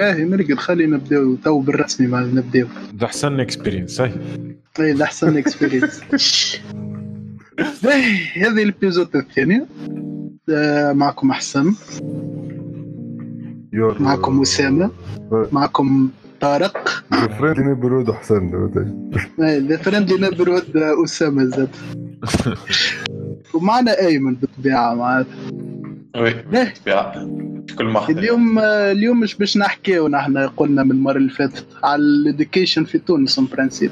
باهي مرقد خلي نبداو تو بالرسمي ما نبداو. ده أحسن experience هاي اي ده أحسن experience باهي هذه ال episode الثانية آه، معكم أحسن. معكم أسامة. معكم طارق. friendly neighborhood حسن the friendly neighborhood أسامة زاد ومعنا أيمن بالطبيعة معناتها. oui باهي. بالطبيعة. كل ما. اليوم آه، اليوم مش باش نحكيو نحن قلنا من المرة اللي فاتت على ال education في تونس en principe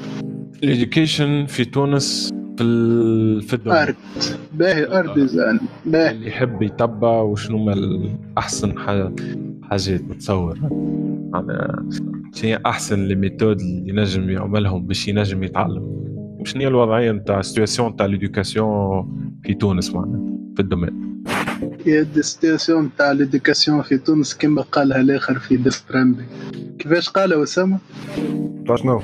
ال education في تونس في ال... في الدنيا art باهي art design باهي. اللي يحب يتبع وشنو ما الاحسن ح- حاجات بتصور معناها شنو هي أحسن les méthodes اللي ينجم يعملهم باش ينجم يتعلم. وشنو هي الوضعية نتاع ال situation تاع l'éducation في تونس معناها في الدومين. هي الديستيسيون تاع الاديوكاسيون في تونس كما قالها الآخر في ديستراندي كيفاش قالها أسامة؟ شنو؟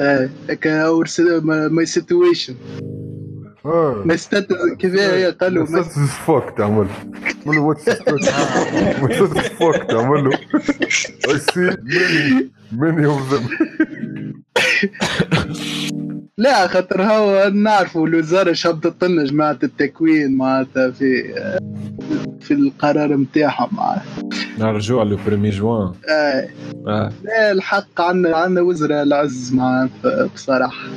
آه هكا اور ماي سيتويشن ماي ستاتس كيف هي قالوا؟ My ستاتس فوك تعمل تعمل له واتس ستاتس فوك تعمل له اي سي ماني ماني اوف ذم لا خاطر هو نعرفوا الوزارة شبطت لنا جماعة التكوين معناتها في في القرار نتاعهم معناتها. نرجعوا le premier juin آه. آه. لا الحق عندنا عندنا وزراء العز معناتها بصراحة.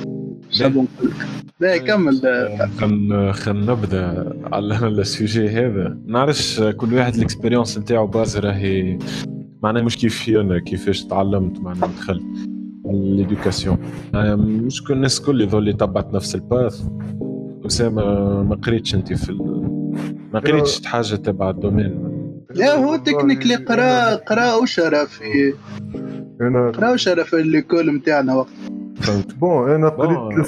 شنو نقول لك. لا كمل آه، خل خل نبدأ على ال sujet هذا. نعرفش كل واحد ال expérience نتاعو باز راهي معناها مش كيفي أنا كيفاش تعلمت معناها دخلت. l'éducation مش كل الناس كل يظل تبعت نفس ال path اسامه ما قريتش انت في ال... ما قريتش حاجة تبع ال domaine لا هو technically قرا قرا اشرة في أنا قرا اشرة في ال école نتاعنا وقت. فهمت. bon أنا قريت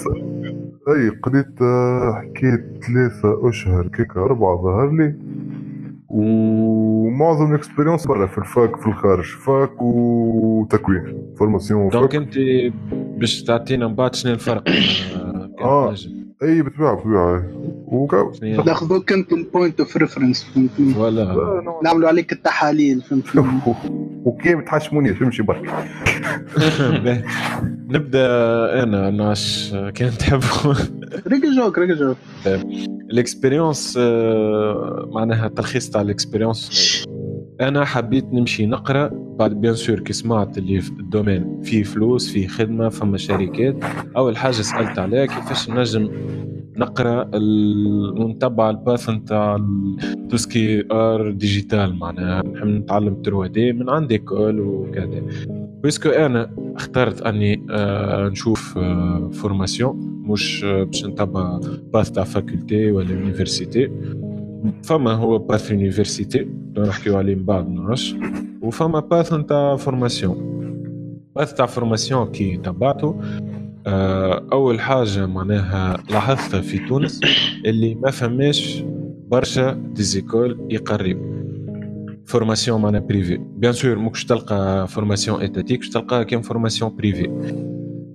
أي قريت آه، حكيت ثلاثة أشهر كيكا أربعة ظهر لي. ومعظم ال expérience برا في ال fac في الخارج fac وتكوين formation donc fac انت باش تعطينا من بعد شنو الفرق آه، كان آه. نجم. أي بالطبيعة بالطبيعة وكا شنو هي؟ ناخذوك أنتم point of reference فهمتني؟ voilà نعملوا عليك التحاليل فهمتني؟ وكيف تحشموني امشي برك. نبدأ أنا ناش كان تحبوا. ريقي جوك ريقي جوك. ال expérience آه، معناها تلخيص تاع ال expérience أنا حبيت نمشي نقرأ بعد bien sûr كي سمعت اللي في ال domaine فيه فلوس فيه خدمة فما شركات. أول حاجة سألت عليها كيفاش نجم نقرأ ونتبع ال path نتاع tout ce qui art digital معناها. نحب نتعلم 3 D من عندي école وكذا. parce que أنا اخترت أني آه، نشوف آه، formation مش آه، باش نتبع path تاع faculté ولا université فما هو path université نحكيو عليه من بعد نعرفش وفما path نتاع formation path تاع formation كي تبعته اول حاجة معناها لاحظتها في تونس اللي ما فماش برشا des écoles يقريو. formation معناها privée bien sûr ماكش تلقى formation étatique تلقاها كان formation privée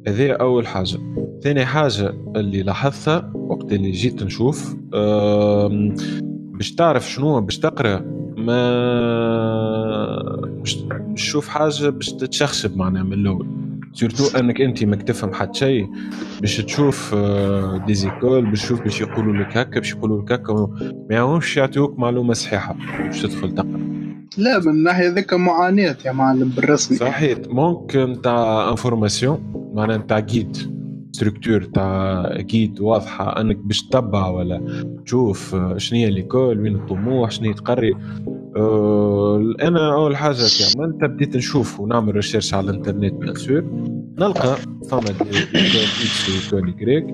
هذه أول حاجة. ثاني حاجة اللي لاحظتها وقت اللي جيت نشوف باش تعرف شنو باش تقرأ ما باش تشوف حاجة باش تتشخشب معناها من الأول. surtout أنك أنت ما تفهم حتى شيء باش تشوف آه، des écoles باش تشوف باش يقولوا لك هكا باش يقولوا لك هكا ما يعاونوش يعطيوك معلومة صحيحة باش تدخل تقرأ. لا من الناحيه ذيك معاناة يا معلم بالرسمي. صحيح. ممكن تاع information معناها تاع جيد structure تاع جيد واضحه انك باش تتبع ولا تشوف شنو هي l'école وين الطموح شنو تقري أه أنا اول حاجة كي عملت بديت نشوف ونعمل research على الانترنت bien sûr نلقى فما des écoles X و école Y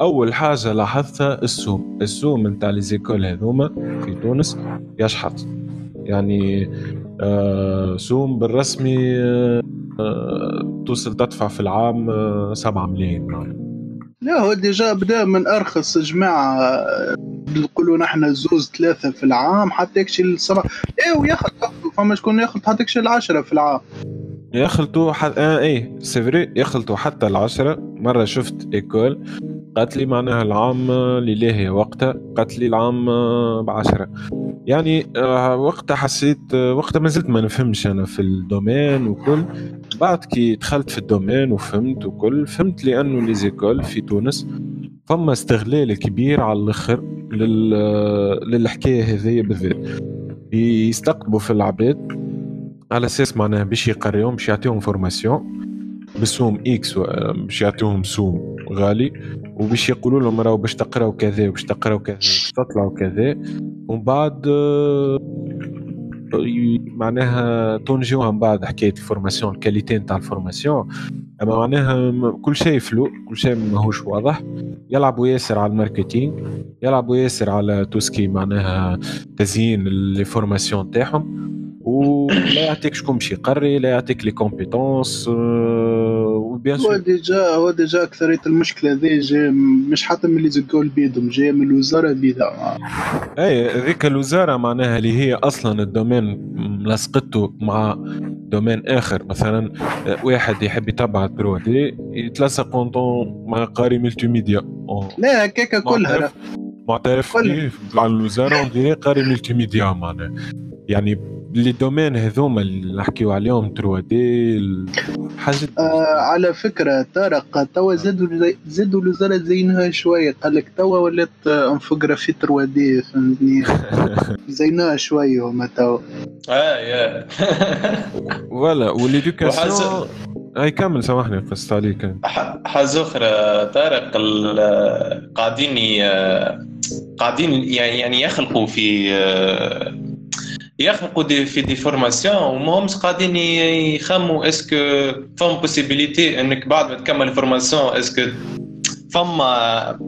اول حاجة لاحظتها السوم السوم نتاع les écoles هذوما في تونس يشحط يعني سوم بالرسمي آه آه، توصل تدفع في العام آه 7 ملايين. لا هو déjà بدا من أرخص جماعة آه، نقولوا نحن زوز ثلاثة في العام حتى يكشي السبعه إيه وياخذ فما شكون ياخذ حتى يكشي العشره في العام. يخلطوا حتى آه إيه c'est vrai يخلطوا حتى العشرة. مرة شفت école قالت لي معناها العام لاهي وقتها قالت لي العام بعشرة. يعني آه، وقتها حسيت آه، وقتها ما زلت ما نفهمش أنا في ال domaine وكل. بعد كي دخلت في ال domaine وفهمت وكل فهمت لأنه les écoles في تونس فما استغلال كبير على الآخر لل... للحكاية هذه بالذات. يستقطبوا في العباد على أساس معناها باش يقريهم باش يعطيهم formation بسوم X باش يعطيوهم سوم غالي وباش يقولوا لهم راهو باش تقراو كذا وباش تقراو كذا باش تطلعوا كذا. ومن بعد آه، معناها تنجيوها من بعد حكاية ال formation ال qualité نتاع ال formation. أما معناها كل شيء flou كل شيء ماهوش واضح. يلعبوا ياسر على ال marketing يلعبوا ياسر على tout ce qui معناها تزيين ال formation تاعهم. ولا يعطيك شكون باش يقري لا يعطيك les compétences و bien sûr déjà هو déjà اكثريه المشكلة ذي جاي مش حتى من les écoles بيدهم جاية من الوزارة بيدها. اي ذيك الوزارة معناها اللي هي أصلا ال domaine ملصقته مع domaine آخر. مثلا آه، واحد يحب يتبع 3D يتلصق مع قاري multimédia لا هكاكا كلها. معترف؟ على الوزارة on dirait قاري multimédia معناها. يعني les domaines هذوما اللي نحكيو عليهم 3D حاجة. آه على فكرة طارق توا زادوا زادوا الوزاره زينها شوية. قال لك توا ولات آه، infographie 3D فهمتني؟ زيناها شوية هما توا. آه يا. voilà وال éducation وحاسب- اي كمل سامحني قصت عليك. ح- حاجة أخرى طارق ال- قاعدين قاعدين يعني يعني يخلقوا في يخلقوا des في des formations وما همش قاعدين يخموا est-ce que فما possibilité إنك بعد ما تكمل ال formation est-ce que فما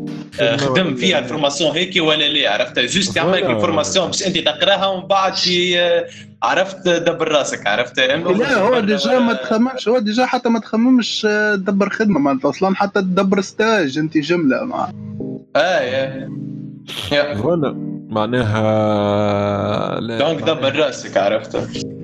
آه، خدم فيها ال formation هيك ولا لا عرفت؟ juste يعمل لك. ال formation باش أنت تقراها ومن بعد آه، عرفت؟ دبر راسك عرفت؟ لا هو déjà ما تخممش هو déjà حتى ما تخممش آه، تدبر خدمة معناتها أصلا حتى تدبر stage أنت جملة مع آه يا. يا. voilà. معناها donc دبر راسك عرفت؟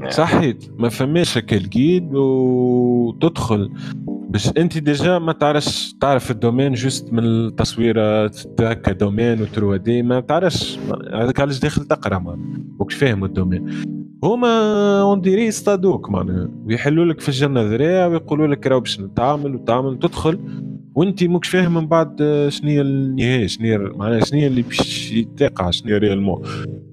صحيت. ما فماش هكا الجيد وتدخل. باش أنت déjà ما تعرفش تعرف ال domaine juste من التصويره هكا domaine و دي ما تعرفش. هذاك علاش داخل تقرأ ما وكش فاهم ال domaine. هما on dirait يصطادوك معناها. ويحلوا لك في الجنة ذراع ويقولوا لك راهو باش نتعامل وتعمل تدخل. وانت موكش فاهم من بعد شنو هي النهايه شنو معناها شنو اللي باش يتقع شنو réellement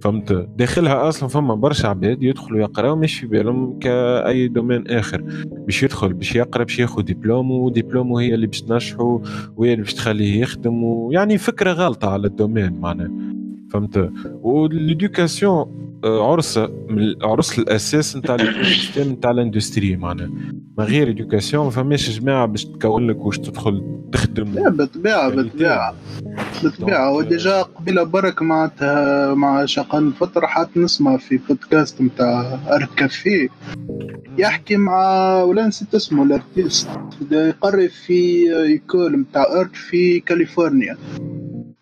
فهمت؟ داخلها أصلا فما برشا عباد يدخلوا يقراو مش في بالهم كأي domaine آخر. باش يدخل باش يقرأ باش ياخذ دبلوم ودبلومه هي اللي باش تنجحه وهي اللي باش تخليه يخدم ويعني فكرة غلطة على ال domaine معناها. فهمت؟ وال éducation آه، عرس من عرس الأساس نتاع ال système نتاع ال industry معناها. ما غير éducation ما فماش جماعة باش تكون لك واش تدخل تخدم. لا بالطبيعة بالطبيعة. بالطبيعة. هو donc، déjà قبيلة برك معناتها مع شقن فترة حتى نسمع في بودكاست نتاع Art Café يحكي مع ولا نسيت اسمه ال artiste. يقري في école نتاع art في كاليفورنيا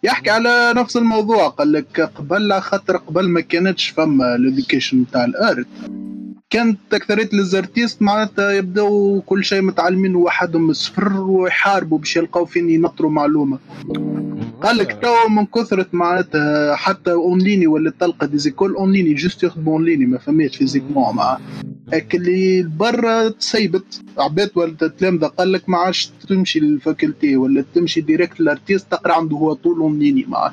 يحكي على نفس الموضوع. قال لك قبل على خاطر قبل ما كانتش فما. ال education نتاع ال art. كانت اكثريه les artistes معناتها يبداو كل شيء متعلمين وحدهم من الصفر ويحاربوا باش يلقاو فين ينطروا معلومة. قال لك تو من كثرة معناتها حتى en ligne ولا تلقى des écoles en ligne juste يخدموا en ligne ما فماش physiquement مع هيك اللي برا تسيبت. عباد ولا تلامذة قال لك ما عادش تمشي لل faculté ولا تمشي direct l'artiste تقرا عنده هو طول en ligne مع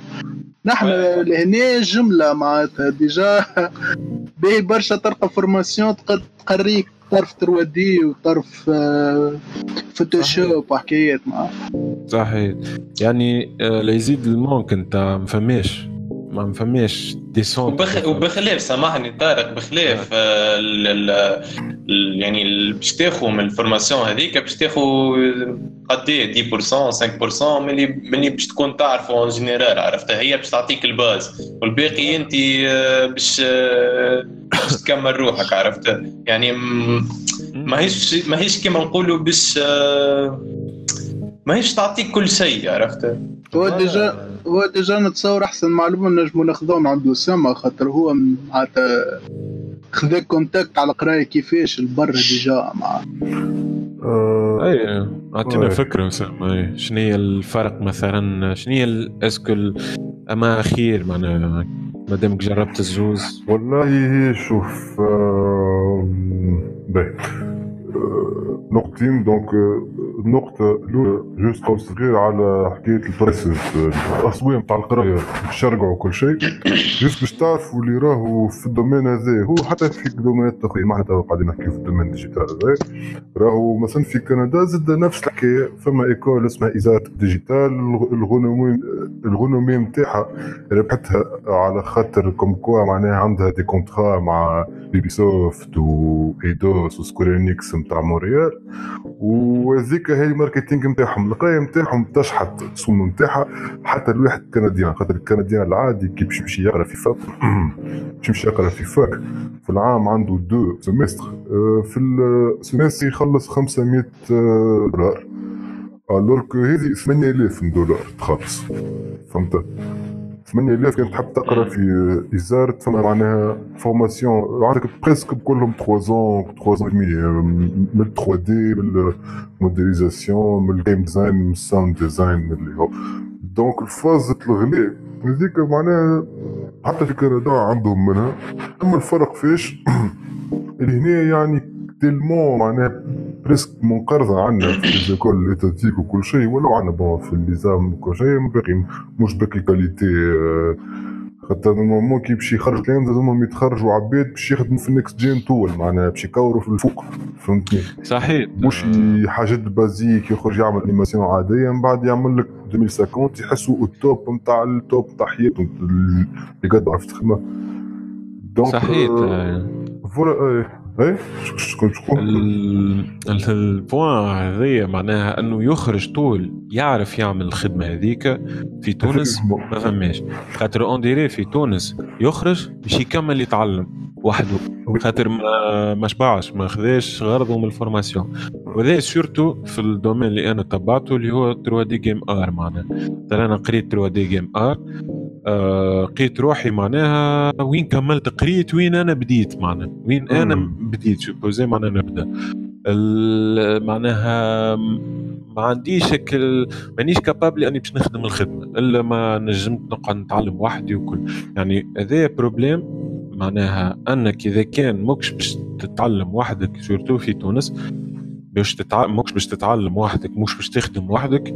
نحن لهنا جملة معناتها. déjà باهي برشا تلقى formation تق- تقريك طرف 3D وطرف آه، Photoshop وحكايات مع صحيح. يعني آه، لا يزيد ال manque أنت ما فماش ما مفماش des centres وبخ... وبخلاف سامحني طارق بخلاف آه، ال... ال... ال... يعني باش تاخذ من ال formation هذيك باش تاخذ قد إيه؟ 10% 5% من اللي من اللي باش تكون تعرفه en général عرفتها هي باش تعطيك ال base. والباقي أنت آه، باش آه، باش تكمل روحك عرفت؟ يعني ماهيش ماهيش كيما نقولوا باش آه، ماهيش تعطيك كل شيء عرفت؟ هو déjà هو déjà نتصور أحسن معلومة نجمو ناخذوها من عند أسامة خاطر هو معناتها خذا contact على قراية كيفاش البر déjà مع آه، أي أعطينا. فكرة أسامة أي. شنو هي الفرق مثلا؟ شنو هي est-ce que أما خير معناها ما دامك جربت الزوز والله هي شوف آه، باهي. آه، نقطتين donc آه، النقطة الأولى juste قول صغير على حكاية البريسز الأصوية نتاع القراية الشرقع وكل شيء. juste باش تعرفوا اللي راهو في ال domaine هذا هو حتى في دومينات أخرى ما إحنا توا قاعدين نحكيو في ال domaine ال digital هذا. راهو مثلا في كندا زاد نفس الحكاية فما école اسمها Isart Digital la renommée la renommée نتاعها ربحتها على خاطر comme quoi معناها عندها des contrats مع Ubisoft و Eidos و Square Enix نتاع مونريال. وهذيك هي ال marketing نتاعهم القرايه نتاعهم تشحت السوم نتاعها حتى الواحد canadien خاطر ال canadien العادي كي باش يمشي يقرا في fac باش يمشي يقرا في fac في العام عنده deux semestres آه، في ال semestre يخلص 500 آه، دولار. alors que هذه 8000 دولار تخلص. فهمت؟ 8000 كان تحب تقرا في Isart فما معناها formation عندك presque كلهم 3 ans 3 ans et demi من 3D من ال modélisation من ال game design من ال sound design اللي هو donc الفاز الغلاء هذيك معناها حتى في كندا عندهم منها. أما الفرق فيش؟ اللي هنا يعني tellement معناها presque منقرضة عنا في l'école étatique وكل شيء ولو عنا bon في ال ISAMM وكل شيء باقي مش باقي الكاليتي آه، خاطر نورمالمون كي باش يخرج لين لازمهم يتخرجوا عباد باش يخدموا في النكست جين تول معناها باش يكوروا في الفوق فهمتني؟ صحيح. مش ي- حاجات بازيك يخرج يعمل انيماسيون عادية من بعد يعمل لك 2050 يحسوا التوب نتاع التوب نتاع حياتهم اللي قد عرفت تخدمه. دونك صحيح آه، آه، فوالا إيه؟ شكون شكون البوان هذايا معناها أنه يخرج طول يعرف يعمل الخدمة هذيك في تونس ما فماش خاطر on dirait في تونس يخرج باش يكمل يتعلم وحده. خاطر ما ما شبعش ما خذاش غرضه من ال formation. وهذا surtout في ال domaine اللي أنا تبعته اللي هو 3D game art معناها. أنا قريت 3D game art لقيت روحي معناها وين كملت قريت وين أنا بديت معناها وين أنا. بديت supposé معناها نبدا معناها ما عنديش ال- مانيش capable أني باش نخدم الخدمة إلا ما نجمت نقعد نتعلم وحدي وكل يعني هذا problème معناها أنك إذا كان ماكش باش تتعلم وحدك surtout في تونس باش تتعلم ماكش باش تتعلم وحدك مش باش تخدم وحدك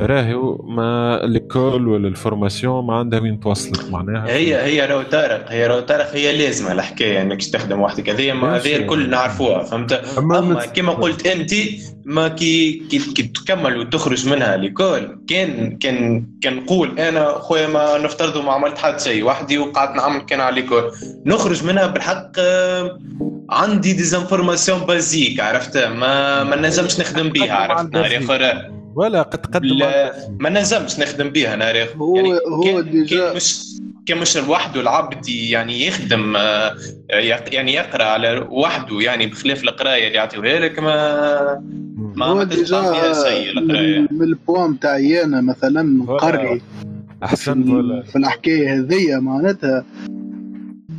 راهي ما l'école ولا ال formation ما عندها وين توصلك معناها. هي هي رو طارق هي رو طارق هي لازمة الحكاية إنك تستخدم وحدك. هذه ما- هذه الكل نعرفوها فهمت؟ أما أما مت- كما قلت أنت ما كي كي, كي تكمل وتخرج منها l'école كان كان كان نقول أنا خويا ما نفترضوا ما عملت حد شيء وحدي وقعدت نعمل كان على l'école نخرج منها بالحق آه، عندي des informations basiques عرفت؟ ما ما نجمش نخدم بيها عرفت؟ نهار اخر ولا قد تقدم لا ما نجمش نخدم بيها نهار اخر هو هو déjà كان مش كان مش لوحده العبد يعني يخدم آه، يق- يعني يقرأ على وحده يعني بخلاف القراية اللي يعطيوها لك ما ما هو déjà فيها شيء القرايه من, ال point نتاعي أنا مثلا voilà. نقري في, في الحكاية هذيا معناتها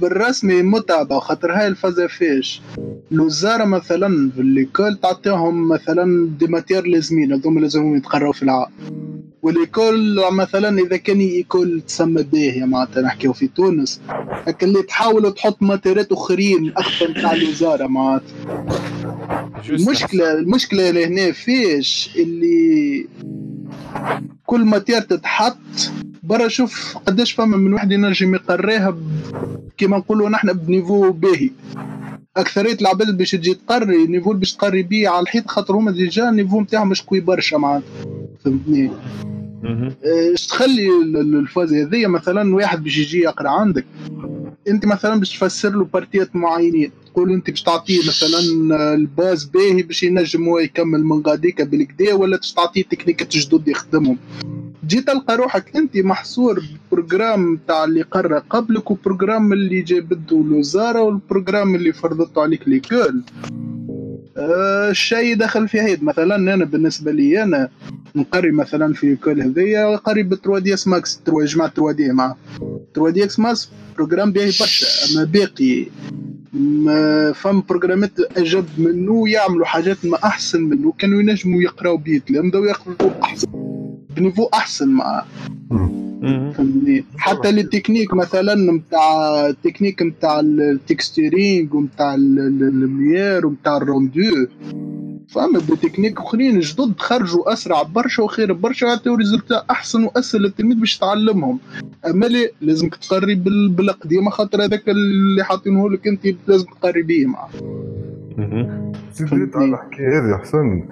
بالرسمي متعبة خاطر هاي الفازة فيش الوزارة مثلا في ال l'école تعطيهم مثلا des matières لازمين هذوما لازمهم يتقراو في العام وال l'école مثلا إذا كان école تسمى باهية معناتها نحكيو في تونس. لكن اللي تحاول تحط ماتيرات آخرين أكثر نتاع الوزارة معناتها. المشكلة المشكلة اللي هنا فيش اللي كل matière تتحط برا شوف قداش فما من واحد ينجم يقريها. كيما نقولوا نحن ب niveau باهي. أكثرية العباد باش تجي تقري niveau اللي باش تقري بيه على الحيط خاطر هما déjà ال niveau نتاعهم مش قوي برشا معناتها. فهمتني؟ مهم. إيش تخلي ال- ال- الفازه هذيا؟ مثلا واحد باش يجي يقرأ عندك. أنت مثلا باش تفسر له بارتيات معينين. تقول انت باش تعطيه مثلا ال base باهي باش ينجم هو يكمل من غاديك بالكدا ولا باش تعطيه تكنيكات جدد يخدمهم. تجي تلقى روحك انت محصور بال programme تاع اللي قرا قبلك و programme اللي جابته الوزاره وال programme اللي فرضته عليك l'école. أه الشيء دخل في هيد مثلا أنا بالنسبة لي أنا نقري مثلا في كل هذيا قري ب 3 دي إس ماكس 3 جماعة 3 دي مع 3 دي إكس ماكس بروجرام باهي برشا أما باقي ما فم بروجرامات اجد منه يعملوا حاجات ما أحسن منه. كانوا ينجموا يقراوا بيه كلام بداو ياخذوا أحسن. بنيفو أحسن معاه حتى لي تكنيك مثلا نتاع التكنيك نتاع التكستيرينغ ونتاع الميير ونتاع الروندو فما des techniques أخرين جدد خرجوا أسرع برشا وخير برشا ويعطيو résultat أحسن وأسهل للتلميذ باش يتعلمهم أما لي لازمك تقري بالقديمه خاطر هذاك اللي حاطينه لك أنت لازم تقري بيه معاه. زيدت على الحكاية هذه حسن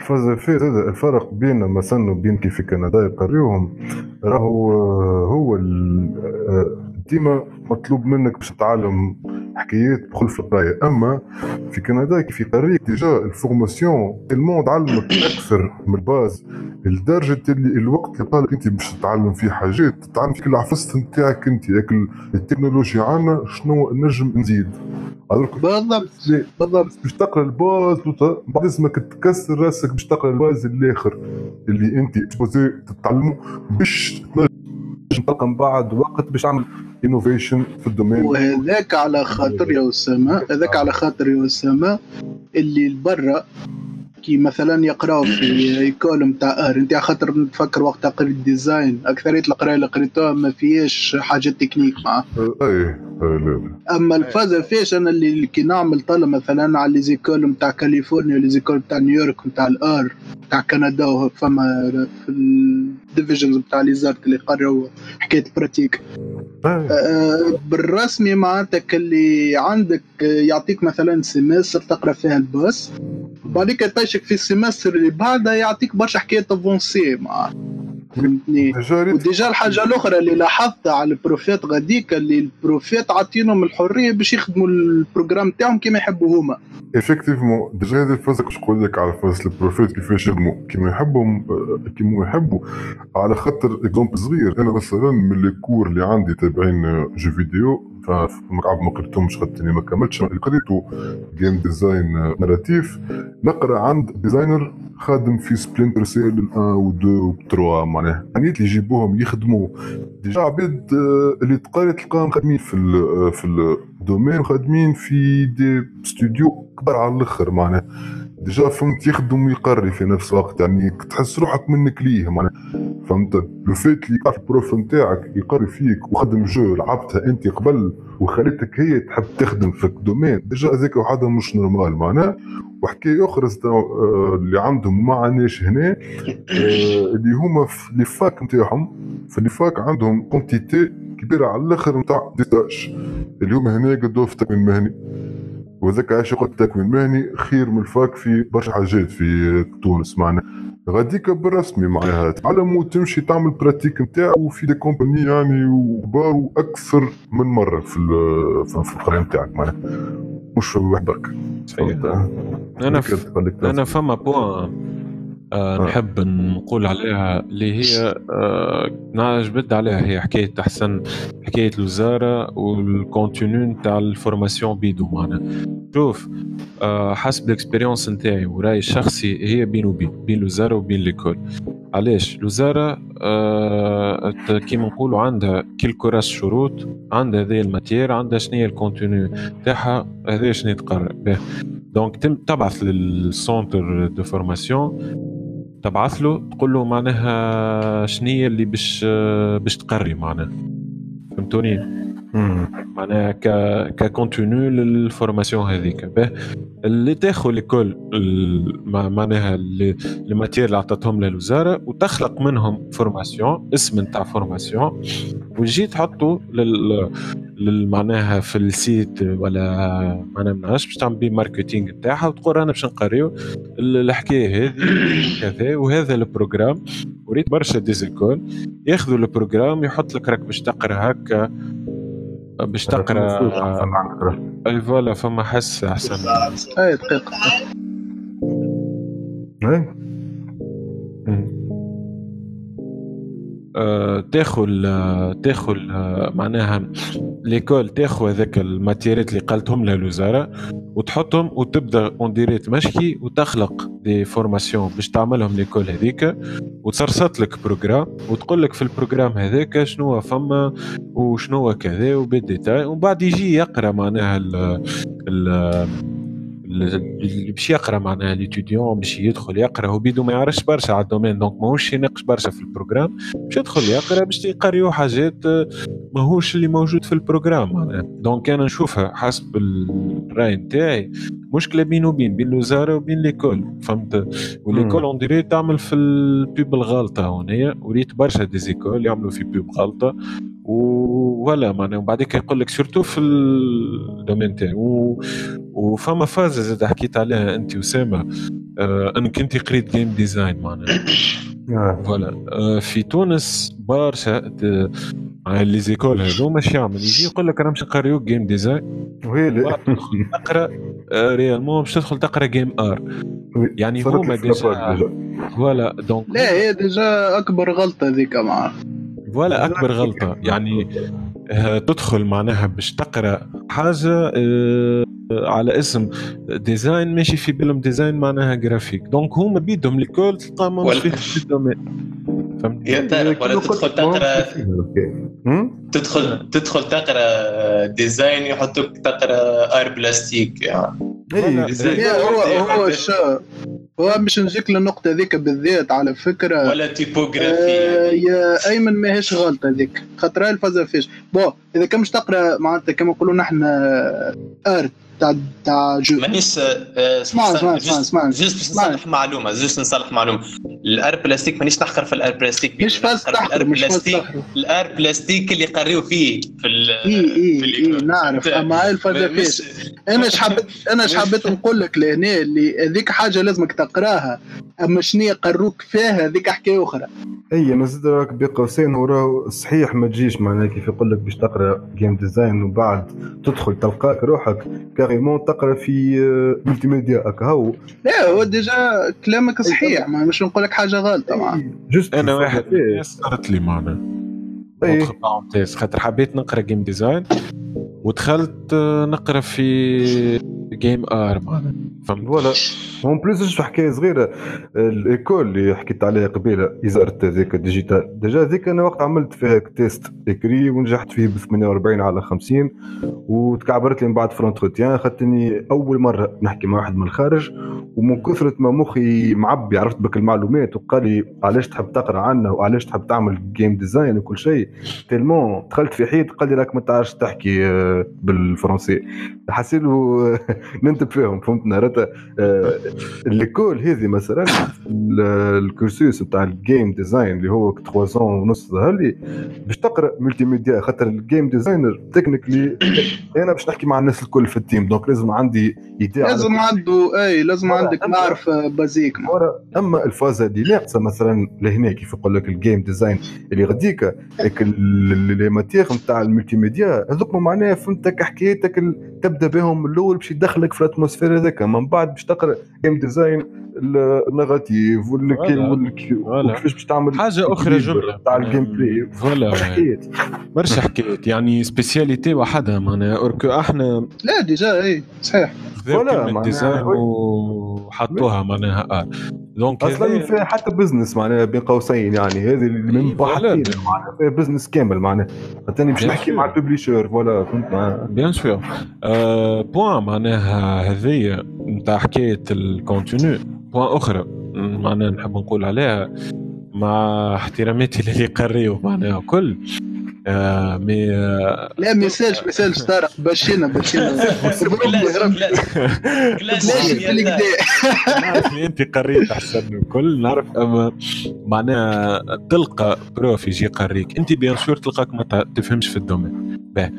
الفاز فيه هذا الفرق بين مثلا وبين كيف كندا يقريوهم راهو هو ديما مطلوب منك باش تتعلم حكايات بخلف القرايه أما في كندا كيف يقريك déjà ال formation المون تعلمك أكثر من ال base. لدرجة اللي الوقت اللي قالك أنت باش تتعلم فيه حاجات تتعلم فيك العفست نتاعك أنت. التكنولوجيا عندنا شنو نجم نزيد. بالضبط. بالضبط. باش تقرأ ال base بعد لازمك تكسر راسك باش تقرأ ال base الآخر اللي أنت تتعلمه باش تلقى من بعد وقت باش تعمل. انوفيشن في الدومين وهذاك على خاطر يا أسامة هذاك على خاطر يا أسامة اللي برا كي مثلا يقراو في إيكول نتاع ار أنت خاطر نتفكر وقت قريت ديزاين أكثرية القرايه اللي قريتوها ما فيهاش حاجات تكنيك معاه. أي أما الفازة فيش أنا اللي كي نعمل طلب مثلا على لي زيكول نتاع كاليفورنيا لي زيكول نتاع نيويورك نتاع الار نتاع كندا فما في ال divisions نتاع les arts اللي قرروا حكاية ال pratique آه بالرسمي معناتك اللي عندك يعطيك مثلا semestre تقرأ فيها ال base. بعديك يطيشك في ال semestre اللي بعدها يعطيك برشا حكايه avancée فهمتني؟ و déjà الحاجة الأخرى اللي لاحظتها على البروفات غاديك اللي البروفات عاطينهم الحرية باش يخدموا ال programme تاعهم كما يحبوا هما افكتيفمون ديجا هذه الفازة كش نقول لك على فاز البروفيت كيفاش يخدموا كيما يحبوا كيما يحبوا. على خاطر اكزومبل صغير أنا مثلا من لي كور اللي عندي تابعين جو فيديو فمقعد ما قريتهمش خاطر ما كملتش. اللي قريته جيم ديزاين ناراتيف نقرأ عند ديزاينر خادم في سبلنتر سيل 1 و 2 و 3 معناها. يعني اللي يجيبوهم يخدموا. ديجا عباد اللي تقري تلقاهم خادمين في ال في ال domaine خادمين في des studios كبار على الأخر معناها. déjà فهمت يخدم ويقري في نفس الوقت يعني تحس روحك منك ليه معناها؟ فهمت؟ لو اللي يعرف ال prof نتاعك يقري فيك وخدم jeu لعبتها أنت قبل وخليتك هي تحب تخدم في ال domaine. déjà هذاك وحده مش normal معناها. وحكاية أخرى اللي عندهم ما عناش هنا اللي هما في les facs نتاعهم في les facs عندهم quantité كبيرة على الآخر نتاع détaches اللي هما هنا في التكوين المهني وذاك عايش قلت التكوين المهني خير من ال fac في برشا حاجات في تونس معنا غاديك بالرسمي معناها. تعلم وتمشي تعمل pratique نتاعو وفي des compagnies يعني وكبار وأكثر من مرة في في القرية نتاعك معناها. مش واحد برك. أنا ف... أنا فما point آه نحب نقول عليها اللي هي آه جبد عليها هي حكاية أحسن حكاية الوزارة وال contenu نتاع ال formation بيدو معنا شوف آه حسب ال expérience نتاعي وراي الشخصي هي بين وبين بين الوزارة وبين l'école علاش؟ الوزارة آه كيما نقولوا عندها كل كراس شروط عندها هذه ال matière عندها شنو هي ال contenu تاعها هذا شنو تقرر donc تبعث لل centre de formation تبعث له تقول له معناها شنية اللي باش باش تقري معناها. فهمتوني؟ معناها ك ك contenu لل formation هذيك اللي تاخذ l'école معناها ال matière اللي عطتهم للوزاره وتخلق منهم formation اسم نتاع formation وتجي تحطه لل معناها في ال site ولا ما نعرفش باش تعمل بيه marketing نتاعها وتقول أنا باش نقريو الحكاية هذه كذا وهذا ال programme وريت برشا des écoles ياخذوا ال programme يحط لك راك باش تقرا هكا باش تقرا أي voilà فما حس أحسن. أي دقيقة. اي تاخذ تاخذ معناها l'école تاخذ هذاك ال matièreات اللي قالتهم لها الوزارة وتحطهم وتبدأ اون ديري تمشكي وتخلق دي فورماسيون باش تعملهم ليكول هذيك وتسرسط لك بروجرام وتقول لك في البروجرام هذاك شنو فما وشنو كذا وبالديتاي ومن بعد يجي يقرأ معناها ال ال اللي باش يقرأ معناها ليتيديون باش يدخل يقرأ هو بيدو ما يعرفش برشا على الدومين. دونك ماهوش يناقش برشا في البروجرام باش يدخل يقرأ باش يقريو حاجات ماهوش اللي موجود في ال programme معناها. donc أنا نشوفها حسب الرأي نتاعي. مشكلة بينه وبين بين الوزارة وبين l'école فهمت؟ و l'école اون ديري تعمل في ال pub الغلطة هنا وريت برشا des écoles يعملوا في pub غلطة. ولا معناها وبعديك يقول لك surtout في ال domaine تاعي. وفما فاز زاد حكيت عليها أنت اسامه آه أنك أنت قريت game design معناها. آه. فوالا. آه في تونس برشا لي زيكول هذو ماشي يعمل. يجي يقول لك أنا باش نقريوك جيم ديزاين ويلي تقرأ آه ريالمون باش تدخل تقرأ جيم ار يعني هما ديجا فوالا دونك لا هي ديجا أكبر غلطة ذيك معاه فوالا أكبر غلطة. يعني آه، تدخل معناها باش تقرأ حاجة آه، على اسم ديزاين ماشي في بالهم. ديزاين معناها جرافيك دونك هما بيدهم الكل تلقاهم ولا- في في الدومين. فهمت؟ يا طارق ولا تدخل تقرا؟ تدخل تدخل تقرأ design يحطوك تقرأ arts plastiques يعني. هي هو هو باش نجيك للنقطة ذيك بالذات على فكرة ولا آه typographie يا أيمن ماهيش غلطه ذيك خاطر هاي الفازة فيش. bon إذا كان مش تقرأ معناتها كما نقولوا نحن art. تاع تاع جو مانيش اسمع اسمع اسمع اسمع juste باش اسمع. نصلح معلومة juste نصلح معلومة. ال arts plastiques مانيش نحقر في ال arts plastiques. مش فاز الآر بلاستيك. ال arts plastiques اللي قريو فيه في ال إي إي إي. نعرف؟ أما هاي مش- فيش أنا اش حبيت أنا اش حبيت نقول لك لهنا اللي هذيك حاجة لازمك تقراها. أما شنو قروك فيها هذيك حكاية أخرى. إي أنا زاد راك بقوسين وراه صحيح ما تجيش معناها كيف يقول لك باش تقرأ game design وبعد تدخل تلقاك روحك. carrément تقرأ في آه، multimédia هكا. هو لا هو déjà كلامك صحيح ما مش نقول لك حاجة غلطه مع juste أنا واحد صارت لي معناها parenthèse خاطر حبيت نقرأ game design ودخلت آه، نقرأ في game art فهمت voilà. en plus نشوف حكايه صغيره ال école اللي حكيت عليها قبيله ISART هذيك Digital déjà هذيك أنا وقت عملت فيها test écrit ونجحت فيه ب 48 على 50 وتكعبرت لي من بعد فرونتروتيان خدتني أول مرة نحكي مع واحد من الخارج ومن كثرة ما مخي معبي عرفت بك المعلومات وقال لي علاش تحب تقرأ عنا وعلاش تحب تعمل جيم ديزاين وكل شيء. تيلمون دخلت في حيط قال لي راك ما تعرفش تحكي آه، بالفرنسي. حسيت له ننتب فيهم فهمتنا رتا الكول هذه مثلا ال- الكورسوس بتاع الجيم ديزاين اللي هو 3 ونص ظهر لي باش تقرأ multimédia خاطر ال game designer technically أنا باش نحكي مع الناس الكل في ال team donc لازم عندي idea لازم عنده إي لازم عندك معرفة basique أما الفازة اللي ناقصة مثلا لهنا كيف يقول لك ال game design اللي غديك les matières نتاع ال multimédia هذوك معناها فهمتك حكايتك تبدأ بهم من الأول باش يدخلك في ال atmosphère هذاك من بعد باش تقرأ game design ال narratif. وكيفاش باش تعمل حاجة أخرى جملة. تاع ال gameplay voilà حكايات. برشا حكايات. يعني spécialité وحدها معناها. or que إحنا لا déjà اي صحيح. voilà، design. وحطوها معناها art. donc أصلا فيها حتى business معناها بين قوسين يعني. هذه اللي من إيه، معناها فيها business كامل معناها. خاطرني باش نحكي. مع ال publisher voilà فهمت معناها bien sûr أه point معناها هذيا نتاع حكاية ال contenu point أخرى معناها نحب نقول عليها مع احتراماتي للي قريو معناها كل آه mais آه لا ما يسالش ما يسالش طارق ليش في الكدا نعرف اللي انت قريت احسن الكل نعرف اما معناها تلقى prof يجي يقريك انت bien sûr تلقاك ما تفهمش في ال domaine باه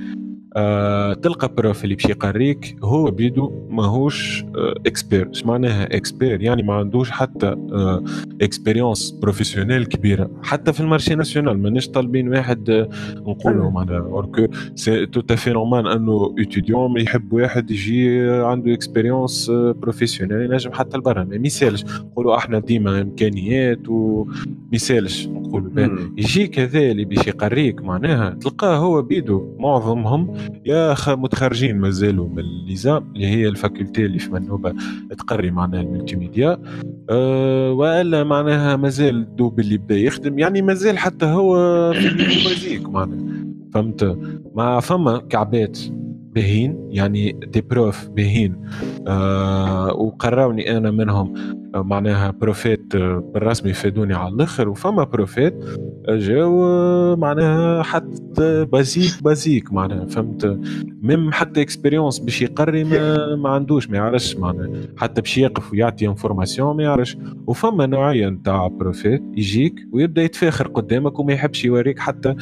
آه تلقى prof اللي باش يقريك هو بيدو ماهوش آه expert اش معناها expert يعني ما عندوش حتى آه expérience professionnelle كبيرة. حتى في ال marché national ماناش طالبين واحد آه، نقولوا معناها. or que c'est tout à fait normal أنه étudiant يحب واحد يجي عنده expérience professionnelle ينجم حتى لبرا ما يسالش نقولوا إحنا ديما إمكانيات وما يسالش نقولوا. يجيك هذا اللي باش يقريك معناها تلقاه هو بيدو معظمهم يا متخرجين مازالوا من ال ISAM اللي هي ال faculté اللي في منوبة تقري معناها ال multimédia أه وإلا معناها مازال دوب اللي بدا يخدم يعني مازال حتى هو في basique معناها. فهمت؟ ما فما كعبات باهين يعني des profs باهين. آه وقراوني أنا منهم معناها بروفيت آه بالرسمي فادوني على الآخر وفما بروفيت جاو آه معناها حتى basique basique معناها فهمت؟ même حتى expérience باش يقري ما, ما عندوش ما يعرفش معناها حتى باش يقف ويعطي information ما يعرفش. وفما نوعية نتاع بروفيت يجيك ويبدأ يتفاخر قدامك وما يحبش يوريك حتى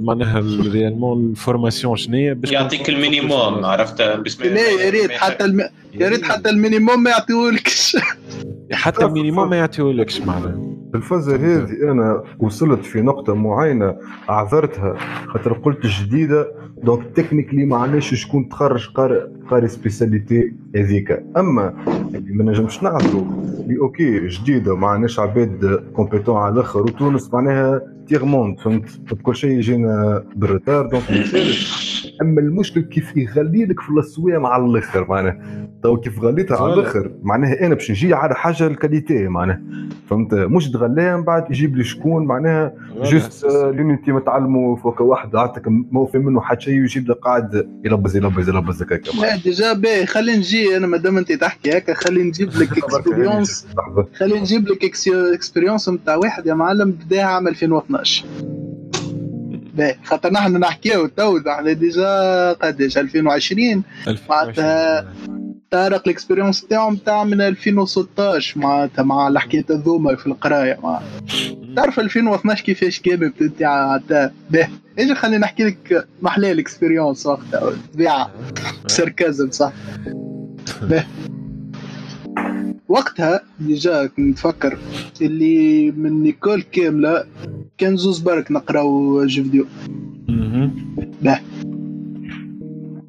معناها réellement l'information شنو باش يعطيك ال minimum عرفت؟ بسم الله. يا ريت حتى الم... يا ريت حتى المينيموم ما يعطيهولكش. حتى المينيموم ما يعطيهولكش معناها. الفازة هذه أنا وصلت في نقطة معينة أعذرتها خاطر قلت جديدة donc technically ما عندناش شكون تخرج قارئ قارئ spécialité هذيك. أما اللي ما نجمش نعذروا اللي OK جديدة ما عندناش عباد compétents على الآخر وتونس معناها tiers-monde فهمت؟ كل شيء يجينا بال retard donc أما المشكل كيف يغلي لك في الاسواق على الآخر معناها. تو كيف غليتها على الآخر معناها أنا باش نجي على حاجة ال qualité معناها. فهمت؟ مش تغليها من بعد يجيب لي شكون معناها juste ال Unity متعلموا فوق واحد عادتك ما فهم منه حتى شيء ويجيب لك قاعد يلبز يلبز يلبز هكاك لا déjà باهي خلينا نجي أنا ما دام أنت تحكي هكا خلينا نجيب لك expérience خلينا نجيب. لك expérience نتاع واحد يا معلم بداها عام 2012 باهي خاطر نحن نحكيو تو نحن déjà قداش 2020 معناتها طارق ال expérience تاعو نتاع من 2016 معناتها مع الحكايات هذوما في القراية مع تعرف 2012 كيفاش كانت انت باهي أجي خليني نحكي لك محلى ال expérience وقتها طبيعة. sarcasme صح. باهي. وقتها déjà نتفكر اللي من l'école كامله كان زوز برك نقراو jeux vidéo. باهي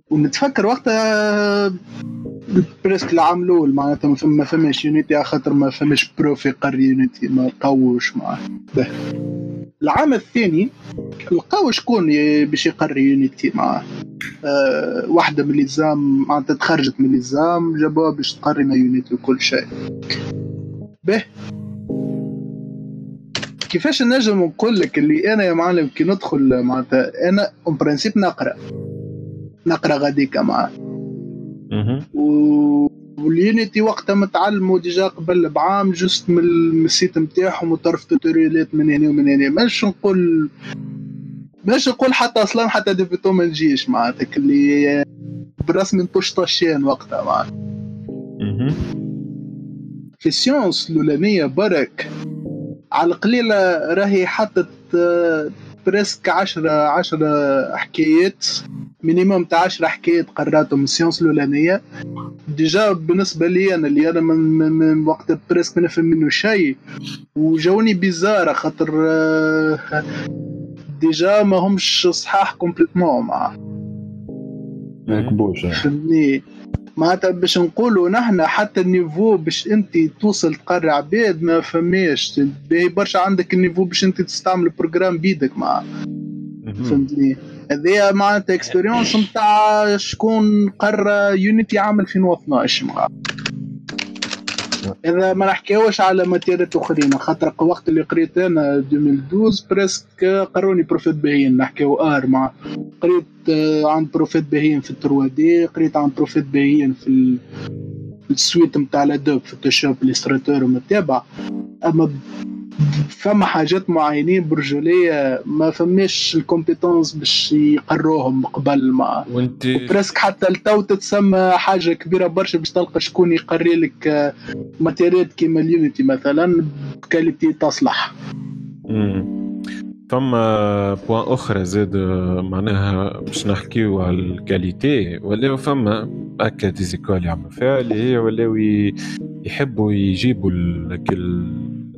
ونتفكر وقتها presque العام الأول معناتها ما فما فماش Unity خاطر ما فماش prof يقري Unity ما لقاوش معاه. العام الثاني لقاو شكون باش يقري Unity معاه أه واحدة من l'ISAMM معناتها تخرجت من l'ISAMM جابوها باش تقري ما Unity وكل شيء. به. كيفاش نجم نقول لك اللي أنا يا معلم كي ندخل معناتها أنا اون برانسيب نقرأ. نقرأ غاديكا معاه و... واليونيتي وقتها متعلموا ديجا قبل بعام جست من السيت نتاعهم وطرف توتوريالات من هنا ومن هنا. ماش نقول ماش نقول حتى أصلا حتى ديبيتو ما نجيش معناتها اللي برسمي نطش طشين وقتها معناتها. في ال séance الأولانية برك على القليلة راهي حطت presque 10 10 حكايات minimum تاع 10 حكايات قراتهم ال séance الأولانية. déjà بالنسبة لي أنا اللي أنا من, من, من وقت presque ما نفهم منه شيء وجاوني bizarre خاطر déjà ما همش صحاح complètement معاه مكبوش فهمني معناتها باش نقولوا نحن حتى ال niveau باش انت توصل تقري عباد ما فماش. باهي برشا عندك ال niveau باش انت تستعمل ال programme بيدك مع فهمتني؟ هذه معناتها expérience نتاع شكون قرا Unity عام 2012 مع إذا ما نحكيوش على ماتيريات أخرين خاطر وقت اللي قريت أنا 2012 presque قروني بروفيت باهين نحكيو آر مع قريت عن بروفيت باهين في ال trois D قريت عن بروفيت باهين في ال suite نتاع ال Adobe Photoshop Illustrator ومتابع أما فما حاجات معينين برجولية ما فماش ال compétences باش يقروهم قبل ما. وانت presque حتى التو تتسمى حاجة كبيرة برشا باش تلقى شكون يقري لك ماتيريات كيما ال Unity مثلا ب qualité تصلح. فما point أخرى زاد معناها باش نحكيو على ال qualité ولاو فما هكا des écoles يعملوا فيها اللي هي ولاو يحبوا يجيبوا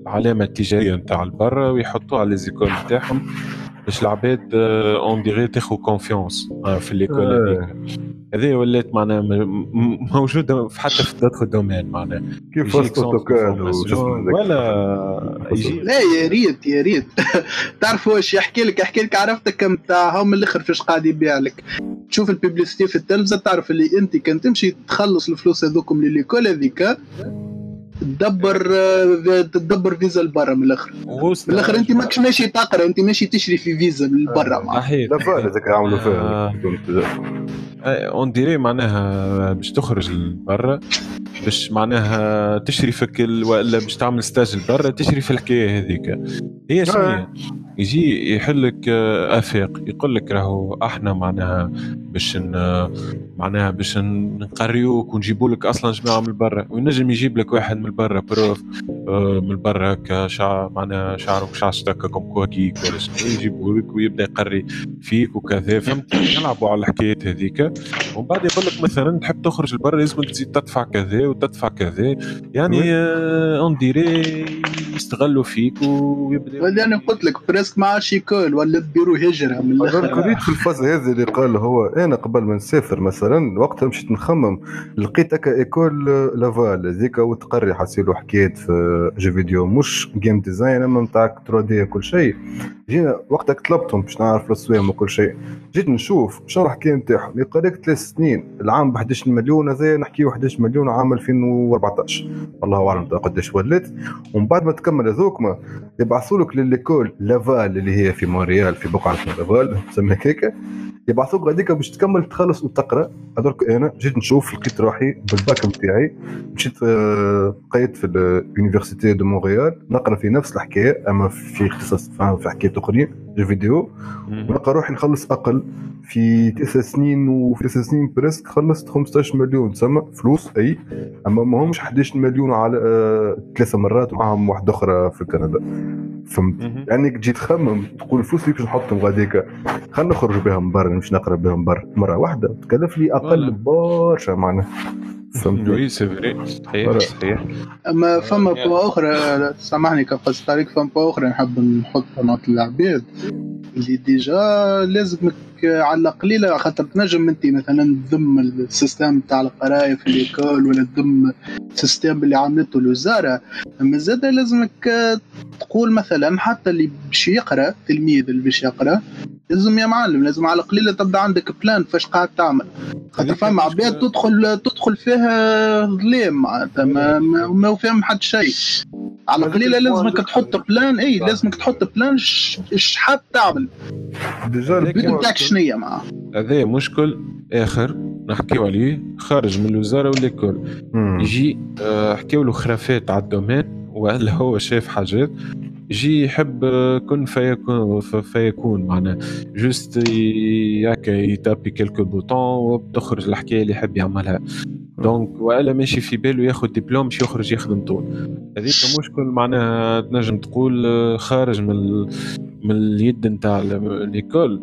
العلامة التجارية نتاع البرا ويحطوها على les écoles نتاعهم باش العباد on dirait تاخذ confiance في l'école هذيك. هذه ولات معناها موجودة في حتى في d'autres domaines معناها. كيف AutoCAD. ولا يجي لا يا ريت يا ريت. تعرف واش يحكي لك؟ يحكي لك عرفتك نتاع هم الأخر فاش قاعد يبيع لك. تشوف ال publicité في التلفزة تعرف اللي أنت كان تمشي تخلص الفلوس هذوكم ل l'école هذيك تدبر آه، تدبر فيزا لبرا من الآخر. من الآخر أنت ماكش ماشي تقرا أنت ماشي تشري في فيزا من برا معناها. صحيح. لا فعلا هذاك عملوا آه. فيها on dirait معناها باش تخرج لبرا باش معناها تشري فك ال- ولا باش تعمل stage لبرا تشري في الحكاية هذيك. هي شنو؟ يجي يحل لك آه، آفاق. يقول لك راهو أحنا معناها باش معناها باش نقريوك ونجيبوا لك أصلا جماعة من برا. وينجم يجيب لك واحد من برا prof آه، من برا هكا شعر معناها شعره شعشت هكا comme quoi كيك ولا شنو يجيبوا لك ويبدا يقري فيك وكذا. فهمت؟ يلعبوا على الحكايات هذيك. ومن بعد يقول لك مثلا تحب تخرج لبرا لازمك تزيد تدفع كذا وتدفع كذا. يعني اون ديري يستغلوا فيك ويبدا ولا أنا قلت لك بريسك ما عادش يكول ولا تديروا هجرة من الآخر قريت في الفازه هذه اللي قال هو أنا قبل ما نسافر مثلا وقتها مشيت نخمم لقيت هكا ايكول لافال هذيك وتقري حسيلو حكايات في جو فيديو مش جيم ديزاين أما نتاع 3 دي كل شيء. جينا وقتها طلبتهم باش نعرف الاسوام وكل شيء. جيت نشوف شنو الحكاية نتاعهم. يقول لك ثلاث سنين العام ب 11 مليون هذا نحكيو 11 مليون عام 2014 الله أعلم قداش ولات ومن بعد ما تكمل هذوكما يبعثوا لك ل l'école Laval اللي هي في مونريال في بقعة Laval تسمى هيك. يبعثوك غاديك باش تكمل تخلص وتقرأ. هذوك أنا جيت نشوف لقيت روحي بالباك نتاعي. مشيت آه، لقيت في ال université de Montréal نقرأ في نفس الحكاية أما في اختصاص في حكايات أخرين jeux vidéo. ونلقى روحي نخلص أقل. في تسع سنين وفي تسع سنين presque خلصت 15 مليون. تسمى فلوس أي. أما ما همش 11 مليون على آه، ثلاثة مرات ومعهم واحدة أخرى في كندا. فهمت. يعني تجي تخمم تقول الفلوس اللي باش نحطهم غاديك. خلينا نخرج بها من برا نمشي نقرأ بها من برا مرة واحدة. تكلف لي أقل. برشا معناها. فهمت؟ oui c'est vrai صحيح. صحيح. أما فما point أخرى سامحني قصيت عليك فما بوا أخرى نحب نحطها مع العباد اللي déjà لازمك على القليلة خاطر تنجم انت مثلا تذم ال système تاع القرايه في l'école ولا تذم ال système اللي عملته الوزاره أما زاد لازمك تقول مثلا حتى اللي باش يقرأ التلميذ اللي باش يقرأ لازم يا معلم لازم على القليله تبدأ عندك plan فاش قاعد تعمل. خاطر فما عباد تدخل تدخل فيها ظلام معناتها ما, ما, ما فاهم حد شيء. على القليله لازمك تحط plan إي. لازمك تحط plan اش حاب تعمل. déjà نتاعك شنية معاه. هذا مشكل آخر نحكيو عليه خارج من الوزارة و l'école مم. يجي آه، حكيو له خرافات على ال domaine ولا هو شاف حاجات. يجي يحب آه، كن فيكون فيكون معناه juste هكا ي taper quelques boutons وبتخرج الحكاية اللي يحب يعملها donc والا ماشي في باله ياخذ دبلوم باش يخرج يخدم طول هذيك مشكل معناها تنجم تقول آه، خارج من ال- من اليد نتاع l'école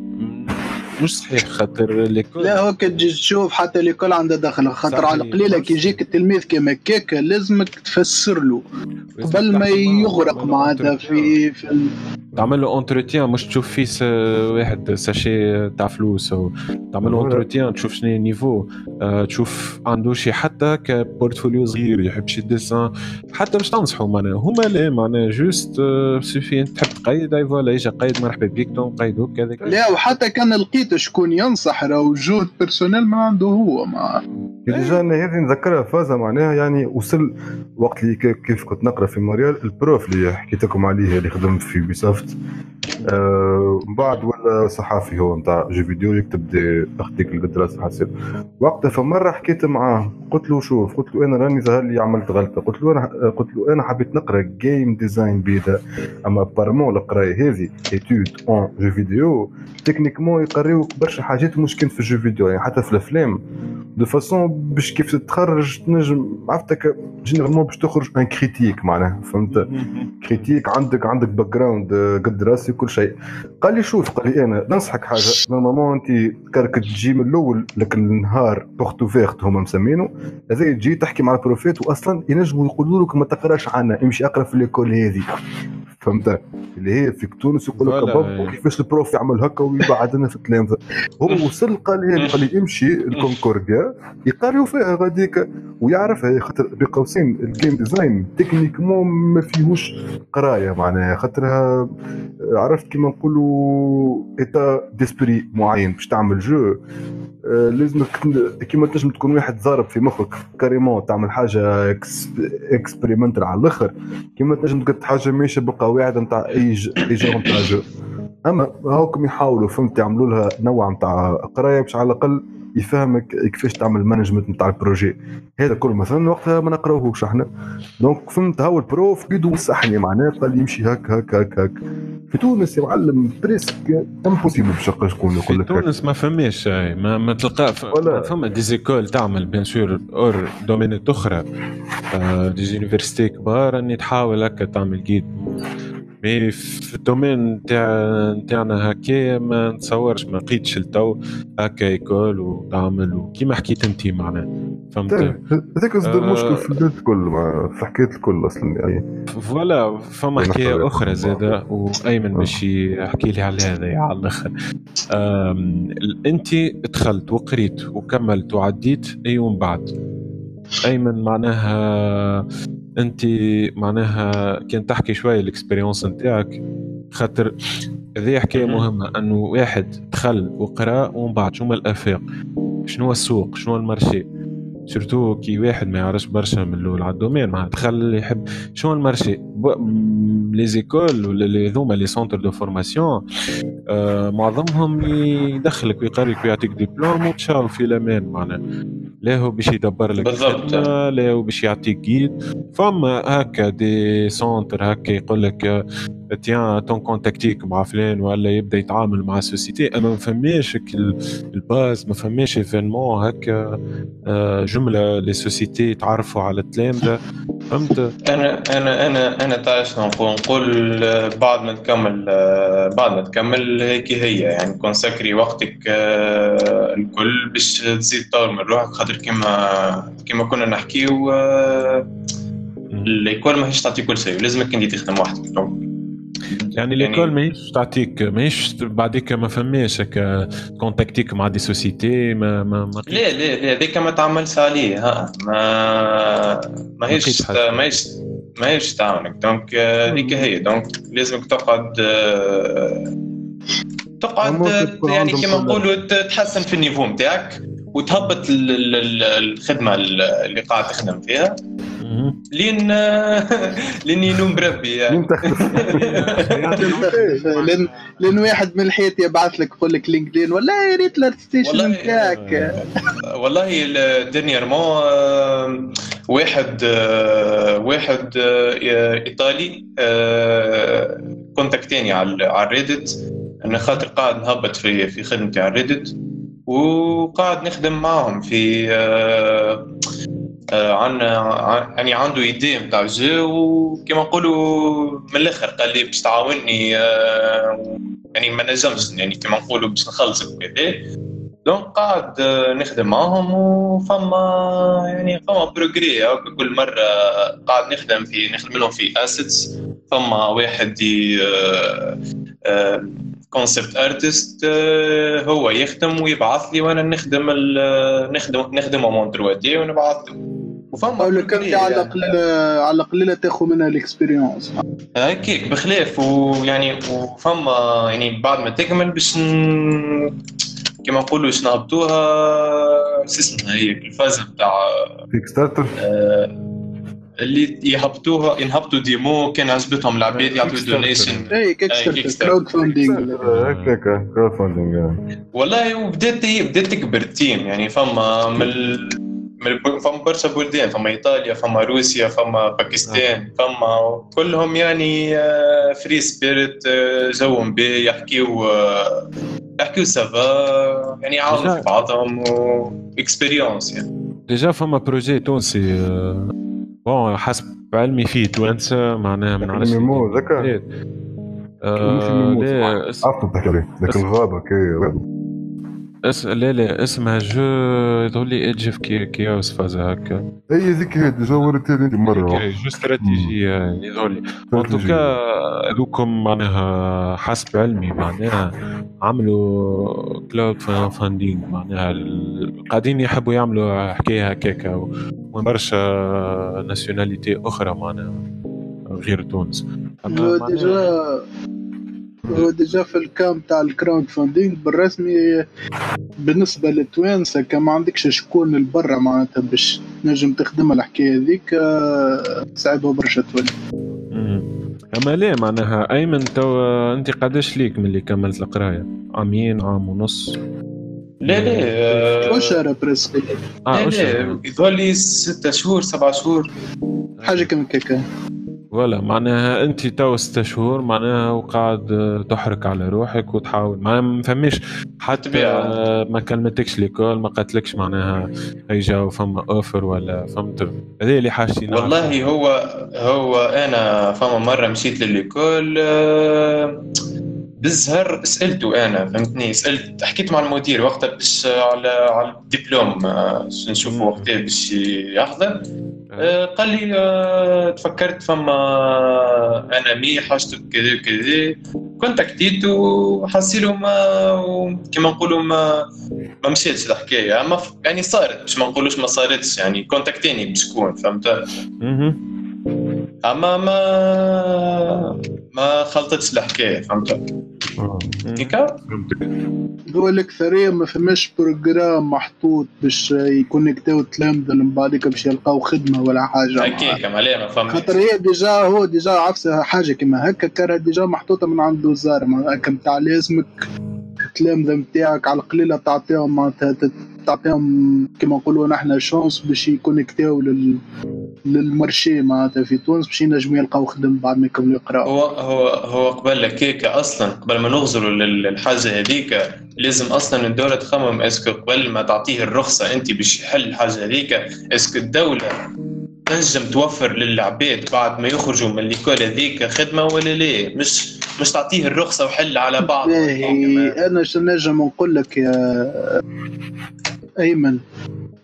مش صحيح خاطر l'école. لا هو كي تجي تشوف حتى l'école عندها دخل خاطر. على القليله كي يجيك التلميذ كيما كيكا لازمك تفسر له. قبل ما يغرق معناتها في, في ال- تعمل له entretien مش تشوف فيه س- واحد sachet تاع فلوس. أو تعمل له. entretien تشوف شنو ال niveau. آه تشوف عنده شي حتى ك portfolio صغير يحب شي dessin حتى باش تنصحوا معناها. هما لا معناها juste آه سوفي انت تحب تقيد اي voilà يجي قيد مرحبا بيك تنقيدوك كذا. لا وحتى كان لقيت شكون ينصح راهو جهد personnel ما عنده هو ما déjà أنا هذه نذكرها فازة معناها يعني وصل وقت اللي كي- كيف كنت نقرأ في mémorial ال prof اللي حكيت لكم عليه اللي خدم في بيسوفت آه من بعد ولا صحافي هو نتاع jeux vidéo يكتب des articles الدراسه الحاسب وقتها فمره حكيت معاه قلت له شوف قلت له أنا راني ظهر لي عملت غلطة. قلت له أنا قلت له أنا حبيت نقرأ game design بيدا. أما apparemment القراية هذه études en jeux vidéo techniquement يقريوك برشا حاجات مش كان في ال jeux vidéo يعني حتى في الافلام de façon باش كيف تتخرج تنجم عرفتك généralement باش تخرج un critique معناها فهمت؟ critique عندك عندك background آه، قد راسي كل شيء. قال لي شوف قال لي أنا ننصحك حاجة. normalement أنت كارك تجي من الأول لك النهار portes ouvertes هما مسمينه. هذا تجي تحكي مع ال profات واصلا ينجموا يقولوا لك ما تقراش عنا امشي اقرأ في l'école هذه فهمت؟ اللي هي في تونس يقول لك voilà، بابا كيفاش ال prof يعمل هكا ويبعد لنا في التلامذه هو وصل قال لي قال لي امشي الكونكورديا يقريو فيها غاديك. ويعرفها خاطر بقوسين ال game design techniquement ما فيهوش قراية معناها خاطرها عرفت كيما نقولوا état d'esprit معين باش تعمل jeu آه، لازمك كيما تنجم تكون واحد ضارب في مخك carrément تعمل حاجة expérimental على الآخر. كيما تنجم تقد حاجة ماشية بالقواعد نتاع اي j- اي jeu نتاع jeu أما هاكم يحاولوا فهمت يعملوا لها نوع نتاع قراية باش على الأقل يفهمك كيفاش تعمل مانجمنت نتاع البروجي هذا كل مثلا وقتها ما نقراوهوش إحنا. دونك فهمت هاو البروف قيدو مسحني معناه قال لي يمشي هك هك هك هك في تونس يا معلم بريسك امبوسيبل باش شكون يقول في لك هك. تونس ما فماش هاي، ما ما تلقى ف- ولا. ما فما ديزيكول تعمل بيان سور اور دومينات أخرى. آه، دي زونيفرسيتي كبار إني تحاول هكا تعمل جيد مي في الدومين تاع نتاعنا هكا ما نتصورش ما لقيتش التو هكا école وتعمل وكيما حكيت انت معناها فهمت هذاك قصد آه. المشكل في البلاد الكل في حكايه الكل أصلا يعني voilà فما حكاية. أخرى زادة وأيمن. باش يحكي لي على هذا يا على الآخر انت دخلت وقريت وكملت وعديت أي ومن بعد أيمن معناها أنت معناها كان تحكي شوية ال expérience نتاعك خاطر هذه حكايه مهم. مهمه إنه واحد دخل وقرأ ومن بعد شنو الآفاق؟ شنو السوق؟ شنو ال marché؟ surtout كي واحد ما يعرفش برشا من الأول على ال domaine. معناها دخل يحب شنو ال marché؟ les écoles ولا لي ذوما les centres de formation آه معظمهم يدخلك ويقريك ويعطيك دبلوم وتشاو في الامان معناها لا هو باش يدبر لك بالضبط. لا هو باش يعطيك جيد فما هكا des centres هكا يقول لك tiens ت on contacte ك مع فلان ولا يبدأ يتعامل مع société أما ما فماش ال base ما فماش événement هكا آه، جملة les sociétés يتعرفوا على التلامذه فهمت؟ أنا أنا أنا أنا تعرف نقول؟ نقول آه، بعد ما تكمل آه، بعد ما تكمل هيك هي. يعني consacrer وقتك آه، الكل باش تزيد تطور من روحك خاطر كيما كيما كنا نحكيو الكل ماهيش تعطي كل شيء. لازمك أنت تخدم وحدك. يعني l'école ماهيش تعطيك ماهيش بعديك ما فماش هكا contact مع des sociétés ما ما ما لا لا لا هذيك ما تعملش عليه ها؟ ما ماهيش. ماهيش ماهيش تعاونك. donc آه، هذيك هي. donc لازمك تقعد آه، تقعد آه، يعني كما نقولوا تحسن في ال niveau نتاعك وتهبط ال- ال- ال- الخدمة اللي قاعد تخدم فيها. لين لين ينوم بربي يعني لأن لأن واحد من الحيط يبعث لك يقول لك LinkedIn ولا يا ريت ال ArtStation والله- نتاعك. والله dernièrement واحد آه، واحد آه، إيطالي آه، contactاني على على ال Reddit أنا خاطر قاعد نهبط في في خدمتي على ال Reddit وقاعد نخدم معهم في آه، آه، عن عن- يعني عنده idée نتاع جو وكما نقولوا من الآخر قال لي باش تعاوني آه، يعني ما نجمش يعني كما نقولوا باش نخلصك وكذا donc قاعد آه، نخدم معاهم وفما يعني فما progrès كل مرة قاعد نخدم في نخدم لهم في assets فما واحد concept artist هو يخدم ويبعث لي وأنا نخدم نخدم نخدم mon 3D ونبعث له وفما لك انت progrès على يعني. الاقل على الأقل تاخذ منها ال expérience هيك بخلاف ويعني وفما يعني بعد ما تكمل باش ن... كما نقولوا باش نهبطوها شو اسمها هي الفاز بتاع Kickstarter آه، اللي يهبطوها ينهبطوا démo كان عجبتهم العباد يعطوا Kickstarter. donation أي Kickstarter. crowdfunding هكاك crowdfunding والله وبدأت هي بدأت تكبر ال team يعني فما من فما برشا بلدان فما إيطاليا فما روسيا فما باكستان فما كلهم يعني free spirit جوهم بيه يحكيو آه، يحكيو ça va يعني يعاونوا في بعضهم و expérience يعني. déjà فما projet تونسي آه، bon حسب علمي فيه توانسه معناها ما نعرفش ميمو آه، ميمو لا عرفت تحكي عليه ذاك الغابه كي اس لا لا اسمها جو يظهر لي Edge of Chaos فازا هكا. اي هذيك هي déjà وريتها لي مرة. جو استراتيجية يظهر لي en tout cas هذوكم معناها حسب علمي معناها عملوا crowd funding معناها قاعدين يحبوا يعملوا حكاية هكاكا وبرشا nationalités أخرى معناها غير تونس. Déjà هو ديجا في ال cas تاع ال crowdfunding بالرسمي بالنسبة للتوانسه كان ما عندكش شكون البرا معناتها باش تنجم تخدم الحكاية هذيك صعيبه برشا تولي. اما ليه معناها أيمن تو أنت قداش ليك من اللي كملت القراية؟ عامين عام ونص؟ لا لا اشهر presque آه لا يظهر لي ستة شهور سبعة شهور. حاجة كما كيكا ولا معناها انت تو ست شهور معناها وقاعد تحرك على روحك وتحاول ما فماش حتى. ما كلمتكش l'école ما قالتلكش معناها هي جاو فما offre ولا فهمت هذه اللي حاجتي. والله هو هو أنا فما مرة مشيت ل l'école آه، بالزهر سالته أنا فهمتني؟ سألت حكيت مع المدير وقتها باش على على الدبلوم آه، باش نشوفوا وقتها باش يحضر. آه، قال لي آه، تفكرت فما أنا mais حاجته كذا وكذا. contactيت وحسيله ما كما نقولوا ما ما مشيتش الحكاية. أما يعني صارت باش ما نقولوش ما صارتش يعني contactاني بشكون فهمت. أما ما ما خلطتش الحكاية فهمت؟ فهمتك هو الأكثرية ما فماش programme محطوط باش يcontactاو التلامذة من بعدك باش يلقاو خدمة ولا حاجة. هكاك عليه ما فهمتش. خاطر هي déjà هو déjà عفسة حاجة كيما هكا كان déjà محطوطة من عند الوزارة معناها هكا متاع لازمك التلامذة متاعك على القليلة تعطيهم معناتها تعطيهم كيما نقولوا نحن chance باش يcontactاو لل لل marché معناتها في تونس باش ينجموا يلقاو خدمة بعد ما يكملوا يقراو. هو هو هو قبل هكاك أصلا قبل ما نغزروا لل- للحاجة هذيك لازم أصلا الدولة تخمم est-ce que قبل ما تعطيه الرخصة أنت باش يحل الحاجة هذيك est-ce que الدولة تنجم توفر للعباد بعد ما يخرجوا من l'école هذيك خدمة ولا لا؟ مش مش تعطيه الرخصة وحل على بعض. باهي أنا شو نجم نقول لك يا أيمن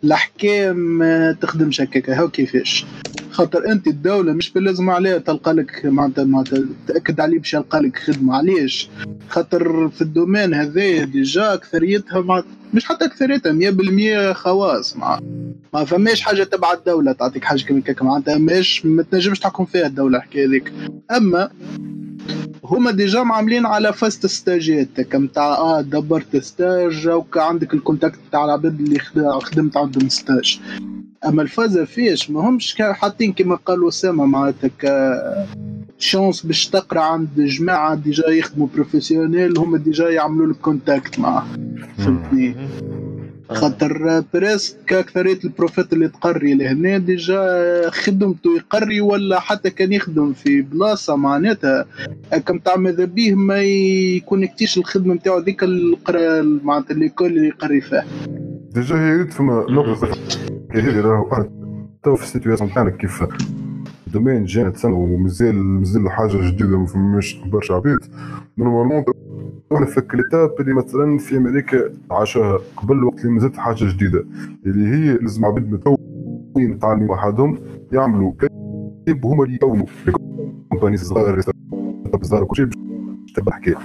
الأحكام ما تخدمش هكاك. هاو كيفاش؟ خاطر انت الدولة مش باللازم عليها تلقى لك معناتها معناتها تأكد عليه باش يلقى لك خدمة. علاش؟ خاطر في ال domaine هذايا déjà أكثريتها مع مش حتى أكثريتها 100% خواص مع ما فماش حاجة تبع الدولة تعطيك حاجة كيما هكاك. معناتها ماش ما تنجمش تحكم فيها الدولة الحكاية هذيك. أما هما ديجا معاملين على فاست ستاجات كم تاع آه دبرت ستاج أو عندك الكونتاكت تاع العباد اللي خد- خدمت عندهم ستاج أما الفازة فيش ما همش حاطين كما قال اسامه معناتها ك- شانس باش تقرأ عند جماعة ديجا يخدموا بروفيسيونيل هما ديجا يعملوا لك كونتاكت معاه فهمتني؟ خاطر بريسك اكثريه البروفيت اللي تقري لهنا ديجا خدمته يقري ولا حتى كان يخدم في بلاصة معناتها. كم تاع ماذا بيه ما ي connecti ش الخدمة نتاعو ذيك القرا معناتها l'école اللي يقري فيها. déjà هي فما نقطة تو في ال situation تاعنا كيف ال domaine جانا سنة ومازال مازال حاجة جديدة ما فماش برشا عباد normalement إحنا في ال étape اللي مثلا في أمريكا عاشوها قبل الوقت اللي مازالت حاجة جديدة. اللي هي لازم عباد متطورين متعلمين وحدهم يعملوا. كتاب هما اللي يكونوا؟ company صغار صغار كل شيء. حكاية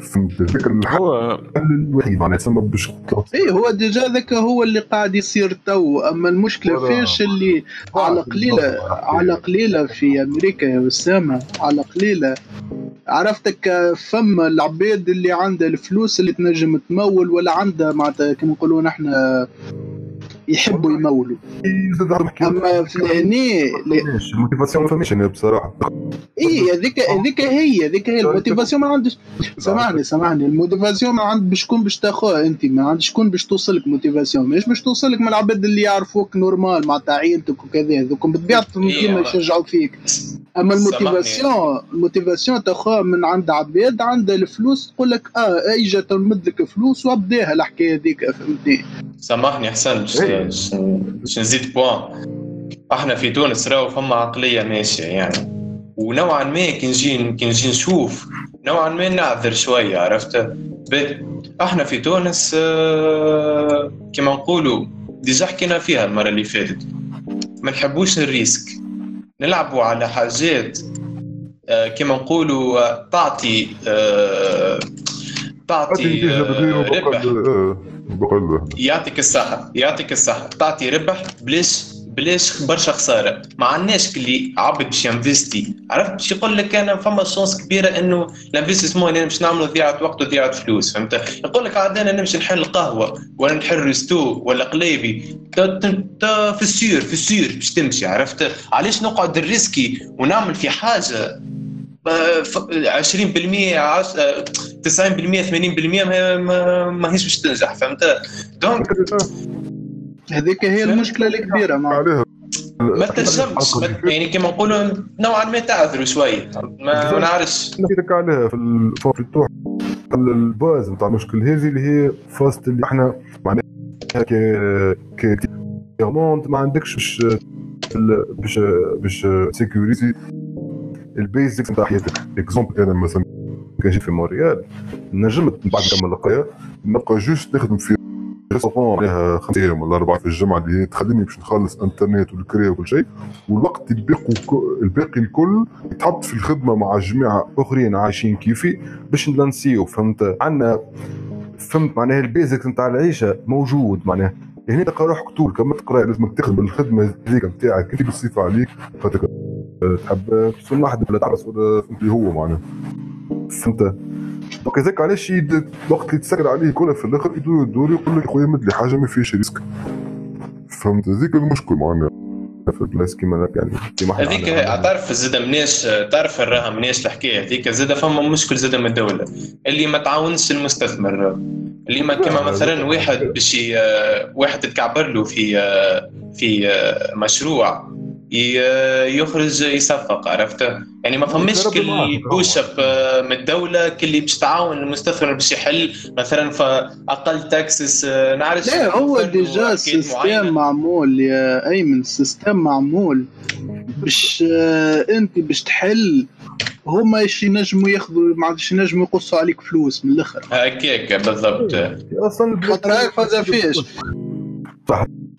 فهمت الحل هو الوحيد معناها تسمى باش اي هو déjà ذاك هو اللي قاعد يصير تو. أما المشكلة فيش اللي على قليله على قليلة في أمريكا يا أسامة. على قليلة. عرفتك فما العباد اللي عندها الفلوس اللي تنجم تمول ولا عندها معناتها كما نقولوا نحن يحبوا يمولوا. أما في هني ال motivation ما فماش أنا بصراحة. اي هذيك هذيك هي هذيك هي. ال motivation ما عندش سامحني سامحني. ال motivation ما عند باش تكون باش تاخوها أنت ما عندش شكون باش توصلك motivation. مش باش توصلك من العباد اللي يعرفوك normal مع عينتك وكذا. إيه، ديما والله. يشجعوا فيك. أما ال motivation ال motivation تاخوها من عند عباد عندها الفلوس تقول لك آه إجا تمد لك فلوس وابداها الحكاية هذيك فهمتني؟ سامحني حسن باش نزيد point. إحنا في تونس راهو فما عقلية ماشية يعني. ونوعا ما كي نجي كي نجي نشوف. نوعا ما نعذر شوية عرفت. إحنا في تونس آه، كما نقولوا déjà حكينا فيها المرة اللي فاتت. ما نحبوش ال risque. نلعبوا على حاجات آه، كما نقولوا آه، تعطي تعطي ربح يعطيك الصحة يعطيك الصحة تعطي ربح بلاش بلاش برشا خسارة ما عندناش اللي عبد باش ي investi عرفت باش يقول لك أنا فما chance كبيرة انه ال investissement اللي أنا باش نعمله ضيعة وقت وضيعة فلوس فهمت يقول لك عاد أنا نمشي نحل قهوة ولا نحل resto ولا قليبي في ال sûr في ال sûr باش تمشي عرفت علاش نقعد ن risqui ونعمل في حاجة ف- 20% عش- آه، 90% 80% ما ما- ماهيش باش تنجح فهمت؟ دونك هذيك هي المشكلة الكبيره مع عليها ما تنجمش يعني كما نقولوا نوعا ما تعذروا شوية ما نعرفش. نحكي عليها في ال- في التوح الباز نتاع المشكل هذه اللي هي فاست اللي إحنا معناها ك ما عندكش باش باش باش sécurité ال basics نتاع حياتك. exemple أنا مثلا كان جيت في مونريال. نجمت من بعد كمل القرايه نبقى juste نخدم في restaurant معناها خمس أيام ولا أربعة في الجمعة اللي تخليني باش نخلص إنترنت والكريه وكل شيء. والوقت الباقي الباقي الكل يتحط في الخدمة مع جماعة أخرين عايشين كيفي باش ن lanci و فهمت؟ عندنا فهمت معناها ال basics نتاع العيشة موجود معناها. هنا تلقى روحك طول كما تقرا لازمك تخدم الخدمة هذيك نتاعك. انت بالصفه عليك؟ خاطر تحب تكون واحد ولا فهمت اللي هو معناها. فهمت؟ donc هذاك علاش الوقت اللي تسكر عليه كله في الآخر يدور يدور يقول لك خويا مد لي حاجة ما فيهاش risque. فهمت؟ هذيك المشكل معنا في البلايص كيما هكا يعني كيما هذيك تعرف زاد مناش تعرف راها مناش الحكاية هذيك زاد فما مشكل زاد من الدولة. اللي ما تعاونش المستثمر. اللي ما كما مثلا واحد باش ي- واحد تكعبر له في في مشروع. يخرج يصفق عرفت؟ يعني ما فماش كل بوش اب من الدولة كل باش تعاون المستثمر باش يحل مثلا فاقل تاكسس نعرف لا هو ديجا السيستم معينة. معمول يا أيمن السيستم معمول باش آه، أنت باش تحل هما إيش ينجموا ياخذوا ما عادش ينجموا يقصوا عليك فلوس من الأخر. هكاك بالضبط. أصلا خاطر هاي الفازة فيش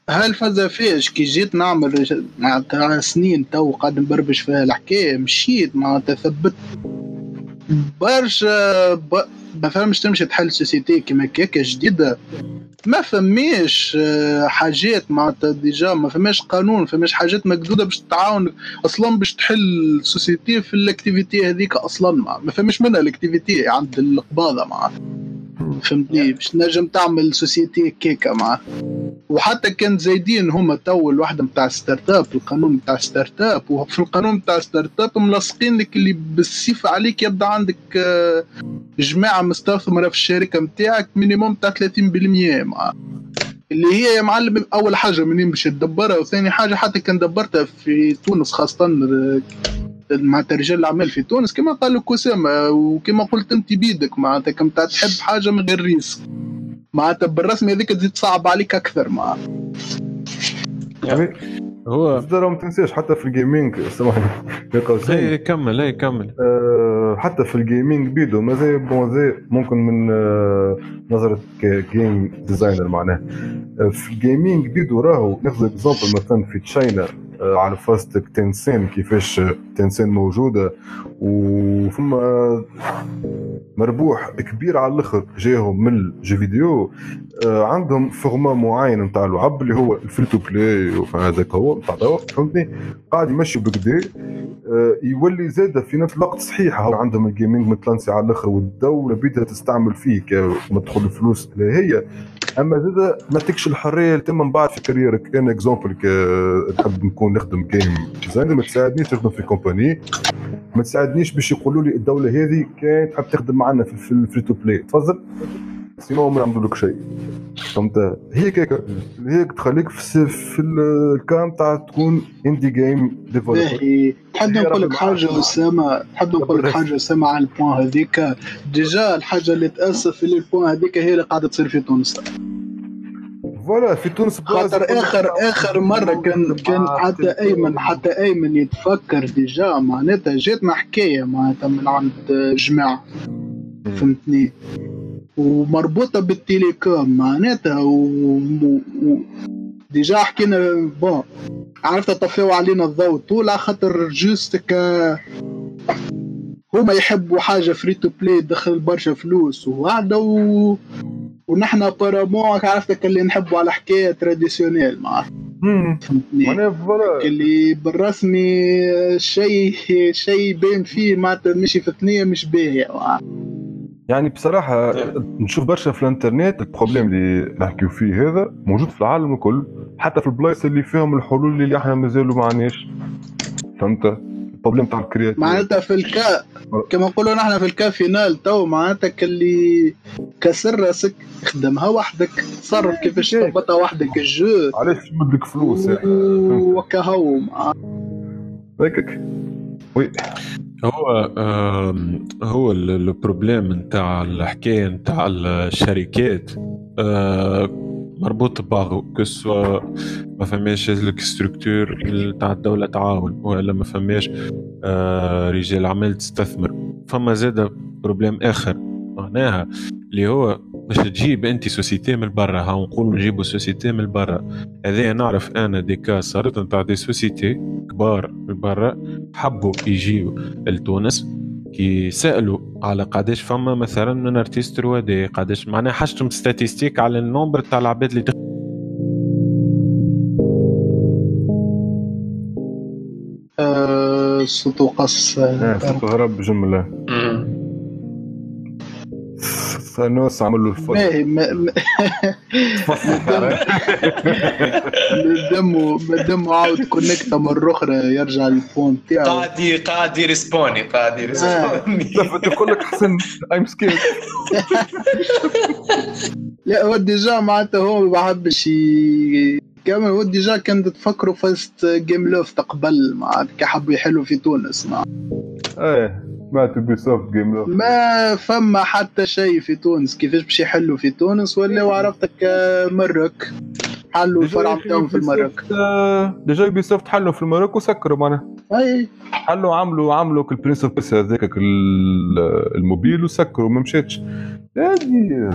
صح. هاي الفازة فيش كي جيت نعمل معناتها سنين تو قاعد نبربش فيها الحكاية مشيت معناتها ثبت برشا ب... ما فهمش تمشي تحل société كيما كيكا جديدة ما فماش آه، حاجات معناتها ديجا ما فماش قانون ما فماش حاجات مقدودة باش تعاون أصلا باش تحل société في ال activité هذيك أصلا ما, ما فماش منها ال activité عند القباضة معناتها فهمتني؟ باش تنجم تعمل société كيكا معاه وحتى كان زايدين هما تو الوحده نتاع start-up القانون نتاع start-up وفي القانون نتاع start-up ملصقين لك اللي بالصفة عليك يبدأ عندك آه، جماعة مستثمرة في الشركة نتاعك minimum تاع 30% مع. اللي هي يا معلم أول حاجة منين باش تدبرها وثاني حاجة حتى كان دبرتها في تونس خاصة آه، مع رجال الاعمال في تونس. كما قال لك أسامة وكما قلت أنت بيدك معناتها كم تحب حاجة من غير risque. معناتها بالرسمي هذيك تزيد تصعب عليك أكثر مع يعني هو ترى ما تنساش حتى في الجيمنج سامحني يا قوسين. هي كمل هي كمل آه، حتى في الجيمنج بيدو ما زي بون زي ممكن من آه، نظرة كجيم ديزاينر معناه. آه، في الجيمنج بيدو راهو ناخذ اكزامبل مثلا في تشاينا آه، على فاستك تنسين كيفاش تنسين موجودة وفما مربوح كبير على الأخر جاهم من les jeux vidéo آه، عندهم format معين نتاع اللعب اللي هو ال free to play هذاك هو نتاع فهمتني؟ قاعد يمشي بكدا آه، يولي زاد في نفس الوقت صحيح هو عندهم ال gaming مت lancé على الأخر والدولة بدها تستعمل فيه كمدخل الفلوس اللي هي. أما زاد ما تكش الحرية اللي تم من بعد في كاريرك. أنا exemple نحب نكون نخدم game designer ما تساعدنيش نخدم في compagnie. ما تساعدنيش باش يقولوا لي الدولة هذه كانت تحب تخدم معنا في, ال free to play تفضل. sinon ما نعملوا لك شيء. فهمت هي كيكا هيك تخليك في, في الكام تاع تكون indie game developer تحب نقول لك حاجة أسامة؟ تحب نقول لك حاجة أسامة على ال point هذيك؟ déjà الحاجة اللي تأسف في ال point هذيك هي اللي قاعدة تصير في تونس. voilà في تونس خاطر اخر آخر مرة كان كان حتى ايمن حتى أيمن يتفكر déjà معناتها جاتنا حكاية معناتها من عند جماعة. فهمتني؟ ومربوطة بال télécom معناتها و... و... déjà حكينا bon عرفت طفيو علينا الضوء. طول على خاطر juste que هما يحبوا حاجة free to play تدخل برشا فلوس وهذا و... ونحن carrément عرفتك اللي نحبوا على حكاية traditionnel voilà اللي بالرسمي شيء شيء باين فيه معناتها مشي في ثنيه مش باهي يعني بصراحة نشوف برشا في الانترنت ال problème اللي نحكيو فيه هذا موجود في العالم الكل حتى في البلايص اللي فيهم الحلول اللي إحنا مازالوا ما عندناش. فهمت؟ ال problème تاع ال créatif معناتها في ال cas كما نقولوا نحن في ال cas final tout معناتها اللي كسر راسك خدمها وحدك تصرف كيفاش هيك. تربطها وحدك الجو. علاش تمد لك فلوس؟ يعني؟ وكهو هيك oui. هو هو ال- ال problème نتاع الحكاية نتاع الشركات. آه، مربوط ببعضه que ce soit ما فماش لك structure تاع الدولة تعاون ولا ما فماش آه، رجال اعمال تستثمر. فما زاد problème آخر معناها اللي هو باش تجيب أنت société من برا ها نقولوا نجيبوا société من برا. هذا نعرف أنا des cas صارت نتاع des sociétés كبار من برا حبوا يجيو لتونس. كي سألوا على قداش فما مثلا من artiste 3D قداش معناها حاجتهم statistiques على ال nombre تاع العباد اللي تخ- آه، صوت وقص. آه صوت هرب جملة مم. سانوس عمل له الفضل. باهي ما- ما- مادامو مادامو عاود كونكتا مرة أخرى يرجع الفون تاعو قاعد قاعد يريسبوني قاعد يريسبوني. تقول لك حسن ايم سكير لا هو ديجا معناتها هو ما بحبش ي- كمان هو ديجا كان تفكروا فاست جيم لوفت قبل معناتها كي حبوا يحلوا في تونس معناتها. إيه سمعت بي سوفت جيم لو ما فما حتى شيء في تونس. كيفاش باش يحلوا في تونس؟ ولا عرفتك آه، مرك حلوا الفرع نتاعهم في المرك ديجا بي سوفت حلوا في المراك وسكروا معناها. أي. حلوا عملوا عملوا البرنس اوف بيس هذاك ال- الموبيل وسكروا ما مشاتش هذه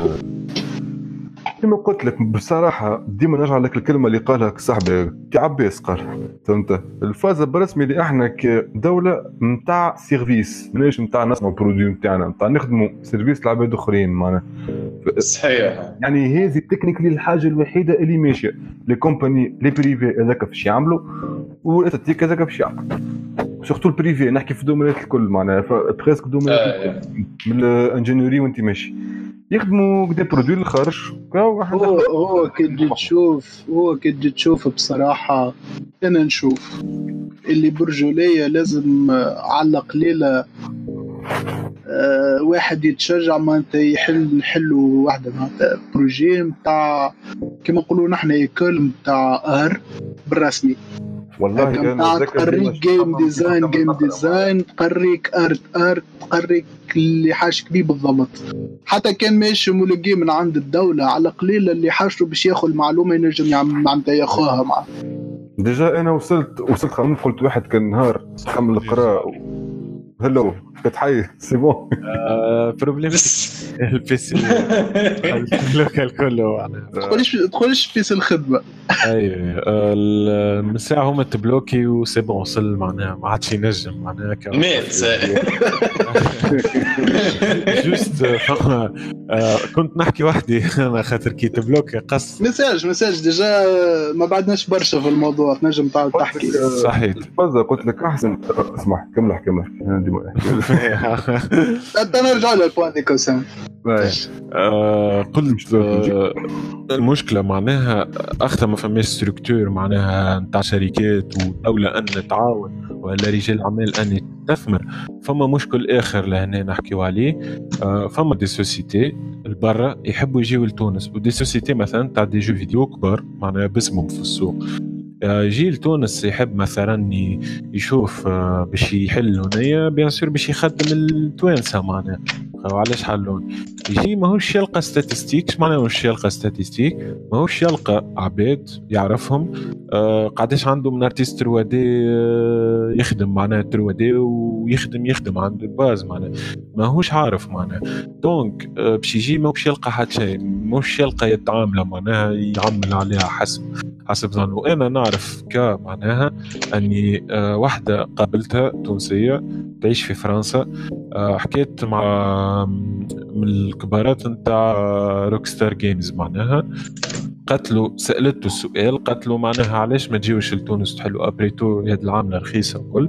كما قلت لك بصراحة ديما نرجع لك الكلمة اللي قالها صاحبي كي عباس قال فهمت؟ الفاز بالرسمي اللي إحنا كدولة نتاع service ماناش نتاع نصنعوا produit نتاعنا نتاع نخدموا service لعباد أخرين معناها. صحيح. يعني هذه technically الحاجة الوحيدة اللي ماشية. les compagnies les privés هذاك باش يعملوا وال étatique هذاك باش يعمل. surtout ال privé نحكي في ال domaine ات الكل معناها presque domaine ات آه، الكل. من ال ingénierie وانت ماشي. يخدموا كدا produit للخارج. هو هو كي تجي تشوف هو كي تجي تشوف بصراحة أنا نشوف. اللي برجولية لازم على قليلة آه، واحد يتشجع معناتها يحل نحلوا واحدة معناتها projet نتاع كما نقولوا نحن école نتاع art بالرسمي. والله ذاك تقريك اليوم game design game. design تقريك art art تقريك اللي حاجك بيه بالضبط. حتى كان ماشي مولوجي من عند الدولة على قليل اللي حاجته باش ياخذ المعلومة ينجم يعمل معناتها ياخوها مع ديجا أنا وصلت وصلت قلت واحد كان نهار كمل القراء هلو كنت حي. سي بون. آه، بروبليم البي سي اللوكال كله. تدخلش تدخلش في الخدمة. أي آه، من ساعه هما تبلوكي وسي بون وصل معناها ما عادش ينجم معناها مات juste فما آه، كنت نحكي وحدي. أنا خاطر كي ت bloqué قص. مساج مساج. ديجا ما بعدناش برشا في الموضوع. تنجم تعاود تحكي. صحيح. فازا قلت لك احسن اسمح كمل كمل. أحكي. حتى نرجع لل point. آه، قلت المشكلة معناها اخذ ما فماش structure معناها نتاع شركات ودولة أن تعاون ولا رجال أعمال أن تستثمر فما مشكل آخر لهنا نحكيو عليه. آه، فما des sociétés لبرا يحبوا يجيو لتونس. و des sociétés مثلا تاع des jeux vidéo كبار معناها باسمهم في السوق. آه، يجي لتونس يحب مثلا يشوف آه، باش يحل هنايا bien sûr باش يخدم التوانسة معناها. وعلاش حلون؟ يجي ماهوش يلقى statistiques اش معناه مش يلقى statistiques ماهوش يلقى عباد يعرفهم. آه قداش عنده من artiste 3D آه يخدم معناها 3D ويخدم يخدم عنده les bases معناها ماهوش عارف معناها. donc آه باش يجي ماهوش يلقى حتى شيء ماهوش يلقى يتعامل معناها يعمل عليها حسب حسب ظنه. وأنا نعرف ك معناها أني آه واحدة قابلتها تونسية تعيش في فرنسا آه حكيت مع من الكبارات نتاع Rockstar Games معناها. له سالته السؤال له معناها علاش ما تجيوش لتونس تحلوا أبريتو هاد العاملة رخيصة وكل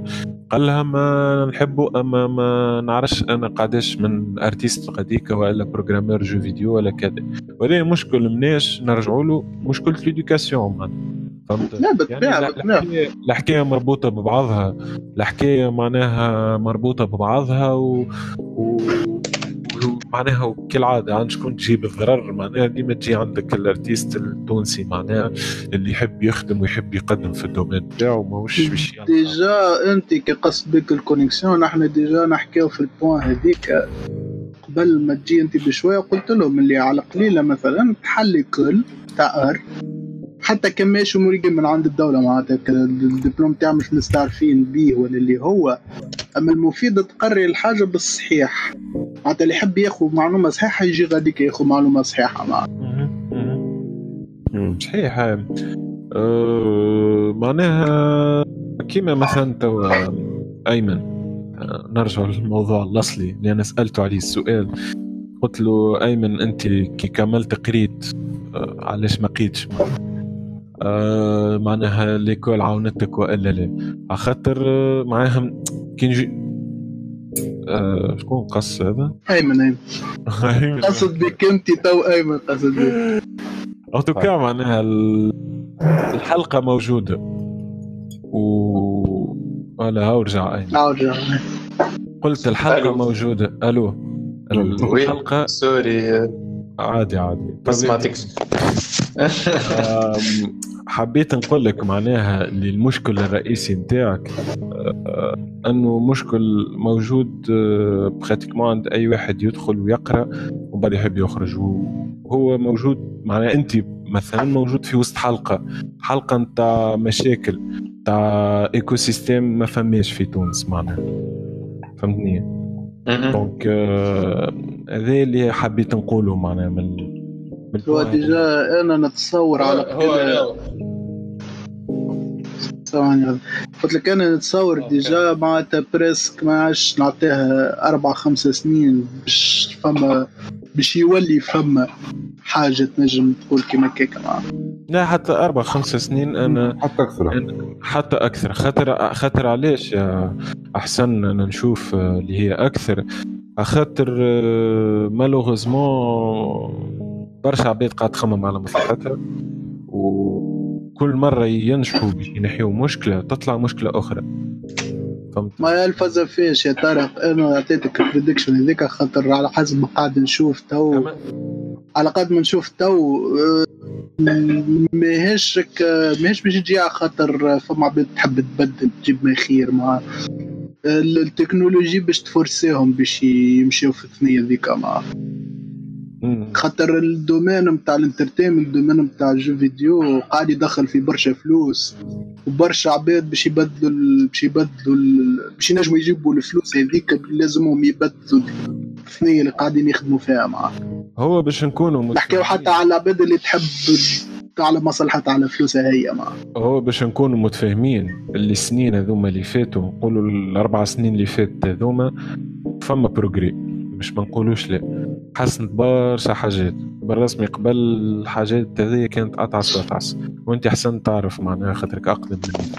قال لها ما نحبوا أما ما نعرفش أنا قداش من artistes غاديكا ولا programmeurs jeux vidéo ولا كذا. وهذا مشكل مناش نرجعوا له مشكله l'éducation معناها. فهمت؟ لا بالطبيعة يعني بالطبيعة. الحكاية مربوطة ببعضها. الحكاية معناها مربوطة ببعضها و, و... معناها كالعاده عن شكون تجيب الضرر معناها ديما تجي عندك ال artiste التونسي معناها اللي يحب يخدم ويحب يقدم في ال domaine بتاعه ماهوش باش déjà أنت كي قصت بك ال connexion نحن déjà نحكيو في ال point هذيك. قبل ما تجي أنت بشوية قلت لهم اللي على قليلة مثلا تحل école تاع art حتى ماشي مريقل من عند الدولة معناتها الدبلوم تاعه مش مستعرفين بيه ولا اللي هو. أما المفيد تقري الحاجة بالصحيح. معناتها اللي يحب ياخذ معلومة صحيحة يجي غاديك ياخذ معلومة صحيحة معناتها صحيح. أه معناها كيما مثلا توا أيمن آه، نرجع للموضوع الأصلي اللي أنا سألته عليه السؤال. قلت له أيمن أنت كي كملت قريت آه، علاش ما قيتش آه معناها ليكول عاونتك وإلا لا. على خاطر آه، معناها كي نجي آه شكون قص هذا؟ أيمن أيمن. قصت بك انت تو أيمن قصد بك ان توكا معناها ال- الحلقة موجودة. و ولا هاو رجع أيمن. عاود رجع. قلت الحلقة ألو. موجودة. ألو. الحلقة sorry عادي عادي. ما سمعتكش آم، حبيت نقول لك معناها اللي المشكل الرئيسي نتاعك. آه، أنه مشكل موجود pratiquement عند أي واحد يدخل ويقرأ وبعد يحب يخرج. وهو موجود معناها أنت مثلا موجود في وسط حلقة. حلقة نتاع مشاكل نتاع écosystème ما فماش في تونس معناها. فهمتني. donc آه، هذا اللي حبيت نقوله معناها من من هو déjà أنا نتصور على هو ثواني قلت لك أنا نتصور déjà معناتها presque ما عادش نعطيها أربع خمس سنين باش فما باش يولي فما حاجة تنجم تقول كيما كيكا. معناتها لا حتى أربع خمس سنين أنا حتى أكثر. حتى أكثر. خاطر خاطر علاش يا أحسن أنا نشوف آه، اللي هي أكثر؟ خاطر malheureusement برشا عباد قاعد تخمم على مصلحتها. وكل مرة ينجحوا باش ينحيوا مشكلة تطلع مشكلة أخرى. فهمت؟ ما يلفز فيش يا طارق. أنا عطيتك ال prediction هذيك خاطر على حسب ما قاعد نشوف تو. على قد ما نشوف تو آه، ماهيش ماهيش باش تجي على خاطر فما عباد تحب تبدل تجيب ما خير مع ال- التكنولوجي باش تفورسيهم باش يمشيو في الثنية ذيك مع. خاطر ال domaine نتاع ال entertainment ال domaine نتاع ال jeu vidéo قاعد يدخل في برشا فلوس وبرشا عباد باش يبدلوا باش يبدلوا باش ينجموا يجيبوا الفلوس هذيك لازمهم يبدلوا الثنيه اللي قاعدين يخدموا فيها معاه هو باش نكونوا نحكيو حتى على العباد اللي تحب على مصلحتها على فلوسها هي معاه هو باش نكونوا متفاهمين اللي السنين هذوما اللي فاتوا نقولوا الأربع سنين اللي فاتت هذوما فما progrès مش ما نقولوش لا. حسنت برشا حاجات. بالرسمي قبل الحاجات هذه كانت اتعس واتعس وأنت أحسن تعرف معناها خاطرك أقدم مني.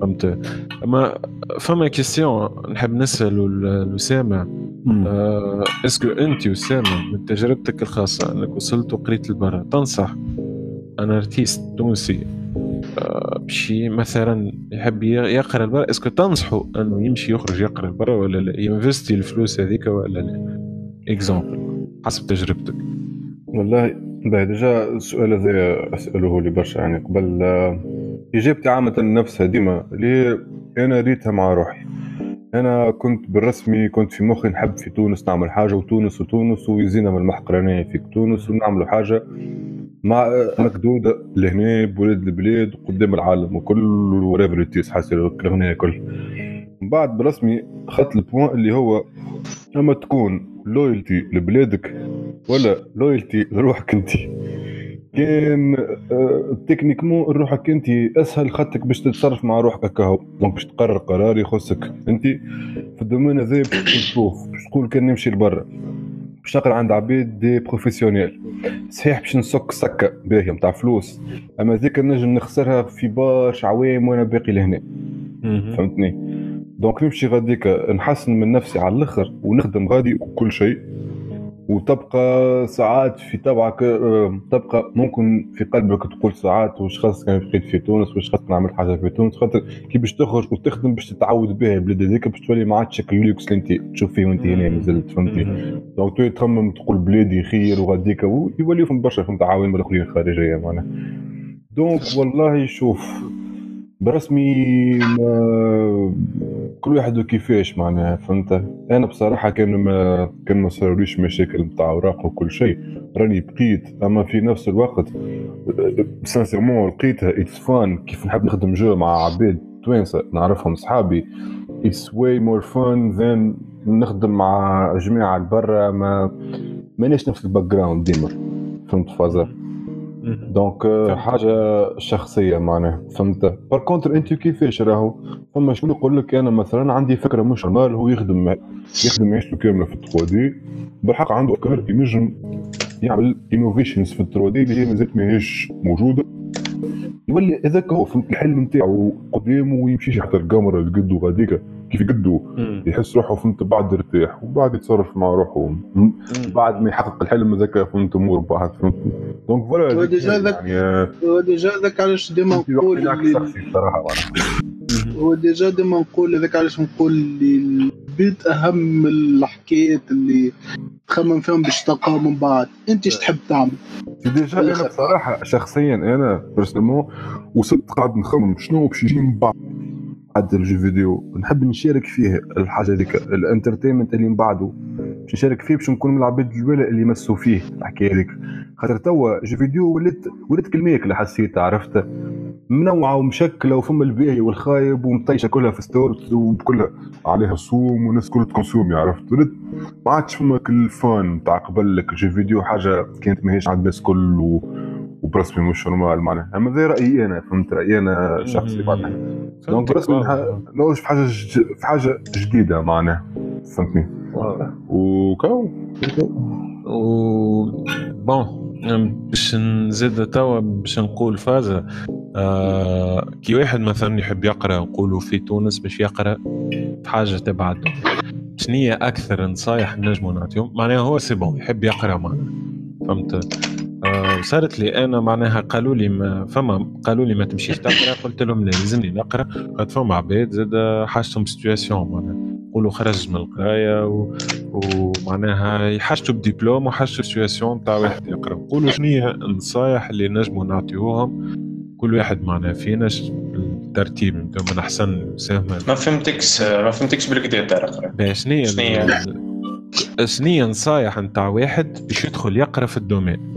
فهمت أما فما question نحب نسالوا ل- لاسامه آه، est-ce que أنت اسامه من تجربتك الخاصة أنك وصلت وقريت لبرا تنصح un artiste تونسي آه، باش ي- مثلا يحب يقرأ لبرا est-ce que تنصحوا أنه يمشي يخرج يقرأ لبرا ولا لا؟ ي investi الفلوس هذيك ولا لا؟ exemple حسب تجربتك. والله باهي déjà السؤال هذا أسأله لي برشا يعني قبل اجابتي عامة نفسها ديما اللي هي أنا ريتها مع روحي. أنا كنت بالرسمي كنت في مخي نحب في تونس نعمل حاجة وتونس وتونس ويزينا من المحقرانيه في تونس ونعملوا حاجة مع مكدودة لهنا بولاد البلاد وقدام العالم وكل وريفر تيس حاسر الاغنيه كل من بعد بالرسمي اخذت البوان اللي هو أما تكون لويالتي لبلادك ولا لويالتي لروحك أنت. كان آه، techniquement روحك انت اسهل خطك باش تتصرف مع روحك هكا. donc باش تقرر قرار يخصك. انت في ال domaine هذا باش تشوف. باش تقول كان نمشي لبرا. باش نقرا عند عباد des professionnels. صحيح باش نسك سكة. باهيه نتاع فلوس. أما ذيك نجم نخسرها في برشا عوام وأنا باقي لهنا. فهمتني؟ donc نمشي غاديك. نحسن من نفسي على الآخر ونخدم غادي وكل شيء. وتبقى ساعات في تبعك آه، تبقى ممكن في قلبك تقول ساعات وش خاص كان بقيت في تونس وش خاص نعمل حاجة في تونس خاطر كي باش تخرج وتخدم باش تتعود بها البلاد هذيك باش تولي ما عادش اللوكس اللي انت تشوف فيه وانت هنا مازلت فهمتني؟ دونك تولي تخمم تقول بلادي خير وغاديك ويوليو فهم برشا فهمت عوامل الاخرين خارجيه معناها. دونك والله شوف برسمي ما كل واحد وكيفاش معناها فهمت؟ أنا بصراحة كان ما كان ما صاروليش مشاكل نتاع أوراق وكل شيء. راني بقيت أما في نفس الوقت sincèrement لقيتها it's fun كيف نحب نخدم jeu مع عباد توانسة نعرفهم صحابي. it's way more fun than نخدم مع جماعة برا ما مانيش نفس ال background ديما. فهمت فازر؟ donc حاجة شخصية معناها فهمت؟ par contre انت كيفاش راهو فما شنو يقول لك؟ أنا مثلا عندي فكرة مش normal هو يخدم يخدم عيشته كاملة في 3 D. بالحق عنده افكار ينجم يعمل innovations في 3 D اللي هي مازالت ماهيش موجودة. يولي هذاك هو فهمت الحلم نتاعو قدامه ويمشيش يحضر الكاميرا لقدو غاديك كيف قدو يحس روحه فهمت بعد يرتاح وبعد يتصرف مع روحه. بعد ما يحقق الحلم هذاك فهمت أمور بعد فهمت. donc voilà هو déjà ذاك يعني هو déjà ذاك علاش ديما نقول هو déjà ديما نقول هذاك علاش نقول اللي ال but أهم من الحكايات اللي تخمم فيهم باش تلقاهم من بعد. أنت إيش تحب تعمل؟ déjà أنا بصراحة شخصيا أنا personnellement وصلت قاعد نخمم شنو باش يجي من بعد. بعد ال jeu vidéo نحب نشارك فيه الحاجة هذيك ال entertainment اللي من بعده باش نشارك فيه باش نكون من العباد الاولى اللي يمسوا فيه الحكاية هذيك. خاطر توا jeu vidéo ولات ولات كلميك اللي حسيت عرفت؟ منوعه ومشكلة وفما الباهي والخايب ومطيشة كلها في stores وكلها عليها صوم والناس كلها ت consommer عرفت؟ ولات ما عادش فما كل fun تاع قبل لك jeu vidéo حاجة كانت ماهيش عند الناس كل و... وبرسمي مش normal معناها. أما ذا رأيي أنا فهمت رأيي أنا شخصي معناها donc برسمي نشوف في حاجة ج... في حاجة جديدة معناها. فهمتني؟ وكاو. و bon باش نزيد توا باش نقول فازة آه كي واحد مثلا يحب يقرأ نقولوا في تونس باش يقرأ في حاجة تبع الدنيا شنية أكثر نصايح نجموا نعطيهم؟ معناها هو c'est bon يحب يقرأ معناها. فهمت؟ آه صارت لي أنا معناها قالوا لي ما فما قالوا لي ما تمشيش تقرا قلت لهم لا لازمني نقرأ. قد فما عباد زاد حاجتهم situation معناها يقولوا خرج من القراية و... ومعناها يحاجتوا بدبلوم وحاجتوا situation تاع واحد يقرأ. نقولوا شنو هي النصايح اللي نجموا نعطيوهم. كل واحد معنا فينا الترتيب. نبدأو من أحسن مساهمه ما فهمتكش ما فهمتكش بالكدا هي شنو هي؟ شنو هي نصايح نتاع واحد باش يدخل يقرأ في ال domaine؟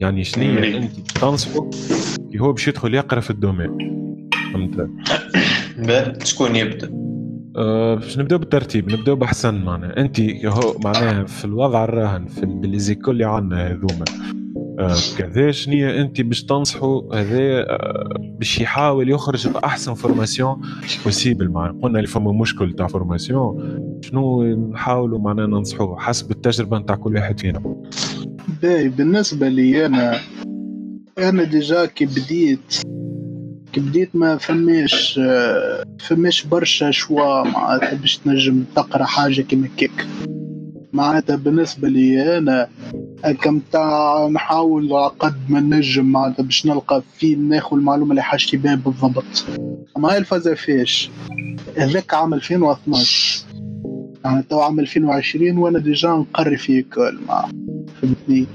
يعني شنو هي. أنت تنصحه؟ كي هو باش يدخل يقرأ في ال domaine. فهمت؟ شكون يبدأ؟ أه باش نبداو بالترتيب نبداو بأحسن معناها أنت هو معناها في الوضع الراهن في ب les écoles اللي عندنا هذوما. أه كذا شنو أنت باش تنصحوا هذا أه باش يحاول يخرج بأحسن formation possible معنا قلنا اللي فما مشكل تاع formation شنو نحاولوا معناها ننصحوه؟ حسب التجربة نتاع كل واحد فينا. باهي. بالنسبة لي أنا أنا déjà كي بديت كي بديت ما فماش فماش برشا choix معناتها باش تنجم تقرأ حاجة كيما كيك معناتها بالنسبة لي أنا هكا متاع نحاول قد ما نجم معناتها باش نلقى في ناخذ المعلومة اللي حاجتي بها بالضبط. أما هاي الفازة فيش. هذاك عام 2012 يعني تو عام 2020 وأنا déjà نقري في école مع فهمتني؟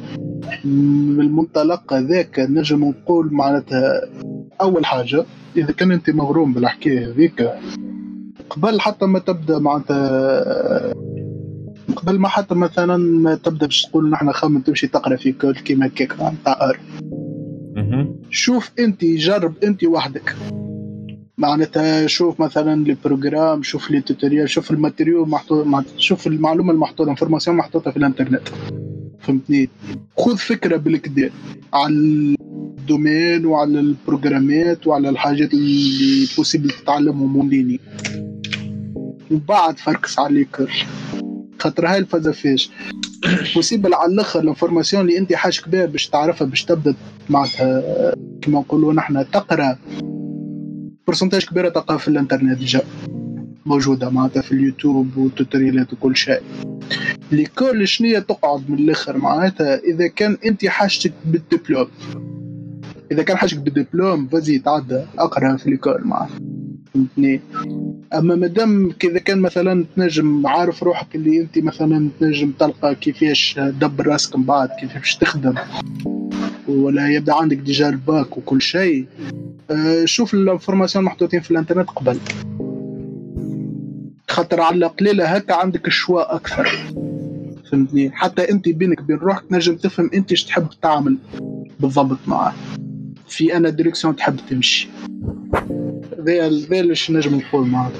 من المنطلق هذاك نجم نقول معناتها أول حاجة إذا كان أنت مغروم بالحكاية هذيك قبل حتى ما تبدأ معناتها قبل ما حتى مثلا ما تبدأ باش تقول نحن خمم تمشي تقرأ في école كيما كيك معناتها ار. شوف أنت جرب أنت وحدك. معناتها شوف مثلا les programmes شوف les tutoriels شوف ال matériau محطوط شوف المعلومة المحطوطة information محطوطة في الإنترنت. فهمتني خذ فكرة بالكدا على ال domaine وعلى البروجرامات وعلى الحاجات اللي possible تتعلمهم اونلاين وبعد فركس الكل خاطر هاي الفلسفاش possible على الأخر ال information اللي أنت حاجك بها باش تعرفها باش تبدأ معناتها كما نقولوا نحن تقرأ. pourcentage كبيرة تلقاها في الإنترنت déjà موجودة معناتها في اليوتيوب والتوتوريالات وكل شيء. لكل شنية تقعد من الآخر معناتها؟ إذا كان أنت حاجتك بالدبلوم. إذا كان حاجتك بالدبلوم vas-y تعدى أقرأ في l'école معناتها. فهمتني؟ أما مادام إذا كان مثلا تنجم عارف روحك اللي أنت مثلا تنجم تلقى كيفاش دبر راسك من بعد كيف باش تخدم ولا يبدأ عندك déjà ال bac وكل شيء آه، شوف ال information محطوطين في الإنترنت قبل. خاطر على قليلة هكا عندك ال choix أكثر. فهمتني؟ حتى أنت بينك بين روحك تنجم تفهم أنت إيش تحب تعمل بالضبط معناه في أنا direction تحب تمشي. ذا ذا اللي نجم نقول معناه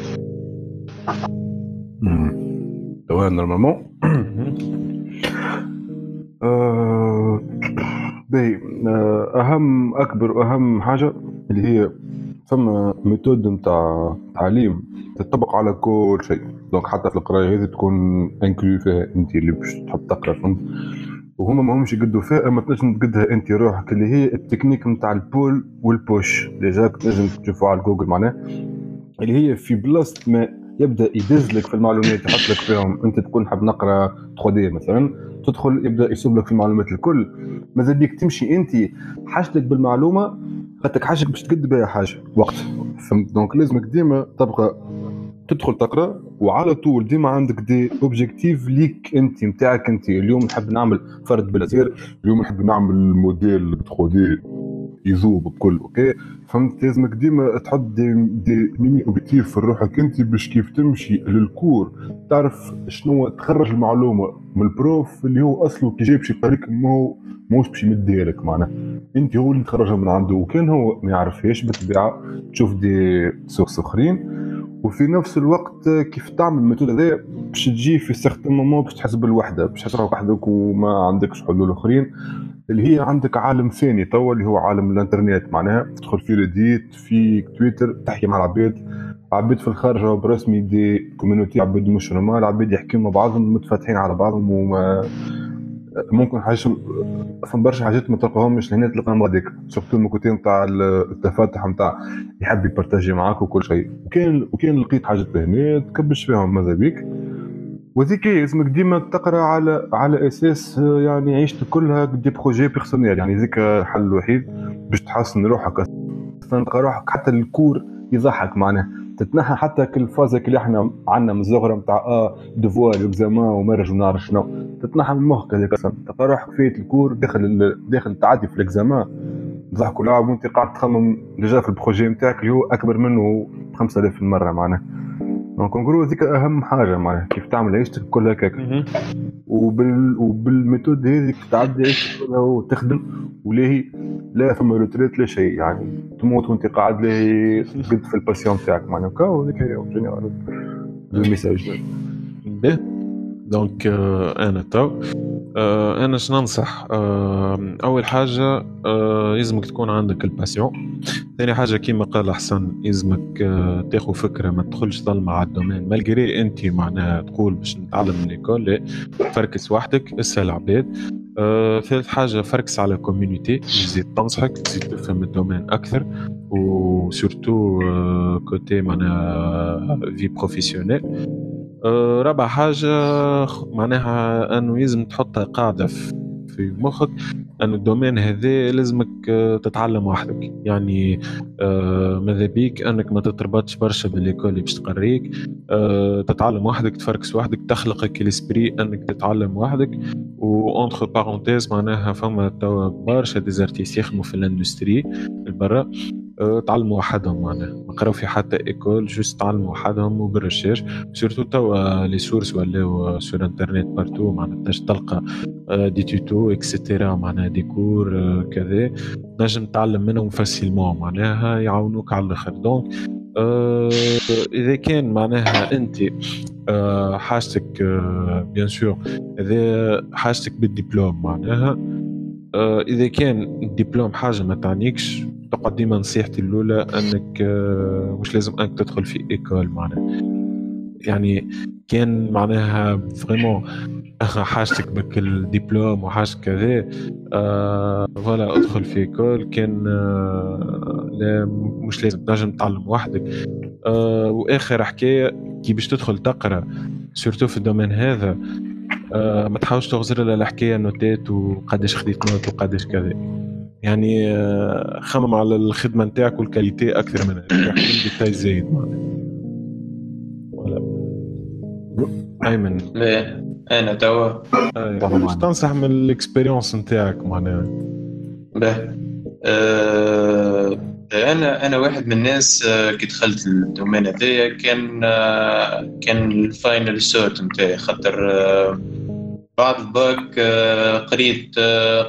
تمام normalement باهي أهم أكبر وأهم حاجة اللي هي فما méthode نتاع تعليم تطبق على كل شيء. donc حتى في القراية هذه تكون inclus فيها أنت اللي باش تحب تقرأ فهمت؟ وهما ما همش يقدوا فيها أما تنجم تقدها أنت روحك اللي هي التكنيك نتاع ال pull وال push. déjà تنجم تشوفوا على جوجل معناه اللي هي في بلاصة ما يبدأ يدز لك في المعلومات يحط لك فيهم. أنت تكون حاب نقرأ 3D مثلا تدخل يبدأ يصب لك في المعلومات الكل. ماذا بيك تمشي أنت حاجتك بالمعلومة خاطرك حاجتك باش تقد بها حاجة وقت. فهمت؟ donc لازمك ديما تبقى تدخل تقرأ وعلى طول ديما عندك des objectifs ليك أنت نتاعك أنت. اليوم نحب نعمل فرد plaisir اليوم نحب نعمل موديل 3 دي. يذوب بكل okay؟ فهمت؟ لازمك ديما تحط des, des mini objectifs في روحك أنت باش كيف تمشي لل cours. تعرف شنو تخرج المعلومة من ال prof اللي هو أصله كي جاي باش يقريك ما هو موش باش يمديها لك معناها. أنت هو اللي تخرجها من عنده وكان هو ما يعرفهاش بالطبيعة. تشوف des sources أخرين. وفي نفس الوقت كيف تعمل ال méthode هذايا باش تجي في certain moment باش تحس بالوحدة باش تحس روحك وحدك وما عندكش حلول أخرين. اللي هي عندك عالم ثاني توا اللي هو عالم الإنترنت. معناها تدخل في ريديت في تويتر تحكي مع العباد. عباد في الخارج برسمي des community عباد مش normal عباد يحكيو مع بعضهم متفتحين على بعضهم وما ممكن حاجة فما برشا حاجات ما تلقاهمش. لهنا تلقاهم غاديك surtout من côté نتاع التفتح نتاع يحب ي partager معاك وكل شيء. وكان وكان لقيت حاجات لهنا تكبش فيهم ماذا بيك وذيك اسمك ديما تقرأ على على أساس آه، يعني عيشتك كلها des projets personnels. يعني ذيك الحل الوحيد باش تحسن روحك. تلقى روحك حتى ال cours يضحك معناه تتنحى حتى كل فازك اللي إحنا عندنا من الصغر نتاع آه devoirs examens ومرج ونعرف شنو. تتنحى من مخك هذاك تلقى روحك فايت ال cours داخل داخل تعدي في ال examen ضحك ولعب وانت قاعد تخمم déjà في ال projet نتاعك اللي هو أكبر منه 5000 مرة معناه donc اون ذيك أهم حاجة معناها كيف تعمل عيشتك كلها هكاك. وبال وبال méthode هذيك تعدي عيشتك كلها وتخدم ولاهي لا ثم retraite لا شيء. يعني تموت وانت قاعد لاهي قد في ال passion تاعك معناها هذيك هي général ال message باهي donc آه، أنا تو. آه، أنا شنو ننصح؟ آه، أول حاجة يلزمك تكون عندك ال passion ثاني حاجة كيما قال حسن يلزمك تاخذ فكرة ما تدخلش ظلمة على ال domaine. malgré أنت معناها تقول باش نتعلم من l'école فركس وحدك اسأل عباد. آه، ثالث حاجة فركس على community تزيد تنصحك تزيد تفهم ال domaine أكثر. و surtout آه، côté معناها في professionnel رابع حاجة معناها أنه لازم تحطها قاعدة في مخك أنه ال domaine هذا لازمك آه، تتعلم وحدك. يعني آه، ماذا بيك؟ أنك ما تتربطش برشا بال l'école اللي باش تقريك. تتعلم وحدك تفركس وحدك تخلقك ال esprit أنك تتعلم وحدك. و entre parenthèses معناها فما توا برشا des artistes يخدموا في ال industry البرا. تعلموا وحدهم معناها. ما قراو في حتى école juste تعلموا وحدهم وبال recherche surtout توا les sources ولاو sur internet partout معناها تلقى آه، des tutos et cetera معناها des cours آه، كذا. تنجم تتعلم منهم facilement معناها يعاونوك على الآخر. donc آه، إذا كان معناها أنت آه، حاجتك bien sûr إذا حاجتك بالدبلوم معناها آه، إذا كان الدبلوم حاجة ما تعنيكش تقعد ديما نصيحتي الأولى أنك آه، مش لازم أنك تدخل في école معناها. يعني كان معناها vraiment حاجتك بك الدبلوم وحاجتك كذا آه voilà أدخل في école. كان آه لا مش لازم تنجم تتعلم وحدك. وآخر حكاية كي باش تدخل تقرأ surtout في ال domaine هذا ما تحاولش تغزر لا الحكاية نوتات وقداش خديت note وقداش كذا. يعني آه خمم على الخدمة نتاعك وال qualité أكثر من هيك détail زايد معناها. ولا. أيمن. لا. أنا توا. آه، مش تنصح من ال expérience نتاعك معناها. به آه أنا أنا واحد من الناس آه، كي دخلت ال domaine هذايا كان آه، كان ال final shot نتاعي. خاطر بعد الباك قريت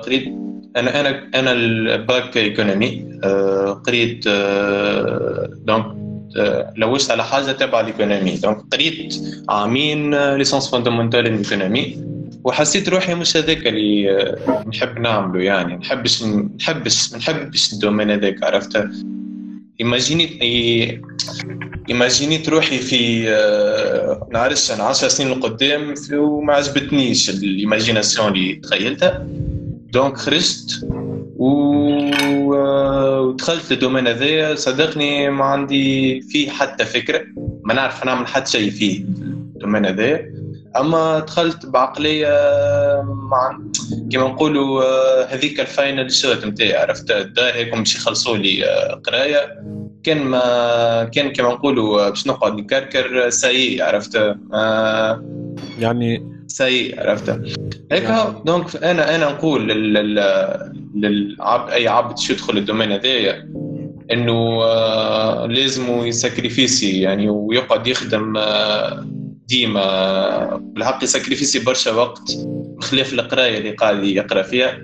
قريت أنا أنا أنا ال bac économie آه، قريت آه، donc آه، لوجت على حاجة تبع ال économie donc قريت عامين licence fondamentale en économie وحسيت روحي مش هذاك اللي آه، نحب نعمله يعني نحبش نحبش نحبش ال domaine هذاك عرفت؟ إيماجينيت إيماجينيت روحي في آه، نعرفش أنا 10 سنين لقدام وما عجبتنيش ال imagination اللي تخيلتها. donc خرجت. آه، ودخلت ال domaine هذايا. صدقني ما عندي فيه حتى فكرة ما نعرف نعمل حتى شيء فيه ال domaine هذايا. أما دخلت بعقلية مع كما نقولوا آه، هذيك ال final shot نتاعي عرفت؟ الدار هيكم باش يخلصوا لي آه، قراية. كان ما كان كما نقولوا آه، باش نقعد نكركر ساي عرفت؟ آه، يعني ساي عرفت؟ هيك. donc أنا أنا نقول لل- لل- للعبد أي عبد شو يدخل ال domaine هذايا إنه آه، لازم ي sacrifier يعني ويقعد يخدم آه، ديما. بالحق ي sacrifier برشا وقت بخلاف القراية اللي قاعد يقرأ فيها.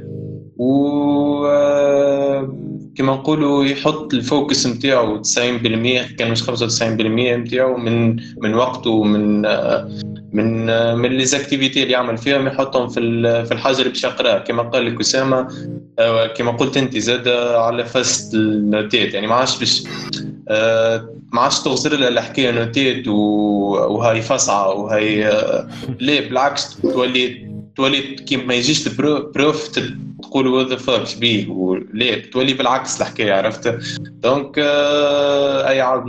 و آه، كما نقولوا يحط ال focus نتاعو 90% كان مش 95% نتاعو من من وقته آه، من من les activités اللي يعمل فيهم يحطهم في في اللي باش يقراها كما قال لك أسامة آه، كما قلت أنت زاد على فاست النوتات يعني ما عادش باش آه، ما عادش تغزر الحكاية نوتات وهاي فصعة وهي آه، لا بالعكس تولي تولي كي ما يجيش بروف تقول وذا فاك بيه لا تولي بالعكس الحكاية عرفت؟ دونك أي عاد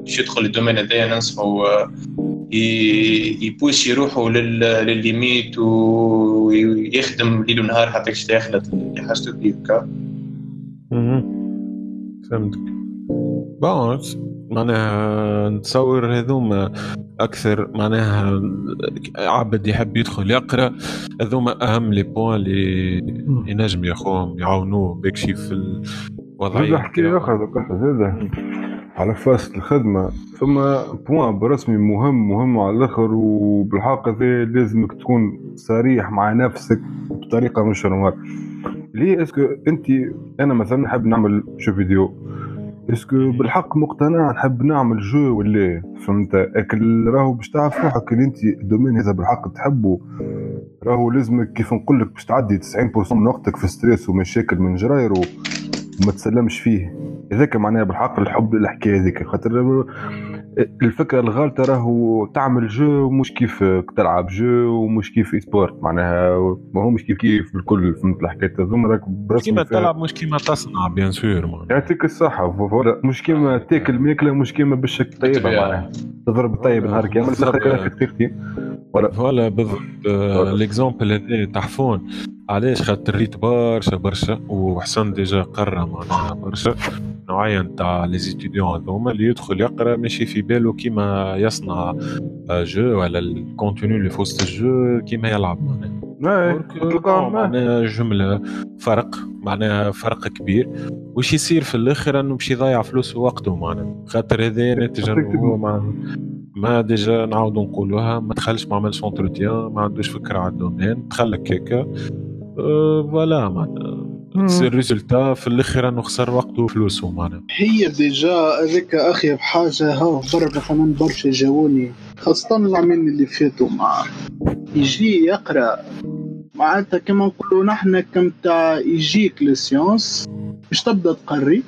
باش يدخل الدومين هذايا ننصحه ي- يبوش يروحوا لل- للل limite ويخدم ليل ونهار حتى يشتغل اللي حاجته فيه هكا. مهم. فهمتك bon معناها نتصور هذوما أكثر معناها عبد يحب يدخل يقرا هذوما اهم les points اللي ينجم ياخوهم يعاونوه بكشي في الوضعيه حكايه أخرى ذكرت زادة على فازة الخدمة. ثم point برسمي مهم مهم على الآخر وبالحق هذا لازمك تكون صريح مع نفسك بطريقة مش normale ليه؟ est-ce que أنت أنا مثلا نحب نعمل jeu vidéo. est-ce que بالحق مقتنع نحب نعمل jeu ولا فهمت؟ أكل راهو باش تعرف روحك اللي أنت ال domaine هذا بالحق تحبه. راهو لازمك كيف نقول لك باش تعدي 90% من وقتك في stress ومشاكل من جراير و... وما تسلمش فيه. هذاك معناها بالحق الحب للحكاية هذيك. خاطر الفكرة الغالطه راهو تعمل jeu مش كيف تلعب jeu ومش كيف اي sport معناها ما هو مش كيف كيف الكل فهمت الحكاية. هذوما راك كيما تلعب مش كيما تصنع bien sûr. يعطيك voilà مش كيما تاكل ماكلة مش كيما باش تطيبها بالطبيعة. معناها تضرب الطيب نهار كامل voilà بالضبط. l'exemple هذا تحفون علاش خاطر ريت برشا برشا وحسن déjà قرا معناها برشا نوعيه نتاع les étudiants هذوما اللي يدخل يقرأ ماشي في باله كيما يصنع آه، jeu ولا ال contenu اللي في وسط ال jeu كيما يلعب. معناها non، معناها جملة فرق معناها فرق كبير. وش يصير في الآخر؟ انه باش يضيع فلوسه ووقته معناها. خاطر هذا هو ما déjà نعاودوا نقولوها. ما دخلش ما عملش entretien ما عندوش فكرة على ال domaine دخل لك هكا أه، فوالا معناها. تصير ريزولتا في الآخر أنه خسر وقته وفلوسه معناها. هي ديجا هذيك أخي بحاجة ها برا مثلا برشا جاوني خاصة العامين اللي فاتوا مع يجي يقرأ. معناتها كما نقولوا نحن كم تاع يجيك للسيونس باش تبدأ تقري.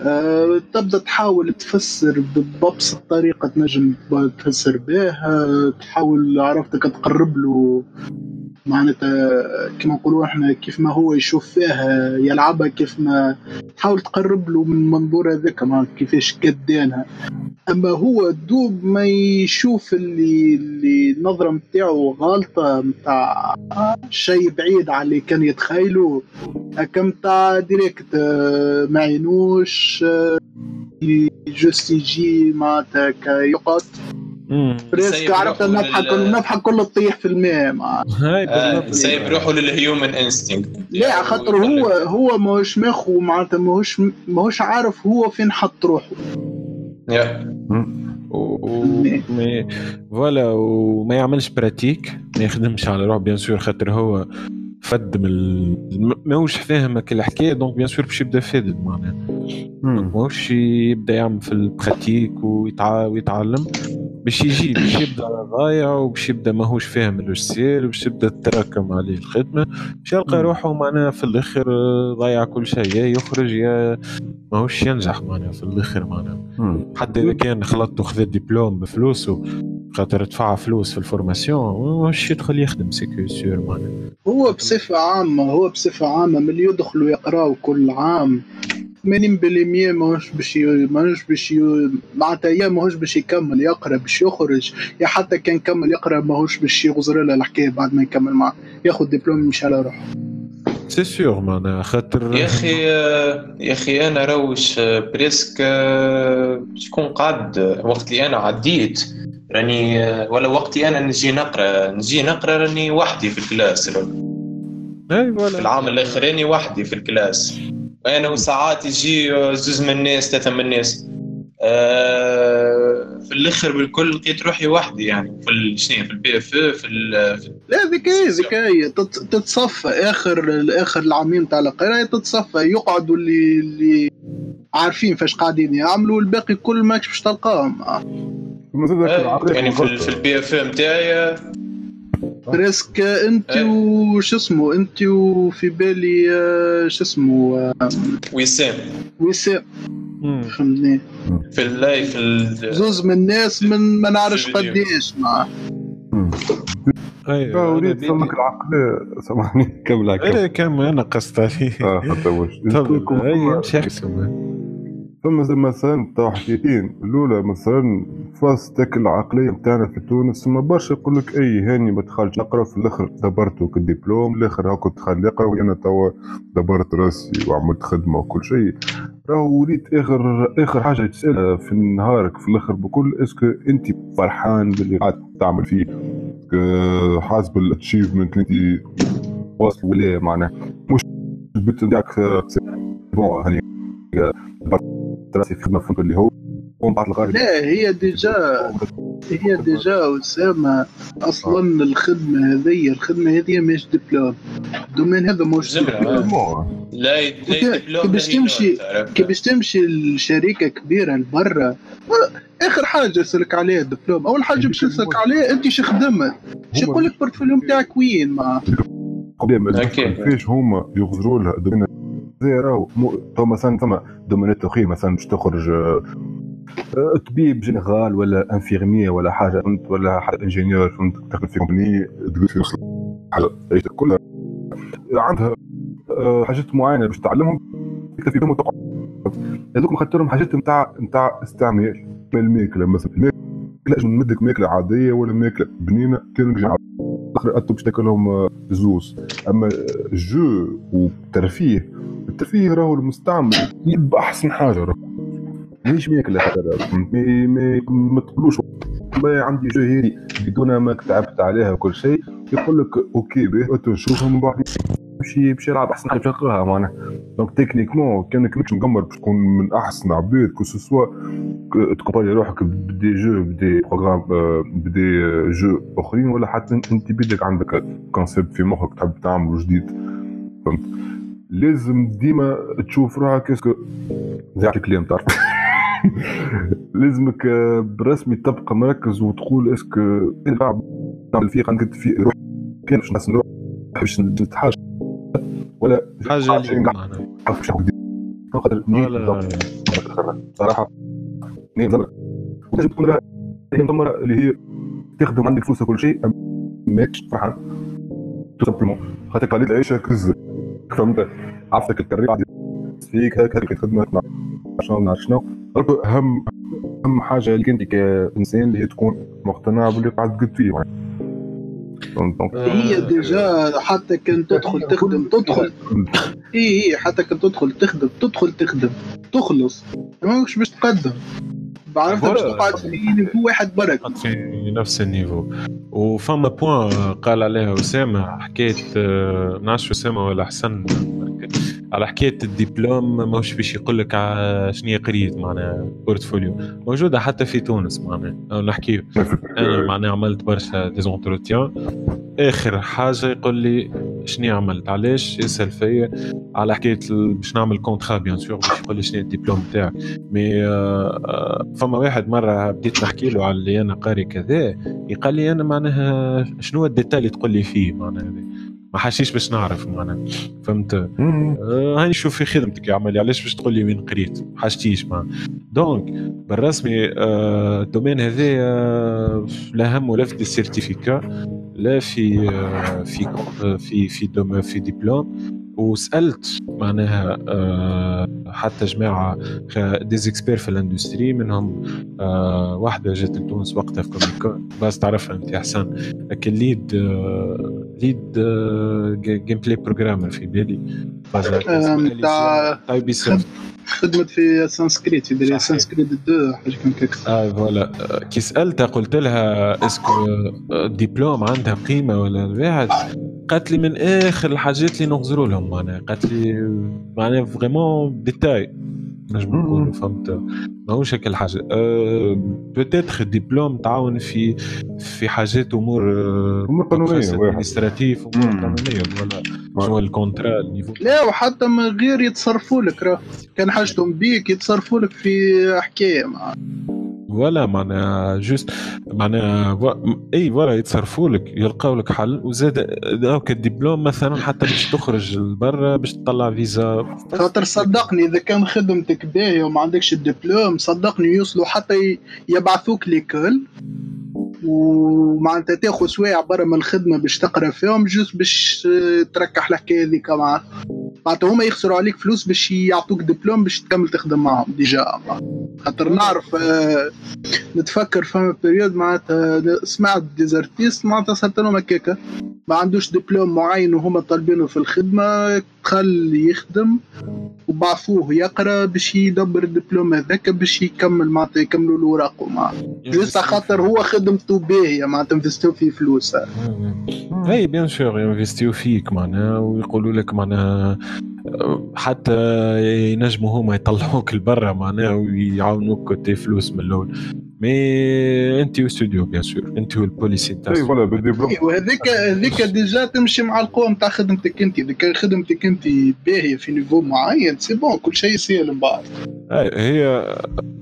أه تبدأ تحاول تفسر بأبسط طريقة تنجم تفسر بها تحاول عرفتك تقرب له. معناتها كما نقولوا إحنا كيف ما هو يشوف فيها يلعبها كيف ما تحاول تقرب له من المنظور هذاك ما كيفاش كدانها أما هو دوب ما يشوف اللي اللي النظرة نتاعو غالطة نتاع شيء بعيد على اللي كان يتخيله هكا direct آه، ما عينوش آه، juste يجي معناتها هكا يقعد. parce que عرفت روحه النفحه لل- كل النفحه كلها تطيح في الماء هاي آه، سايب روحه لل human instinct لا خاطر هو هو ماهوش ماخو معناتها ماهوش ماهوش عارف هو فين حط روحه. voilà وما يعملش pratique ما يخدمش على روح bien sûr خاطر هو فد من. ماهوش فاهم الحكاية donc bien sûr باش يبدا فادد معناها. ماهوش يبدا يعمل في ال pratique ويتع... ويتعلم باش يجي باش يبدا ضايع وباش يبدا ماهوش فاهم ال logiciel وباش يبدا تتراكم عليه الخدمة باش يلقى روحه معناها في الآخر ضيع كل شيء يا يخرج يا ماهوش ينجح معناها في الآخر معناها. حتى إذا كان خلط وخذ الدبلوم بفلوسه. خاطر دفع فلوس في ال formation مش يدخل يخدم c'est que sûr معناها هو بصفة عامة هو بصفة عامة من اللي يدخلوا يقراوا كل عام 80% ماهوش باش ماهوش باش معناتها يا ماهوش باش يكمل يقرا باش يخرج يا حتى كان كمل يقرا ماهوش باش يغزر له الحكاية بعد ما يكمل معاه ياخذ دبلوم يمشي على روحه. c'est sûr معناها خاطر يا أخي يا أخي أنا روش presque آه، شكون قعد وقت اللي أنا عديت راني ولا وقتي أنا نجي نقرأ نجي نقرأ راني وحدي في ال classe. إي في العام الاخراني وحدي في ال classe. أنا وساعات يجي زوز من الناس ثلاثة من الناس. آه، في الآخر بالكل لقيت روحي وحدي يعني في شنو في ال BF في ال- في لا ذيك تت- تتصفى. آخر آخر العامين تاع القرايه تتصفى يقعدوا اللي اللي عارفين فاش قاعدين يعملوا والباقي كل ماكش باش تلقاهم. العقلية يعني في ال BF نتاعي بريسك أنت إيه. وش اسمه؟ أنت وفي بالي شو اسمه؟ وسام. وسام. فهمتني. في اللايف ال- زوز من الناس من ما نعرفش. قديش مع اي لا، اريد أنا سمك بدي- العقلية سامحني كمل هكا أنا كم أنا قصت عليه آه حتى واش طب فما- أي مش فما مثلا تاع حكايتين الاولى مثلا فاش تاك العقليه نتاعنا في تونس ما برشا يقول لك اي هاني ما دخلتش نقرا في الآخر دبرت الدبلوم الآخر هاكا دخل نقرا وأنا توا دبرت راسي وعملت خدمه وكل شيء راهو وليت اخر اخر حاجة تسالها في نهارك في الآخر بكل est-ce que انت فرحان باللي قاعد تعمل فيه حاسب ال achievement اللي انت واصل ولا معناه مش البيت نتاعك bon هاني راسي في خدمة فهمت اللي هو ومن بعد الغالب لا هي déjà هي déjà أسامة. أصلا الخدمة هذه الخدمة هذه مش diplôme. ال domaine هذا مش جملة. دبلوم. لا ي- لا كي- يدبلوم كي باش لا تمشي- يدور، تعرف. كي باش تمشي لشركة كبيرة لبرا آخر حاجة يسالك عليها الدبلوم أول حاجة باش يسالك عليها أنت شو خدمت شو يقول لك ال portfolio نتاعك وين ما. قدام. كيفاش هما يغزروا لها domaine زي راهو تو مثلا ثم domaine ات أخرى مثلا باش تخرج آه، آه، طبيب général ولا infirmier ولا حاجة فهمت؟ ولا حاجة ingénieur فهمت؟ تخدم في compagnie تقول في حاجة كلها. عندها آه، حاجات معينة باش تعلمهم. تكتفي بهم وتقعد. هذوك خاطرهم حاجات نتاع نتاع استعمال. الماكله مثلا. الماكله نمدك؟ ماكله عادية ولا ماكله بنينة؟ على الآخر أنتم باش تاكلهم زوز. أما الجو والترفيه الترفيه راهو المستعمل يبقى أحسن حاجة راهو ماهيش ماكلة ما ما ما تقولوش. والله عندي هذه بدون ما تعبت عليها وكل شيء يقول لك okay باهي تشوفهم من بعد يمشي يمشي يلعب أحسن حاجة يلقاها معناها. donc techniquement كانك مش مقمر باش تكون من أحسن عباد que ce soit تكومباري روحك ب des jeux ب des programmes آه، ب des jeux أخرين ولا حتى أنت بيدك عندك concept في مخك تحب تعمله جديد. فهمت؟ لازم ديما تشوف روحك est-ce que زي الكلام تعرف لازمك آه، برسمي تبقى مركز وتقول est-ce que تعمل فيه قد في روح كان باش نحسن روحي باش نتحاج ولا صراحة نية زمرة وتجي تكون لها هي مدمرة اللي هي تخدم عندك فلوس وكل شيء ماكش فرحان. تو سامبلومون خاطر قليل العيشه كز فهمت عرفتك الكارير عادي فيك هيك هيك خدمة مع شنو مع شنو برضو اهم أهم حاجة اللي انت كإنسان اللي هي تكون مقتنع باللي قاعد تقد فيه. يعني. هي ديجا حتى كان تدخل تخدم تدخل. اي اي حتى كان تدخل تخدم تدخل تخدم تخلص. ماكش باش تقدم. عرفت باش. تقعد في niveau واحد برك في نفس ال niveau. وفما point قال عليها أسامة آه، ما نعرفش أسامة ولا حسن على حكايه الدبلوم ماهوش باش يقول لك شنو قريت معناها portfolio. موجودة حتى في تونس معناها. نحكي. أنا معناها عملت برشا des entretiens آخر حاجة يقول لي شنو عملت؟ علاش؟ يسأل فيا. على حكاية باش نعمل contrat bien sûr باش يقول لي شنو الدبلوم تاعك. mais آه، آه، فما واحد مرة بديت نحكي له على اللي أنا قاري كذا يقال لي أنا معناها شنو ال détail اللي تقول لي فيه معناها ما حاشيش باش نعرف معناها. فهمت؟ آه، هاني شوف في خدمتك يا عملي علاش باش تقول لي وين قريت؟ ما حاجتيش مع donc بالرسمي آه، ال domaine هذا لا هم ولا في دي سيرتيفيكا لا في آه، في كون- في في دوم في دبلوم وسألت معناها آه، حتى جماعة ديزيكسبير في الاندستري منهم آه، واحدة جات لتونس وقتها في كوميكون بس تعرفها انت أحسن. لكن ليد ليد جيم بلاي بروجرامر في بالي. آه، سوفت خدمت في سانسكريت في دري صحيح. سانسكريت 2 حاجة كان هيك آه voilà. كي سألتها قلت لها est-ce que الدبلوم عندها قيمة ولا الواحد؟ قالت لي من آخر الحاجات اللي نغزروا لهم. معناها. قالت لي معناها vraiment détail نجم مم. نقول فهمت. ماهوش هيك الحاجة. أه peut-être الدبلوم تعاون في في حاجات أمور أمور قانونية، واحد. administratives أمور. قانونية. ولا شنو ال contrat ال niveau لا وحتى من غير يتصرفوا لك. راه كان حاجتهم بيك يتصرفوا لك في حكاية مع ولا معناها juste معناها و- إي ولا يتصرفوا لك يلقاو لك حل. وزاد هاك الدبلوم مثلا حتى باش تخرج لبرا باش تطلع فيزا. خاطر صدقني إذا كان خدمتك باهية وما عندكش الدبلوم صدقني يوصلوا حتى يبعثوك l'école. ومعناتها تاخذ سوايع برا من الخدمة باش تقرأ فيهم juste باش تركح الحكاية هذيك مع معناتها هما يخسروا عليك فلوس باش يعطوك دبلوم باش تكمل تخدم معهم déjà. خاطر نعرف آه، نتفكر فما période معناتها سمعت des artistes معناتها صارت لهم هكاكا. ما عندوش دبلوم معين وهما طالبينه في الخدمة دخل يخدم وبعثوه يقرأ باش يدبر الدبلوم هذاك باش يكمل معناتها يكملوا له اوراقه مع juste خاطر هو خدمته باهية معناتها انفستو فيه فلوس. أي bien sûr ينفستيو فيك معناها ويقولوا لك معناها آه، حتى ينجموا هما يطلعوك لبرا معناها ويعاونوك côté فلوس من الأول mais انت و studio bien sûr انت والبوليسي تاع اي voilà بالدبلوم أيوه هذيك déjà تمشي مع القوه نتاع خدمتك انت اذا كان خدمتك انت باهيه في niveau معين c'est bon كل شيء يسير من بعد أي، هي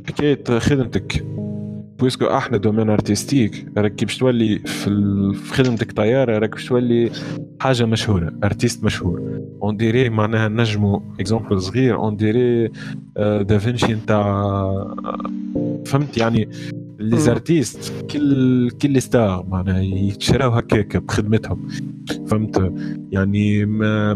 حكايه خدمتك puisque إحنا domaine artistique. راك كي باش تولي في, خدمتك طيارة راك باش تولي حاجة مشهورة artiste مشهور. on dirait معناها نجمو exemple صغير on dirait آه، دافنشي نتاع فهمت؟ يعني les. artistes كل كل star معناها يتشراو هكاك بخدمتهم. فهمت؟ يعني ما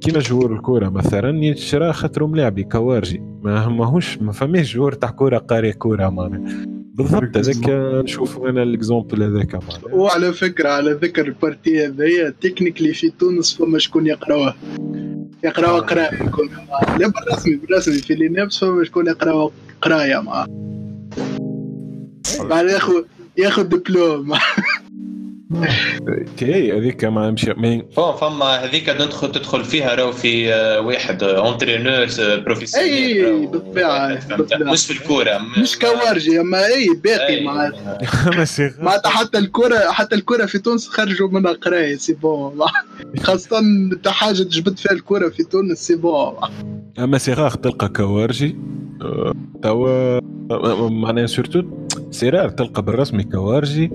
كيما joueur الكورة مثلا يتشرى خاطر ملاعب كوارجي ما ماهوش ما فماش joueur تاع كورة قاري كورة معناها. بالضبط هذاك نشوف أنا ال exemple هذاك وعلى فكرة على ذكر ال partie هذايا technically في تونس فما شكون يقراوها يقراوها قرايه يكون لا بالرسمي بالرسمي في لي نفس فما شكون يقراوها قراية مع بعد ياخذ ياخذ دبلوم تي هذيك ما مشي فهم فما هذيك تدخل تدخل فيها راهو في آه، واحد entraîneur professionnel راهو. بالطبيعة، واحد، فهمت؟ بالطبيعة. مش في الكورة مش كوارجي أما أي باقي أي. معناتها معناتها حتى الكره حتى الكرة في تونس خرجوا منها قراية c'est bon. خاصة أنت حاجة جبت فيها الكرة في تونس سي بون. أما سي راغ تلقى كوارجي. آه، توا آه، معناها surtout. c'est rare تلقى بالرسمي كوارجي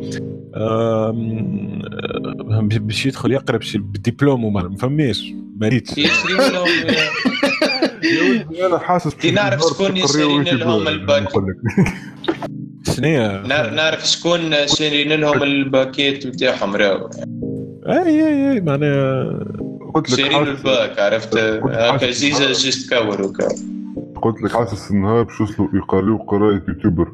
باش يدخل يقرا باش بالدبلوم وما ما فماش ما ريتش يشري لهم أنا حاسس كي نعرف شكون يشري لهم الباك. شنيا نعرف شكون شارين لهم الباكيت نتاعهم راهو أي أي أي معناها قلت لك شارين الباك عرفت؟ هكا جيزة جيست كور وكا. قلت لك حاسس النهار باش يوصلوا يقريوا قرايه يوتيوبر.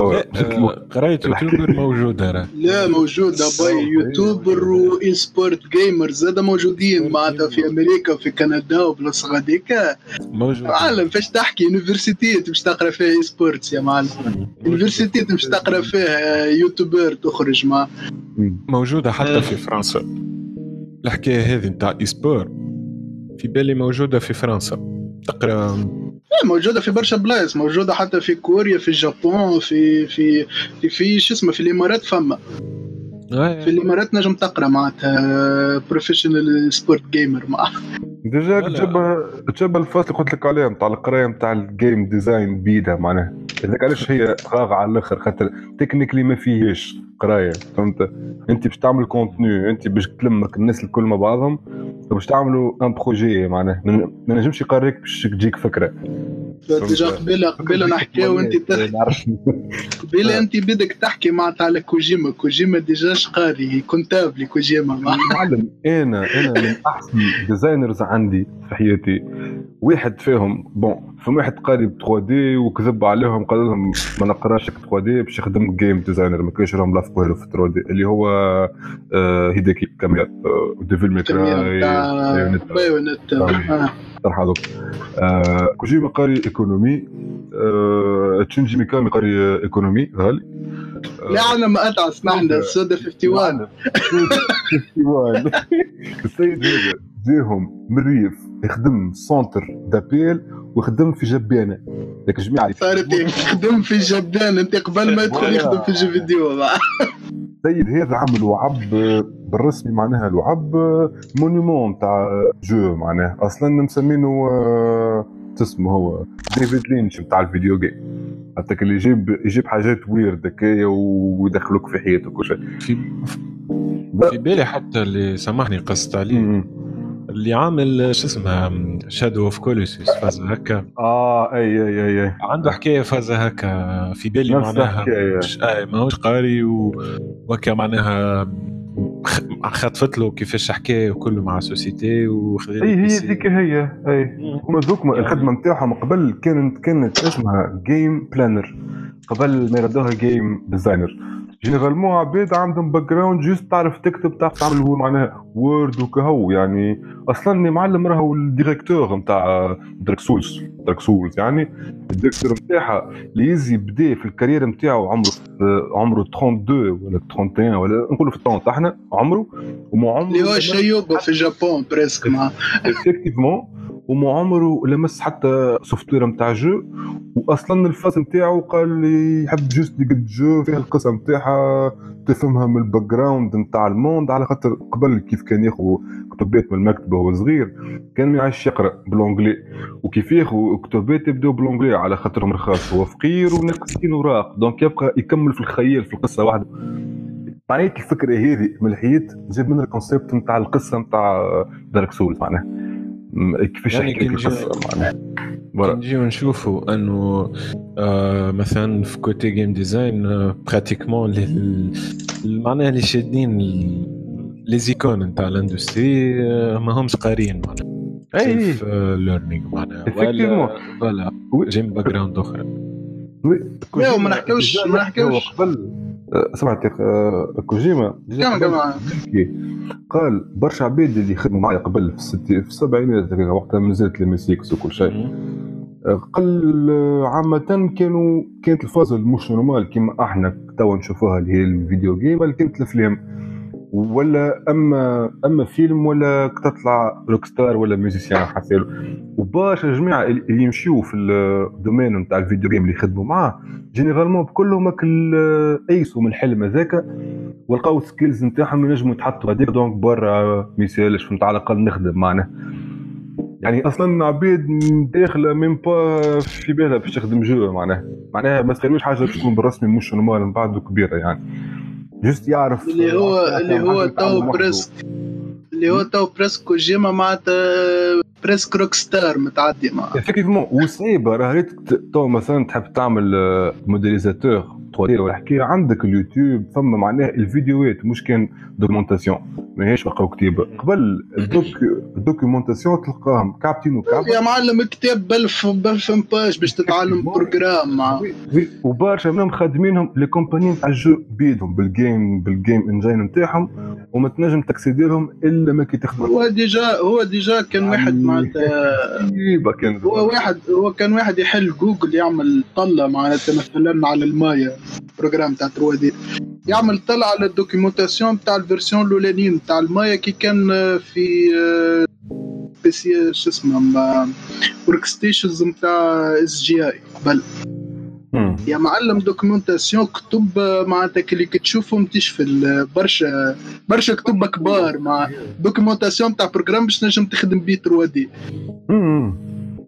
آه، قراية يوتيوبر موجودة راه. لا موجودة. باي يوتيوبر واي سبورت جيمرز زاد موجودين معناتها في أمريكا وفي كندا وبلاصه غاديك. موجوده معلم فاش تحكي؟ université باش تقرأ فيها e-sports يا معلم. université باش تقرأ فيها YouTuber تخرج مع موجودة حتى مم. في فرنسا. الحكاية هذه نتاع e-sport في بالي موجودة في فرنسا. تقرأ موجودة في برشا بلايص موجودة حتى في كوريا في اليابان في في في, في شو اسمه في الإمارات فما. في الإمارات نجم تقرأ معناتها professional sport gamer مع ديجا تجيب الفصل اللي قلت لك عليه نتاع القراية نتاع الجيم ديزاين بيدا معناها. هذاك علاش هي غاغه على الآخر خاطر تكنيكلي ما فيهش قرايه فهمت؟ انت باش تعمل كونتوني انت باش تلمك الناس الكل مع بعضهم باش تعملوا ان بروجي معناها. ما نجمش يقريك باش تجيك فكرة. ديجا قبيلة قبيلة نحكيو انت تحكي. قبيلة انت بدك تحكي معناتها على كوجيما. كوجيما ديجا قاري؟ كونتابلي كوجيما. مع معلم أنا أنا من أحسن ديزاينرز عندي في حياتي. واحد فيهم بون فما واحد قاري ب 3 دي وكذب عليهم قال لهم ما نقراش 3 دي باش يخدم جيم ديزاينر ما كانش راهم لافقوا له في 3 دي اللي هو هيداكي كاميرا آه ديفل ميكراي تاع بايونيت آه. صراحة هذوك كوجيما قاري ايكونومي تشينجي ميكامي قاري ايكونومي غالي لا أنا ما اتعس نحن السودا 51 51 السيد هذا جاهم من الريف يخدم centre d'appel ويخدم في جبانة. لك جماعة صارت يخدم في جبان أنت قبل ما يدخل يخدم في فيديو مع. السيد هذا عمل لعب بالرسمي معناها لعب monument تاع jeu معناها. أصلا مسمينه آه، اسمه هو؟ ديفيد لينش تاع ال video game حتى اللي يجيب يجيب حاجات ويرد هكايا ويدخلوك في حياتك وكل شيء في في بالي حتى اللي سامحني قصت عليه. اللي عامل شو اسمه شادو اوف كولوسيوس فاز هكا. آه أي أي أي, أي. عنده حكاية فاز هكا في بالي معناها مش آه ماهوش قاري وهكا معناها خطفت له كيفاش حكاية وكله مع سوسيتي وخذ أي هي ذيك هي أي. هما ذوك الخدمة نتاعهم قبل كانت كانت اسمها game planner قبل ما يردوها game designer généralement عباد عندهم background juste تعرف تكتب تعرف تعمل هو معناها Word وكهو. يعني أصلا معلم راهو ال directeur نتاع Dark Souls Dark Souls يعني ال directeur نتاعها اللي يزي بدا في ال carrière نتاعو عمره في عمره 32 ولا 31 ولا نقولوا في 30 إحنا عمره وما عمره اللي هو شيوبا في اليابان presque مع effectivement وما عمره لمس حتى software نتاع جو واصلا الفاز نتاعو قال لي يحب juste يقد جو فيها القصة نتاعها تفهمها من ال background نتاع ال monde على خاطر قبل كيف كان ياخذ كتبات من المكتبة وهو صغير كان ما يعرفش يقرأ بالونجلي وكيف ياخذ كتبات يبداو بالونجلي على خاطرهم رخاص هو فقير وناس مسكين وراق donc يبقى يكمل في الخيال في القصة واحدة معناتها الفكرة هذه من الحياة جاب منها ال concept نتاع القصة نتاع Dark Souls معناها. كيفاش يعني كي نجي- معناها؟ نجيو نشوفوا أنه آه مثلا في côté game design آه pratiquement معناها اللي شادين les icônes نتاع ال industry آه ما همش قاريين معناها. e-learning معناها. Effectivement. ولا voilà. game background أخرى. لا وما نحكيوش ما نحكيوش قبل آه، سمعت آه، كوجيما. قال برشا عباد اللي خدموا معايا قبل في الست في السبعينات وقتها ما نزلت الميسيكس وكل شيء. قل عامة كانوا كانت الفاز المش نورمال كيما أحنا توا نشوفوها اللي هي الفيديو جيم كانت الأفلام. ولا اما أما فيلم ولا تطلع روك ستار ولا ميوزيسيان حسيلو وباشا جماعة اللي يمشيو في الدومين نتاع الفيديو جيم اللي يخدموا معاه جينيرالمون كلهم أيسوا من الحلم هذاك ولقاو سكيلز نتاعهم ينجموا يتحطوا هذيك. دونك برا يسالش فهمت على الأقل نخدم معنا يعني أصلا عبيد داخله ميم با في بالها باش تخدم جو معناها معناها ما تخلوش حاجة تكون بالرسمي مش نورمال من بعد كبيرة يعني. جست يعرف اللي هو اللي هو تو بريسك اللي هو تو presque كوجيما معناتها presque rock star متعدي معاه. effectivement وصعيبه راه تو مثلا تحب تعمل modélisateur؟ 3 دي ولا حكايه عندك اليوتيوب فما معناها الفيديوهات مش كان documentation. ماهيش بقاو كتيبه قبل الدوك ال documentation تلقاهم كابتين وكابتن يا معلم كتاب بلف بلف pages باش تتعلم programme مع وبرشا منهم خادمينهم les compagnies نتاع الجو بيدهم بال game بال game engine نتاعهم وما تنجم t'accéder لهم إلا ما كي تخدم. هو déjà هو déjà كان واحد معناتها كان؟ هو واحد هو كان واحد يحل جوجل يعمل طلة معناتها مثلا على ال Maya. programme تاع 3 دي يعمل طلع على ال documentation تاع ال version الاولانيين تاع المايا كي كان في بي شو اسمه workstations نتاع SGI قبل يا معلم documentation كتب معناتها اللي تشوفهم تشفل برشا برشا كتب كبار مع documentation تاع programme باش نجم تخدم بيه 3 دي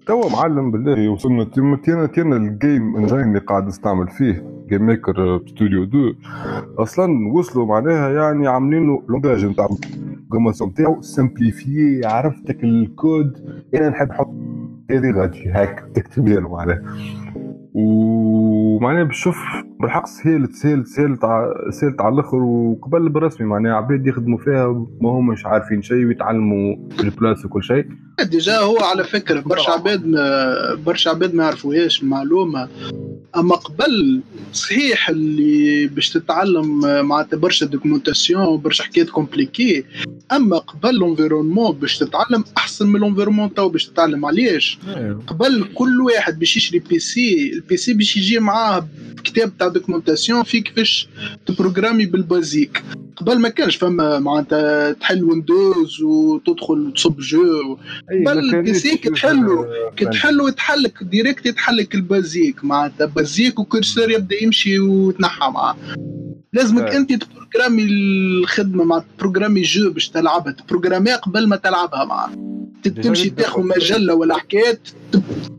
توا معلم بالله وصلنا تينا تينا ال game engine اللي قاعد نستعمل فيه GameMaker Studio 2 أصلا وصلوا معناها يعني عاملين له langage نتاع ال programmation نتاعو simplifié عرفتك الكود أنا نحب نحط هذه غادي هاك تكتب له معناها. ومعناها بشوف بالحق سهلت سهلت سهلت سهلت على الآخر وقبل بالرسمي معناها عباد يخدموا فيها ما همش عارفين شيء ويتعلموا في البلاس وكل شيء. déjà هو على فكرة برشا عباد برشا عباد ما يعرفوهاش المعلومة. أما قبل صحيح اللي باش تتعلم معناتها برشا documentation برشا حكايات compliquées أما قبل l'environnement باش تتعلم أحسن من l'environnement تو باش تتعلم علاش أيوه. قبل كل واحد باش يشري PC ال PC باش يجي معاه كتاب تاع documentation في كيفاش تبروغرامي بال BASIC. قبل ما كانش فما معناتها تحل Windows وتدخل تصب جو. قبل ال PC كي تحلو كي تحلو يتحلك direct يتحلك ال BASIC. معناتها BASIC و curseur يبدأ يمشي وتنحى معاه. لازمك أنت تبروغرامي الخدمة مع تبروغرامي جو باش تلعبها تبروغراميها قبل ما تلعبها معاه تمشي تاخذ مجلة ولا حكايات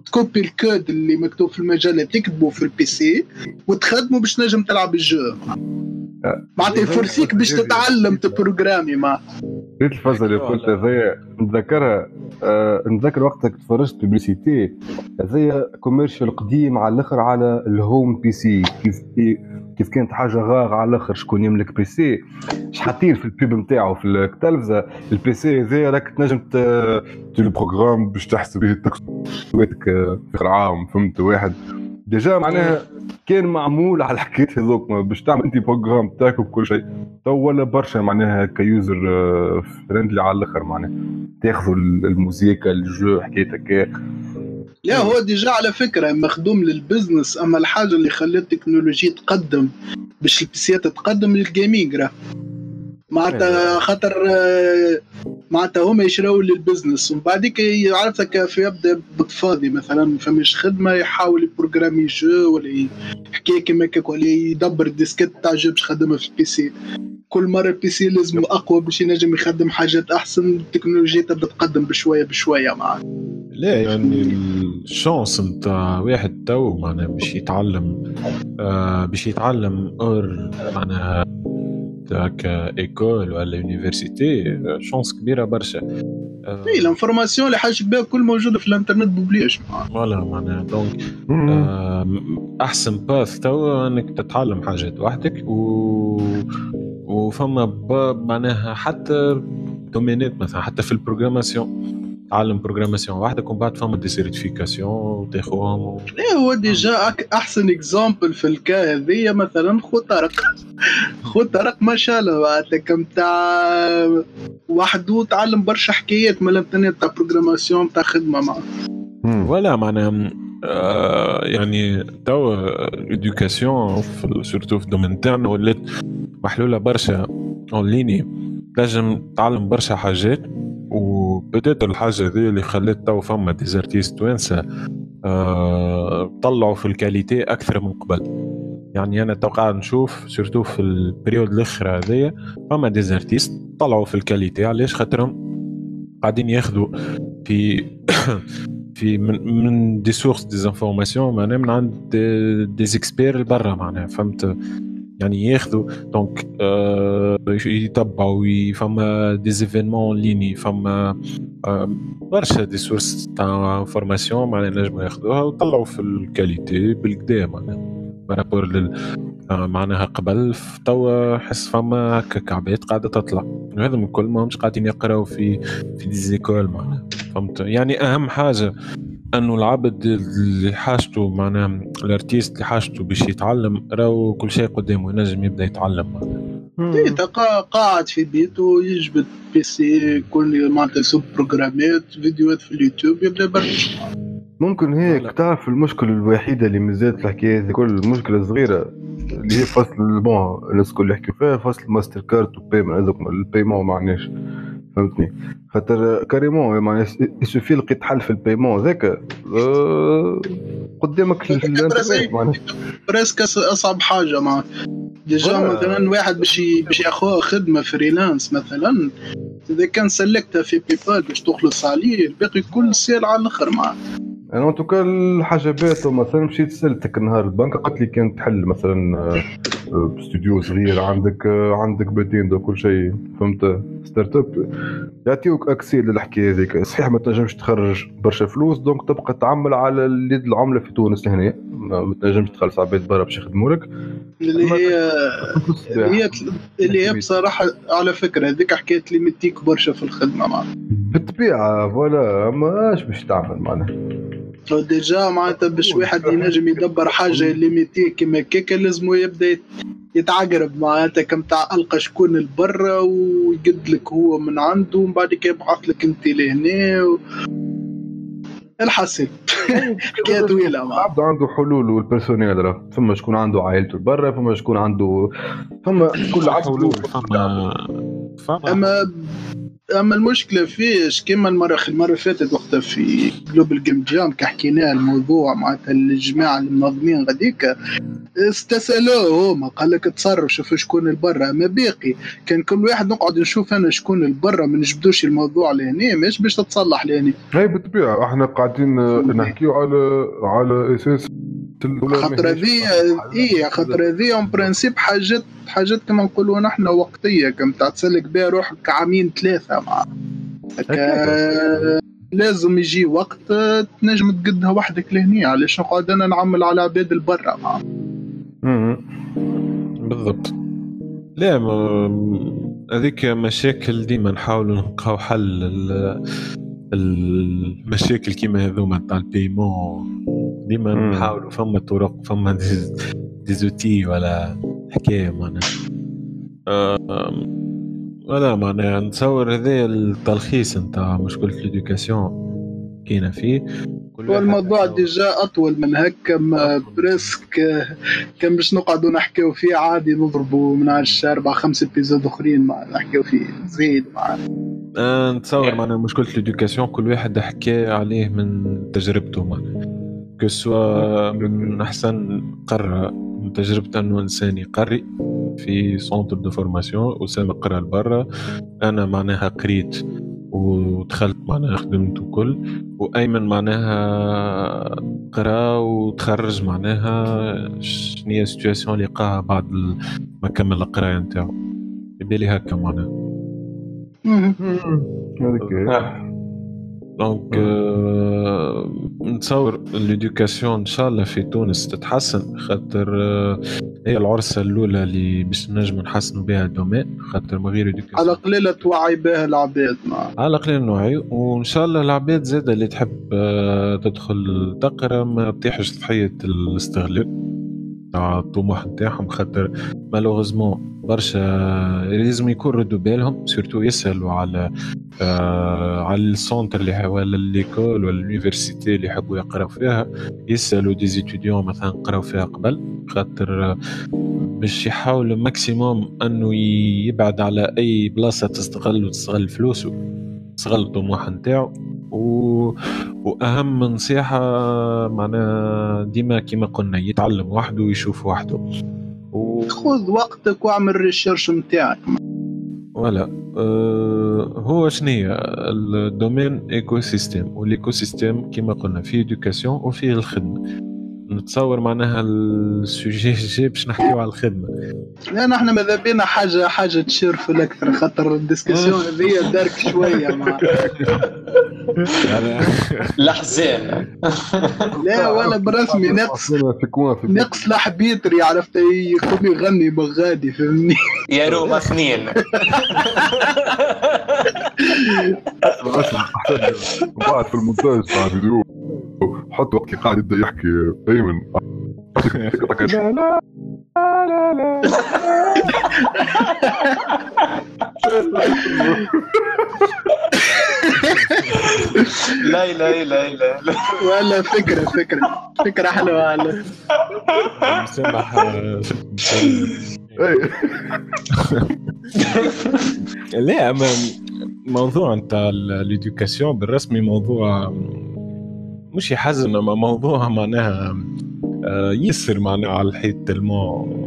تكوبي الكود اللي مكتوب في المجله تكتبه في ال PC وتخدمه باش نجم تلعب الجو معناتها يفرسيك باش تتعلم تبروغرامي مع ريت الفازة اللي قلت هذايا نتذكرها آه نتذكر وقتك تفرجت publicité هذايا commercial قديم على الآخر على ال home PC كيف كيف كانت حاجة غاغ على الآخر شكون يملك PC حاطين في ال pub نتاعو في التلفزه ال PC هذايا راك تنجم تجي programme باش تحسب به تكسواتك في العام فهمت واحد. déjà معناها كان معمول على الحكاية هذوك باش تعمل انت programme تاعك وكل شيء. تو ولا برشا معناها ك user friendly على الآخر معناها. تاخذوا الموسيقى الجو حكاية هكا لا هو déjà على فكرة مخدوم لل business أما الحاجة اللي خلت التكنولوجيا تقدم باش ال PCيات تقدم لل gaming راه. معناتها خاطر معناتها هما يشراو لل business ومن بعديك عرفتك في يبدأ بتفاضي مثلا فماش خدمة يحاول يبروغرامي jeu ولا حكايه كيما هكاك ولا يدبر ال disquette تاع jeu باش يخدمها في ال PC. كل مرة ال PC لازم أقوى باش ينجم يخدم حاجات أحسن التكنولوجيا تبدأ تقدم بشوية بشوية معاه لا يعني ال chance نتاع واحد تو معناها باش يتعلم آه باش يتعلم اور معناها كا école ولا université chance كبيرة برشا. إي ال information اللي حاجة بها كل موجودة في الانترنت ببلاش voilà معناها donc أحسن path تو إنك تتعلم حاجات وحدك و وفما معناها حتى domaineات مثلا حتى في ال programmation. تعلم programmation وحدك ومن بعد فما des certifications وتاخذهم و... لا هو déjà أحسن exemple في ال cas هذيا مثلا خو طارق. خو طارق ما شاء الله معناتها تاع وحده تعلم برشا حكايات من الانترنت تاع programmation تاع خدمة معاه ولا معناها آه، يعني تو éducation surtout في ال domaine تاعنا ولات محلولة برشا en ligne تنجم تعلم برشا حاجات وبدات الحاجة هذه اللي خلت تو فما des artistes توانسه آه، طلعوا في ال qualité أكثر من قبل. يعني أنا تو قاعد نشوف surtout في ال période الاخرى هذيا فما des artistes طلعوا في ال qualité. علاش؟ خاطرهم قاعدين ياخذوا في في من من des sources d'information معناها من عند دي زيكسبير برا معناها فهمت؟ يعني ياخذوا donc آه يتبعوا فما des événements en ligne فما آه برشا des sources تاع information معناها نجموا ياخذوها وطلعوا في ال qualité بالكدا معناها. par rapport لل معناها قبل توا حس فما هكا عباد قاعدة تطلع. وهذا من كل ما همش قاعدين يقراو في في des écoles معناها. فهمت؟ يعني أهم حاجة أنه العبد اللي حاجته معناها ال artiste اللي حاجته باش يتعلم راهو كل شيء قدامه ينجم يبدأ يتعلم. معناها تلقى قاعد في بيته يجبد بي سي كل معناتها سوب بروجرامات فيديوهات في اليوتيوب يبدأ يبرمج ممكن هيك تعرف المشكلة الوحيدة اللي مازالت الحكاية هذه كل المشكلة صغيرة اللي هي فصل بون الناس الكل يحكوا فيها فصل ماستر كارت وبيمون هذوك البيمون معناش فهمتني؟ خاطر كاريمون معناها يسوفي لقيت حل في البيمون ذاك آه، قدامك الانترنت معناها presque أصعب حاجة مع déjà مثلا واحد باش باش ياخذ خدمة freelance مثلا إذا كان سلكتها في PayPal باش تخلص عليه الباقي كل sûr على الآخر معاه أنا en tout cas الحاجات مثلا مشيت سألتك نهار البنك قالت لي كان تحل مثلا آه، استوديو صغير عندك آه، عندك بيتين وكل شيء فهمت؟ startup يعطيوك accès للحكاية هذيك. صحيح ما تنجمش تخرج برشا فلوس donc تبقى تعمل على اليد العملة في تونس لهنا ما تنجمش تخلص عباد برا باش يخدموا لك. اللي هي اللي هي اللي هي بصراحة على فكرة هذيك حكاية ليميتيك برشا في الخدمة معناها. بالطبيعة voilà ماش باش تعمل معناها؟ déjà معناتها باش واحد ينجم يدبر حاجة ليميتي كيما كيكا لازم يبدأ يتعقرب معناتها كم تاع ألقى شكون البرا ويقد لك هو من عنده ومن بعد كي يبعث لك أنت لهنا و... الحسن حكاية طويلة عبد عنده حلول وال personnel راه. فما شكون عنده عائلته برا فما شكون عنده فما كل عبد فما فما أما أما المشكلة فيش كما المرة المرة اللي فاتت وقتها في Global Game Jam كحكينا الموضوع معناتها الجماعة المنظمين غاديك استسألوه هما قال لك تصرف شوف شكون البرا أما باقي كان كل واحد نقعد نشوف أنا شكون البرا ما نجبدوش الموضوع لهنا مش باش تتصلح لهنا هي بالطبيعة إحنا قاعدين نحكيو على على إساس خاطر هذه اي خاطر هذه en principe حاجات حاجات كما نقولوا نحن وقتية كم تسلك بها روحك عامين ثلاثة. مع لازم يجي وقت تنجم تقدها وحدك لهني علاش نقعد أنا نعمل على عباد البرا مع بالضبط. لا هذيك مشاكل ديما نحاولوا نلقاو حل المشاكل كيما هذوما تاع ال paiement. ديما نحاولوا فما طرق فما des outils ولا حكاية معناها. ولا معناها نتصور هذا التلخيص نتاع مشكلة ال éducation كاينة فيه. هو الموضوع déjà أطول من هكا presque. كان باش نقعدوا نحكيو فيه عادي نضربوا من على أربع خمس épisodes أخرين ما نحكيو فيه زيد معنا أه نتصور معناها مشكلة ال éducation كل واحد حكى عليه من تجربته معناها. que ce soit من أحسن قرر من تجربة أنه إنسان يقري في centre de formation أسامة قرأ لبرا. أنا معناها قريت. ودخلت معناها خدمت وكل. وأيمن معناها قرا وتخرج معناها. شنو هي ال situation اللي لقاها بعد ما كمل القراية نتاعو؟ يبالي هكا معناها. donc نتصور l'éducation ان شاء الله في تونس تتحسن خاطر euh, هي العرسه الأولى اللي باش نجم نحسنوا بها ال domaine خاطر من غير على قليله توعي بها العباد على قليله نوعي وإن شاء الله العباد زادة اللي تحب آه، تدخل تقرأ ما تطيحش ضحيه الاستغلال. الطموح نتاعهم خاطر malheureusement برشا لازم يكون ردوا بالهم surtout يسألوا على آه على ال centre اللي ح- ولا l'école ولا ال université اللي يحبوا يقراو فيها. يسألوا des étudiants مثلا قراو فيها قبل خاطر باش يحاول maximum أنه يبعد على أي بلاصة تستغل وتستغل فلوسه. تستغل الطموح نتاعو. و... وأهم نصيحة معناها ديما كيما قلنا يتعلم وحده ويشوف وحده. و... خذ وقتك واعمل recherche نتاعك. ولا أه هو شنية ال domaine écosystème وال écosystème كما قلنا فيه éducation وفيه الخدمة. نتصور معناها ال sujet جاي باش نحكيو على الخدمة. لأن إحنا ماذا بينا حاجة حاجة تشرف أكثر خاطر الديسكسيون هذه دارك شوية مع الاحزان لا ولا برسمي نقص نقص لحبيتري عرفت؟ يكون يغني بغادي فهمني؟ يا روما اثنين. بعد في المونتاج تاع الفيديو حط وقت اللي قاعد يبدأ يحكي ايمن لا لا لا لا لا. لا لا ولا فكرة فكرة فكرة حلوة على مسامح آه، إيه. لا ما موضوع نتاع الادوكاسيون بالرسمي موضوع مش يحزن اما موضوع معناها آه، يسر معناها على الحيط تلمو.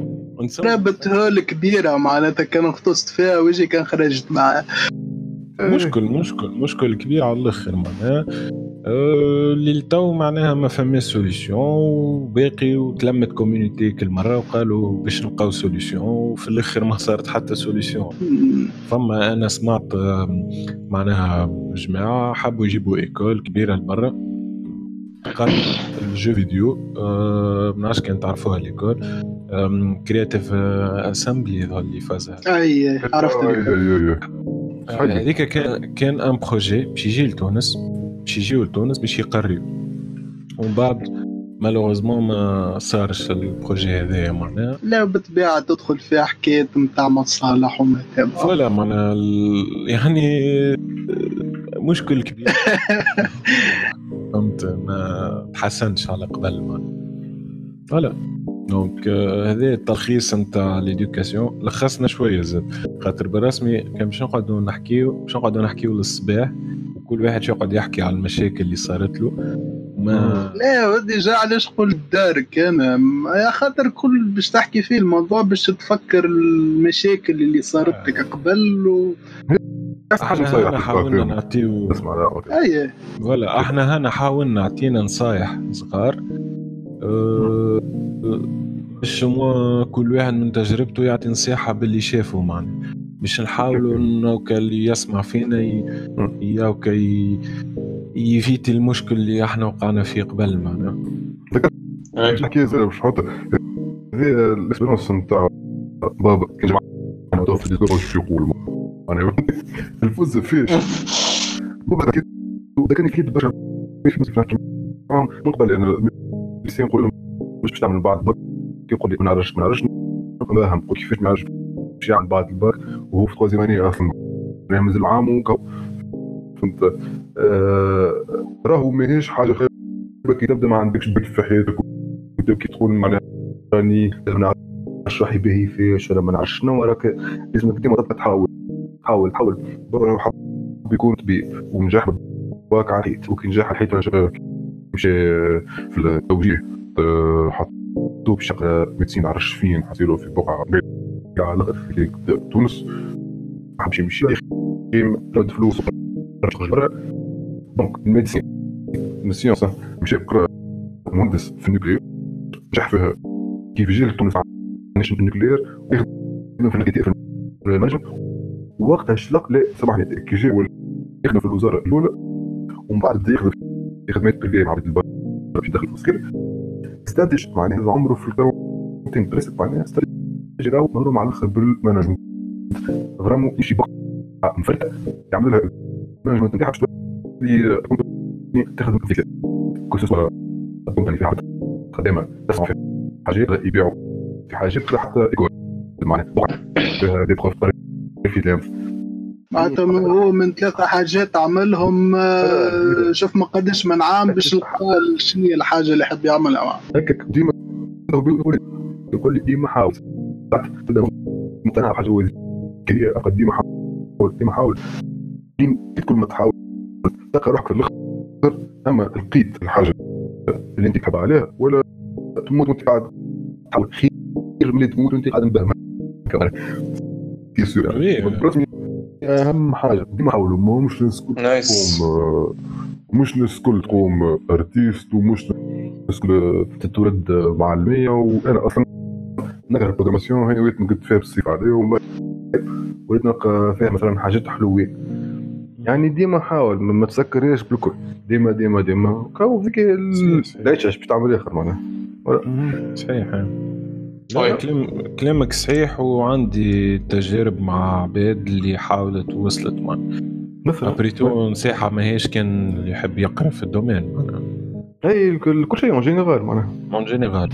رابط هول كبيرة معناتها كان اختصت فيها ويجي كان خرجت معاه. مشكل مشكل مشكل كبير على الآخر معناها. آه، للتو معناها ما فماش solution وباقي وتلمت community كل مرة وقالوا باش نلقاو solution وفي الآخر ما صارت حتى solution فما أنا سمعت معناها جماعة حبوا يجيبوا école كبيرة لبرا. قال ال jeux vidéo آه، ما نعرفش كان تعرفوها l'école Creative Assembly اللي فازها. أي عرفت. حلو. هذيك كان كان un projet باش يجي لتونس باش يجيو لتونس باش يقريو. ومن بعد malheureusement ما صارش ال projet هذايا معناها. لا بالطبيعة تدخل فيها حكاية نتاع مصالح وما تبع voilà معناها ال- يعني مشكل كبير. فهمت ما تحسنش على قبل معناها voilà. donc آه، هذا التلخيص نتاع l'éducation لخصنا شوية زاد خاطر بالرسمي كان باش نقعدوا نحكيو باش نقعدوا نحكيو للصباح وكل واحد شو يقعد يحكي على المشاكل اللي صارت له. ما لا و déjà علاش قلت dark أنا م- يا خاطر كل باش تحكي فيه الموضوع باش تفكر المشاكل اللي صارت لك قبل و... حاجة أحنا صحيحه هنا حاولنا نعطيو اسمع لا okay. أي. voilà أحنا هنا حاولنا عطينا نصايح صغار. أه، باش كل واحد من تجربته يعطي نصيحة باللي شافه معنا باش نحاولوا إنه اللي يسمع فينا ي... يا كي يفيت المشكل اللي إحنا وقعنا فيه قبل معنا نحكي زي باش نحط هذه ال expérience نتاع بابا أنا توقف في يقول. أنا الفوز فيش. بابا كان ده كان يفيد برشا فيش مثل معاهم من قبل لأن الميسيين نقول لهم مش باش تعمل بعد الباك يقول لي ما نعرفش ما نعرفش. نفهم كيفاش ما نعرفش. باش يعمل بعد الباك وهو في تخوازيام اني أصلا. يعني مازال عام وكو فهمت؟ آه راهو ماهيش حاجة خير. كي تبدأ ما عندكش بك في حياتك. وتبدا كي تقول معناها راني ما نعرفش راح يبهي فيش. ولا ما نعرفش شنو. راك لازمك ديما تبقى تحاول. تحاول تحاول بابا حب يكون طبيب ونجاح باك على الحيط وكي نجاح الحيط مشى في التوجيه. آه، حطوه يقرا médecine عرفش فين حطيله في بقعة بعيدة على في تونس. حب يمشي يرد فلوس خرج برا دونك الميديسين الميديسين صح مشى يقرأ مهندس في النوكليير نجح فيها. كيف يجي لتونس في النوكليير ويخدم في النكتير في المانجمنت وقتها شلق لا سامحني كي جا يخدم في الوزارة الأولى ومن بعد يخدم في خدمات بريفيه مع عبد البر في داخل الفصيل استنتج معناها عمره في الكروتين بريسك معناها استنتج راهو مهروم على الأخر بالمانجمنت. غرامو يمشي بقعه مفرده يعمل لها المانجمنت نتاعها باش تخدم في كو سوا كومباني في عبد خدامة تسمع في حاجات يبيعوا في حاجات حتى ايكو معناها فيها دي بروف في لام معناتها هو من ثلاثة حاجات عملهم آه، شوف ما قدش من عام باش يلقى شنو هي الحاجة اللي يحب يعملها. هكاك ديما يقول لي ديما حاول. مقتنع أقل ديما حاول ديما حاول. ديما كل ما تحاول تلقى روحك في الأخر أما لقيت الحاجة اللي أنت تحب عليها ولا تموت وأنت قاعد تحاول. خير من اللي تموت وأنت قاعد مبهم سوريا oui. برسمي أهم حاجة ديما حاولوا مو مش الناس الكل nice. تقوم مش الناس الكل تقوم artiste ومش الناس الكل تتولد معلمية. وأنا أصلا نقرأ programmation هي وليت نقد فيها بالصيف عليه وما وليت نلقى فيها مثلا حاجات حلوين يعني ديما حاول ما تسكريش بالكل. ديما ديما ديما. كاو ذيك. لا باش تعمل آخر معناها. صحيح. لا oui. كلام كلامك صحيح وعندي تجارب مع عباد اللي حاولت ووصلت معنا. مثلا. après tout مساحه ماهيش كان اللي يحب يقرأ في ال domaine معناها. الكل كل شيء en général معناها. en général.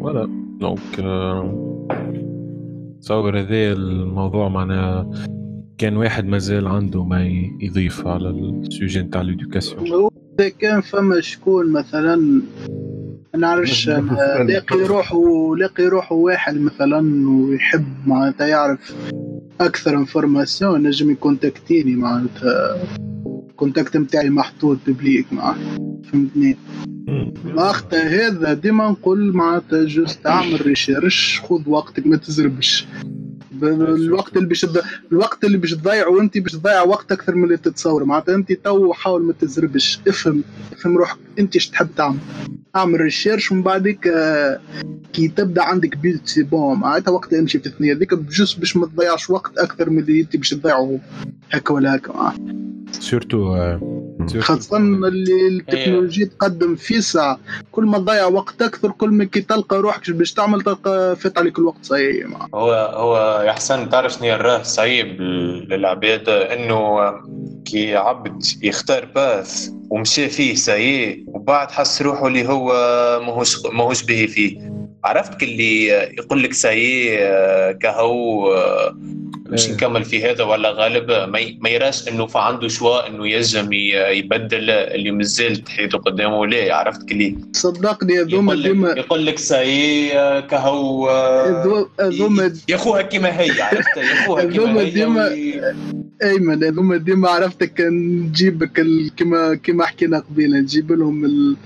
voilà donc تصور هذا الموضوع معناها كان واحد مازال عنده ما يضيف على ال sujet نتاع l'éducation كان فما شكون مثلا نعرفش السؤال. لاقي روحه لاقي روحه واحد مثلا ويحب معناتها يعرف أكثر information نجم يكونتاكتيني معناتها ال contact نتاعي محطوط public معاه فهمتني؟ الاخت هذا ديما نقول معناتها juste اعمل recherche خذ وقتك ما تزربش. ب- الوقت اللي باش الوقت اللي باش تضيعه انت باش تضيع وقت أكثر من اللي تتصور. معناتها انت تو حاول ما تزربش. افهم. افهم روحك. انت إيش تحب تعمل. اعمل recherche ومن بعدك آه، كي تبدأ عندك بيلد c'est bon معناتها وقت امشي في الثنية. هذيك بجوز باش ما تضيعش وقت أكثر من اللي انت باش تضيعه. هكا ولا هكا. معناتها. surtout خاصة اللي التكنولوجيا تقدم في ساعة كل ما تضيع وقت أكثر كل ما كي تلقى روحك باش تعمل تلقى فات عليك الوقت صحيح. هو هو يا حسن تعرف شنو الراه صعيب للعباد إنه كي عبد يختار path ومشى فيه سايي وبعد حس روحه اللي هو ماهوش ماهوش به فيه. عرفت اللي يقول لك سايي كهو مش إيه. نكمل في هذا ولا غالب ما ي- ما يراش انه فعنده choix إنه ينجم ي- يبدل اللي مازال تحيته قدامه. لا عرفت كلي. صدقني هذوما ديما يقول لك سايي كهو هذو- هذوما ياخوها كيما هي عرفت؟ ياخوها كيما هذوما هي ديما- أيمن هذوما ديما عرفتك كان نجيبك كما كما حكينا قبيلة نجيب لهم ال-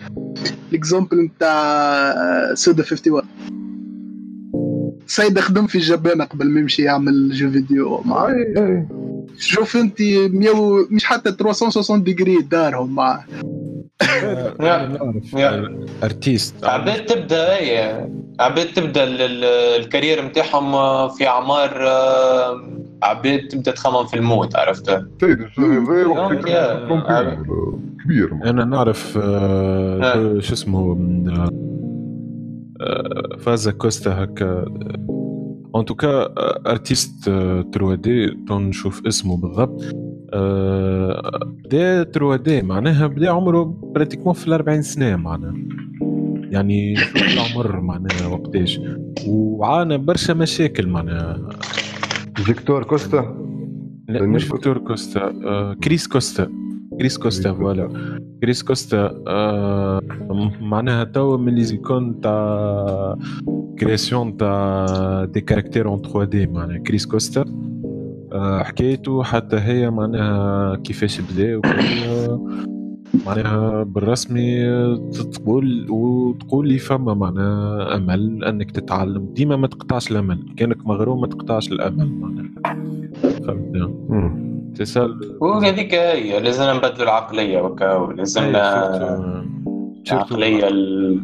الاكزومبل نتاع سودا 51 سيد خدم في جبانه قبل ما يمشي يعمل جو فيديو مع شوف أنت 100 و- مش حتى 360 ديجري دارهم يا. ارتيست عباد تبدأ إي. عباد تبدأ ال- ال- الكارير نتاعهم في أعمار آه، عباد تبدأ تخمم في الموت عرفت؟ يا- كبير أنا نعرف آه، آه. شو اسمه فازا كوستا هكا. en tout cas artiste 3D donc نشوف اسمه بالضبط. بدا 3D معناها بدأ عمره pratiquement في ال 40 سنة معناها. يعني شوف العمر معناها وقتاش. وعانى برشا مشاكل معناها. فيكتور كوستا؟ لا مش فيكتور كوستا آه كريس كوستا. كريس كوستا voilà كريس كوستا آه معناها توا من les icônes تاع création تاع des caractères en 3D معناها كريس كوستا آه حكايته حتى هي معناها كيفاش بدا معناها بالرسمي تقول وتقول لي فما معناها أمل أنك تتعلم. ديما ما تقطعش الأمل. كانك مغروم ما تقطعش الأمل معناها. فهمت. تسأل وهذيك هي لازمنا نبدلوا العقلية وكا لازمنا العقلية ال-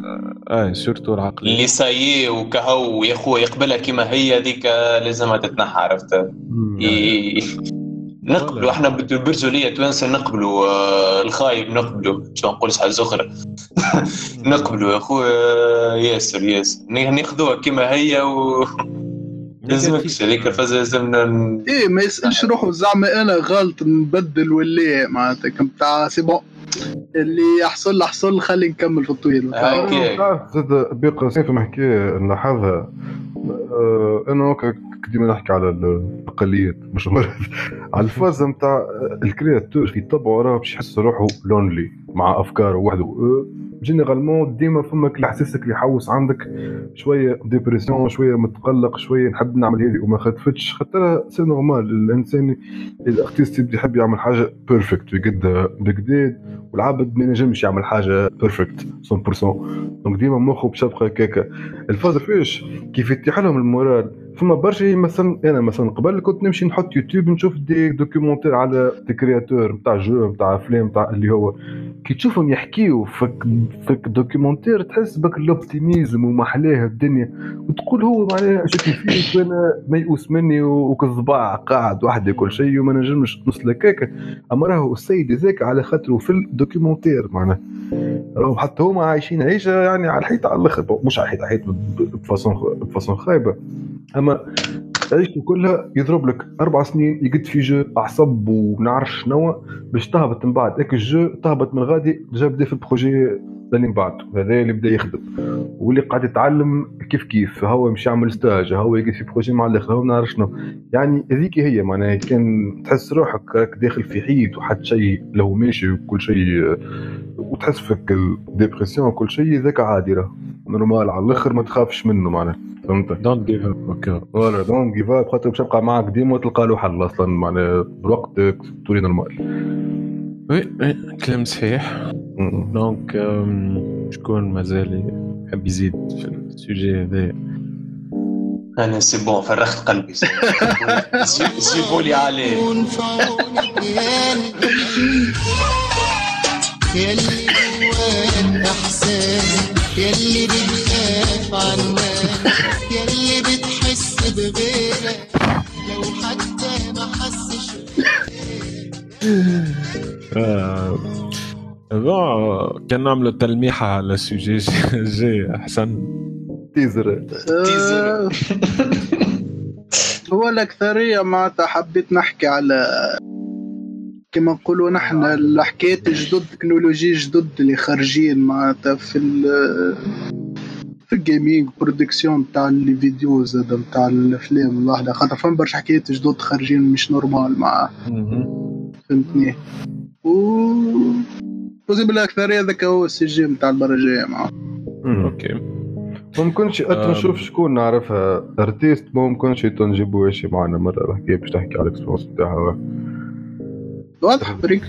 أي سورتو العقلية. اللي سايي وكهو يا خويا يقبلها كيما هي هذيك لازمها تتنحى عرفت؟ نقبلوا إحنا بالبرجوليه توانسه نقبلوا آه، الخايب نقبلوا. شو نقولش حاجة أخرى نقبلوا يا خويا ياسر ياسر. ن- ناخذوها كيما هي و لازمكش هذيك الفازة لازمنا ن- إيه ما يسالش روحه زعما أنا غلط نبدل ولا معناتها كم تاع سي بون. اللي يحصل له حصل خلي نكمل في الطويل. أوكي. تعرف زاد بقى سيف حكايه نلاحظها آه، أنا هكا ديما نحكي على الأقليات مش على الفاز نتاع الكرياتور في طبعه راه باش يحس روحه لونلي مع أفكاره وحده آه، جينيرالمون ديما فماك الإحساسك اللي يحوس عندك. شوية dépression شوية متقلق شوية نحب نعمل هذه وما خطفتش خاطر c'est normal الإنسان ال artiste يحب يعمل حاجة perfect ويقدها بجديد والعبد ما ينجمش يعمل حاجة perfect 100% donc ديما مخه بشبقه كيكا الفاز فيش كيف يتيح لهم ال moral. فما برشا مثلا أنا مثلا قبل كنت نمشي نحط يوتيوب نشوف des documentaires على des créateurs نتاع jeux نتاع افلام نتاع اللي هو. كي تشوفهم يحكيو فك فك documentaire تحس بك ال optimisme ومحلاه الدنيا. وتقول هو معناها شكي فيك؟ وأنا ميؤوس مني وكالصباع قاعد وحدي كل شيء وما نجمش نوصل هكاك أما راهو السيد هذاك على خاطره في ال documentaire معناها. راهو حتى هما عايشين عيشة يعني على الحيط على الأخر مش على الحيط على الحيط ب façon ب façon خايبة. اما عيشته كلها يضرب لك أربع سنين يقد في جو اعصب ونعرف شنو باش تهبط من بعد. هيك الجو تهبط من غادي جا بدأ في ال projet اللي من بعد. هذا اللي بدأ يخدم. واللي قاعد يتعلم كيف كيف هو مش يعمل stage هو يقعد في projet مع الآخر هو نعرف شنو. يعني هذيك هي معناها كان تحس روحك راك داخل في حيط وحد شيء له ماشي وكل شيء وتحس فيك ال dépression وكل شيء ذاك عادي راه normal على الأخر ما تخافش منه معناها فهمت؟ don't give up okay voilà don't give up خاطر باش يبقى معك ديما وتلقى له حل أصلا معناها بالوقت تولي normal oui oui كلام صحيح. donc أم، شكون مازال يحب يزيد في ال sujet هذا. أنا c'est bon فرغت قلبي. جيبوا لي عليه. bon كان نعملوا تلميحة على ال sujet جاي أحسن. teaser. آه، هو الأكثرية معناتها حبيت نحكي على كما نقولوا نحن الحكايات جدد technologies جدد اللي خارجين معناتها في ال في ال gaming production تاع les vidéos هذا تاع الأفلام. الواحده خاطر فهم برشا حكايات جدد خارجين مش normal مع فهمتني؟ و possible الاكثريه هذاك هو ال CG نتاع المره الجايه معاه okay ممكنش. أت نشوف شكون نعرفها. artiste ممكنش تنجيبو شي معنا. مرة حكاية باش تحكي على ال expérience نتاعها واضح بريك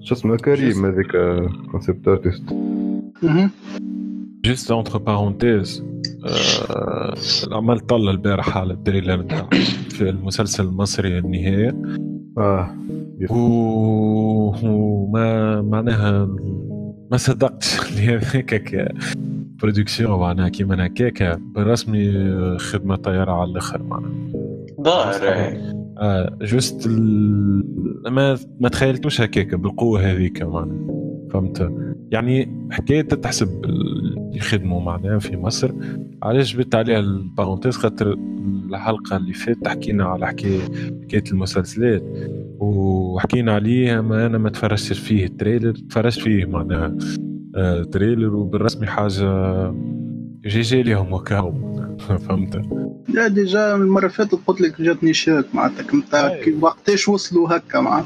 شو اسمه؟ كريم هذيك concept artist. juste entre parenthèses العمل طلع البارح على ال trailer نتاع في المسلسل المصري النهاية. آه. وما معناها ما صدقتش اللي هذاك production معناها كيما هكاك بالرسمي خدمة طيارة على الآخر معناها. ظاهر. آه juste ال... ما ما تخيلتوش هكاك بالقوة هذيك معناها. فهمت؟ يعني حكاية تحسب اللي يخدموا معناها في مصر. علاش جبت عليها ال parenthèse؟ خاطر الحلقة اللي فاتت حكينا على حكاية حكاية المسلسلات وحكينا عليه ما أنا ما تفرجتش فيه ال trailer. تفرجت فيه معناها آه trailer وبالرسمي حاجة GG ليهم وكاو. فهمت؟ لا déjà المرة اللي فاتت قلت لك جاتني choc معناتها وقتاش وصلوا هكا مع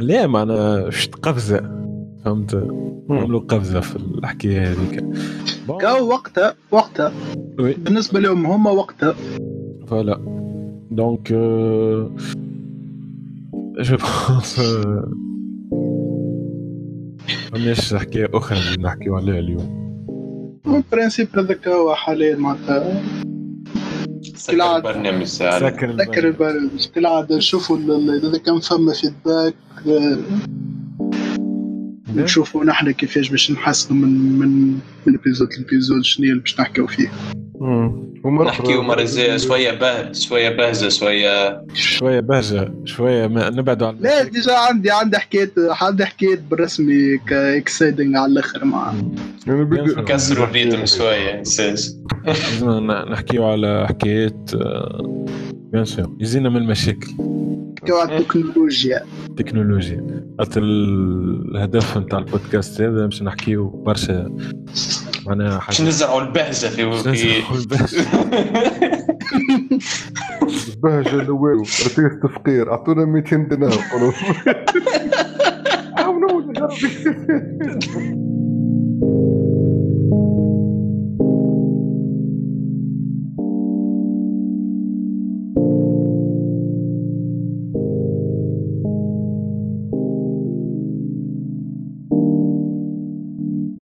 لا معنا شت قفزة. فهمت؟ عملوا قفزة في الحكاية هذيك. كاو وقتها وقتها. oui. بالنسبة لهم هما وقتها. voilà. donc euh, je pense مانيش حكاية أخرى اللي نحكيو عليها اليوم. ال principe هذاك هو حاليا معناتها. سكر. البرنامج سكر البرنامج كالعادة نشوفوا إذا كان فما feedback آه، نشوفوا نحن كيفاش باش نحسنوا من من من ال épisode لل épisode شنو هي اللي باش نحكيو فيه. ومرة نحكيو مرة زي شوية بهج شوية بهجة شوية شوية بهجة شوية ما نبعدوا على لا déjà عندي عندي حكاية عندي حكاية بالرسمي كاكسايدنج على الآخر مع كسروا ال rythme شوية لازم نحكيو على حكايات bien sûr يزينا من المشاكل. نحكيو على التكنولوجيا. تكنولوجيا خاطر الهدف نتاع البودكاست هذا باش نحكيو برشا. معناها باش حاجة نزرعوا البهجة في باش في نزرعوا البهجة. بهجه لا والو artiste فقير أعطونا 200 دينار. قولوا. عاونونا. يا ربي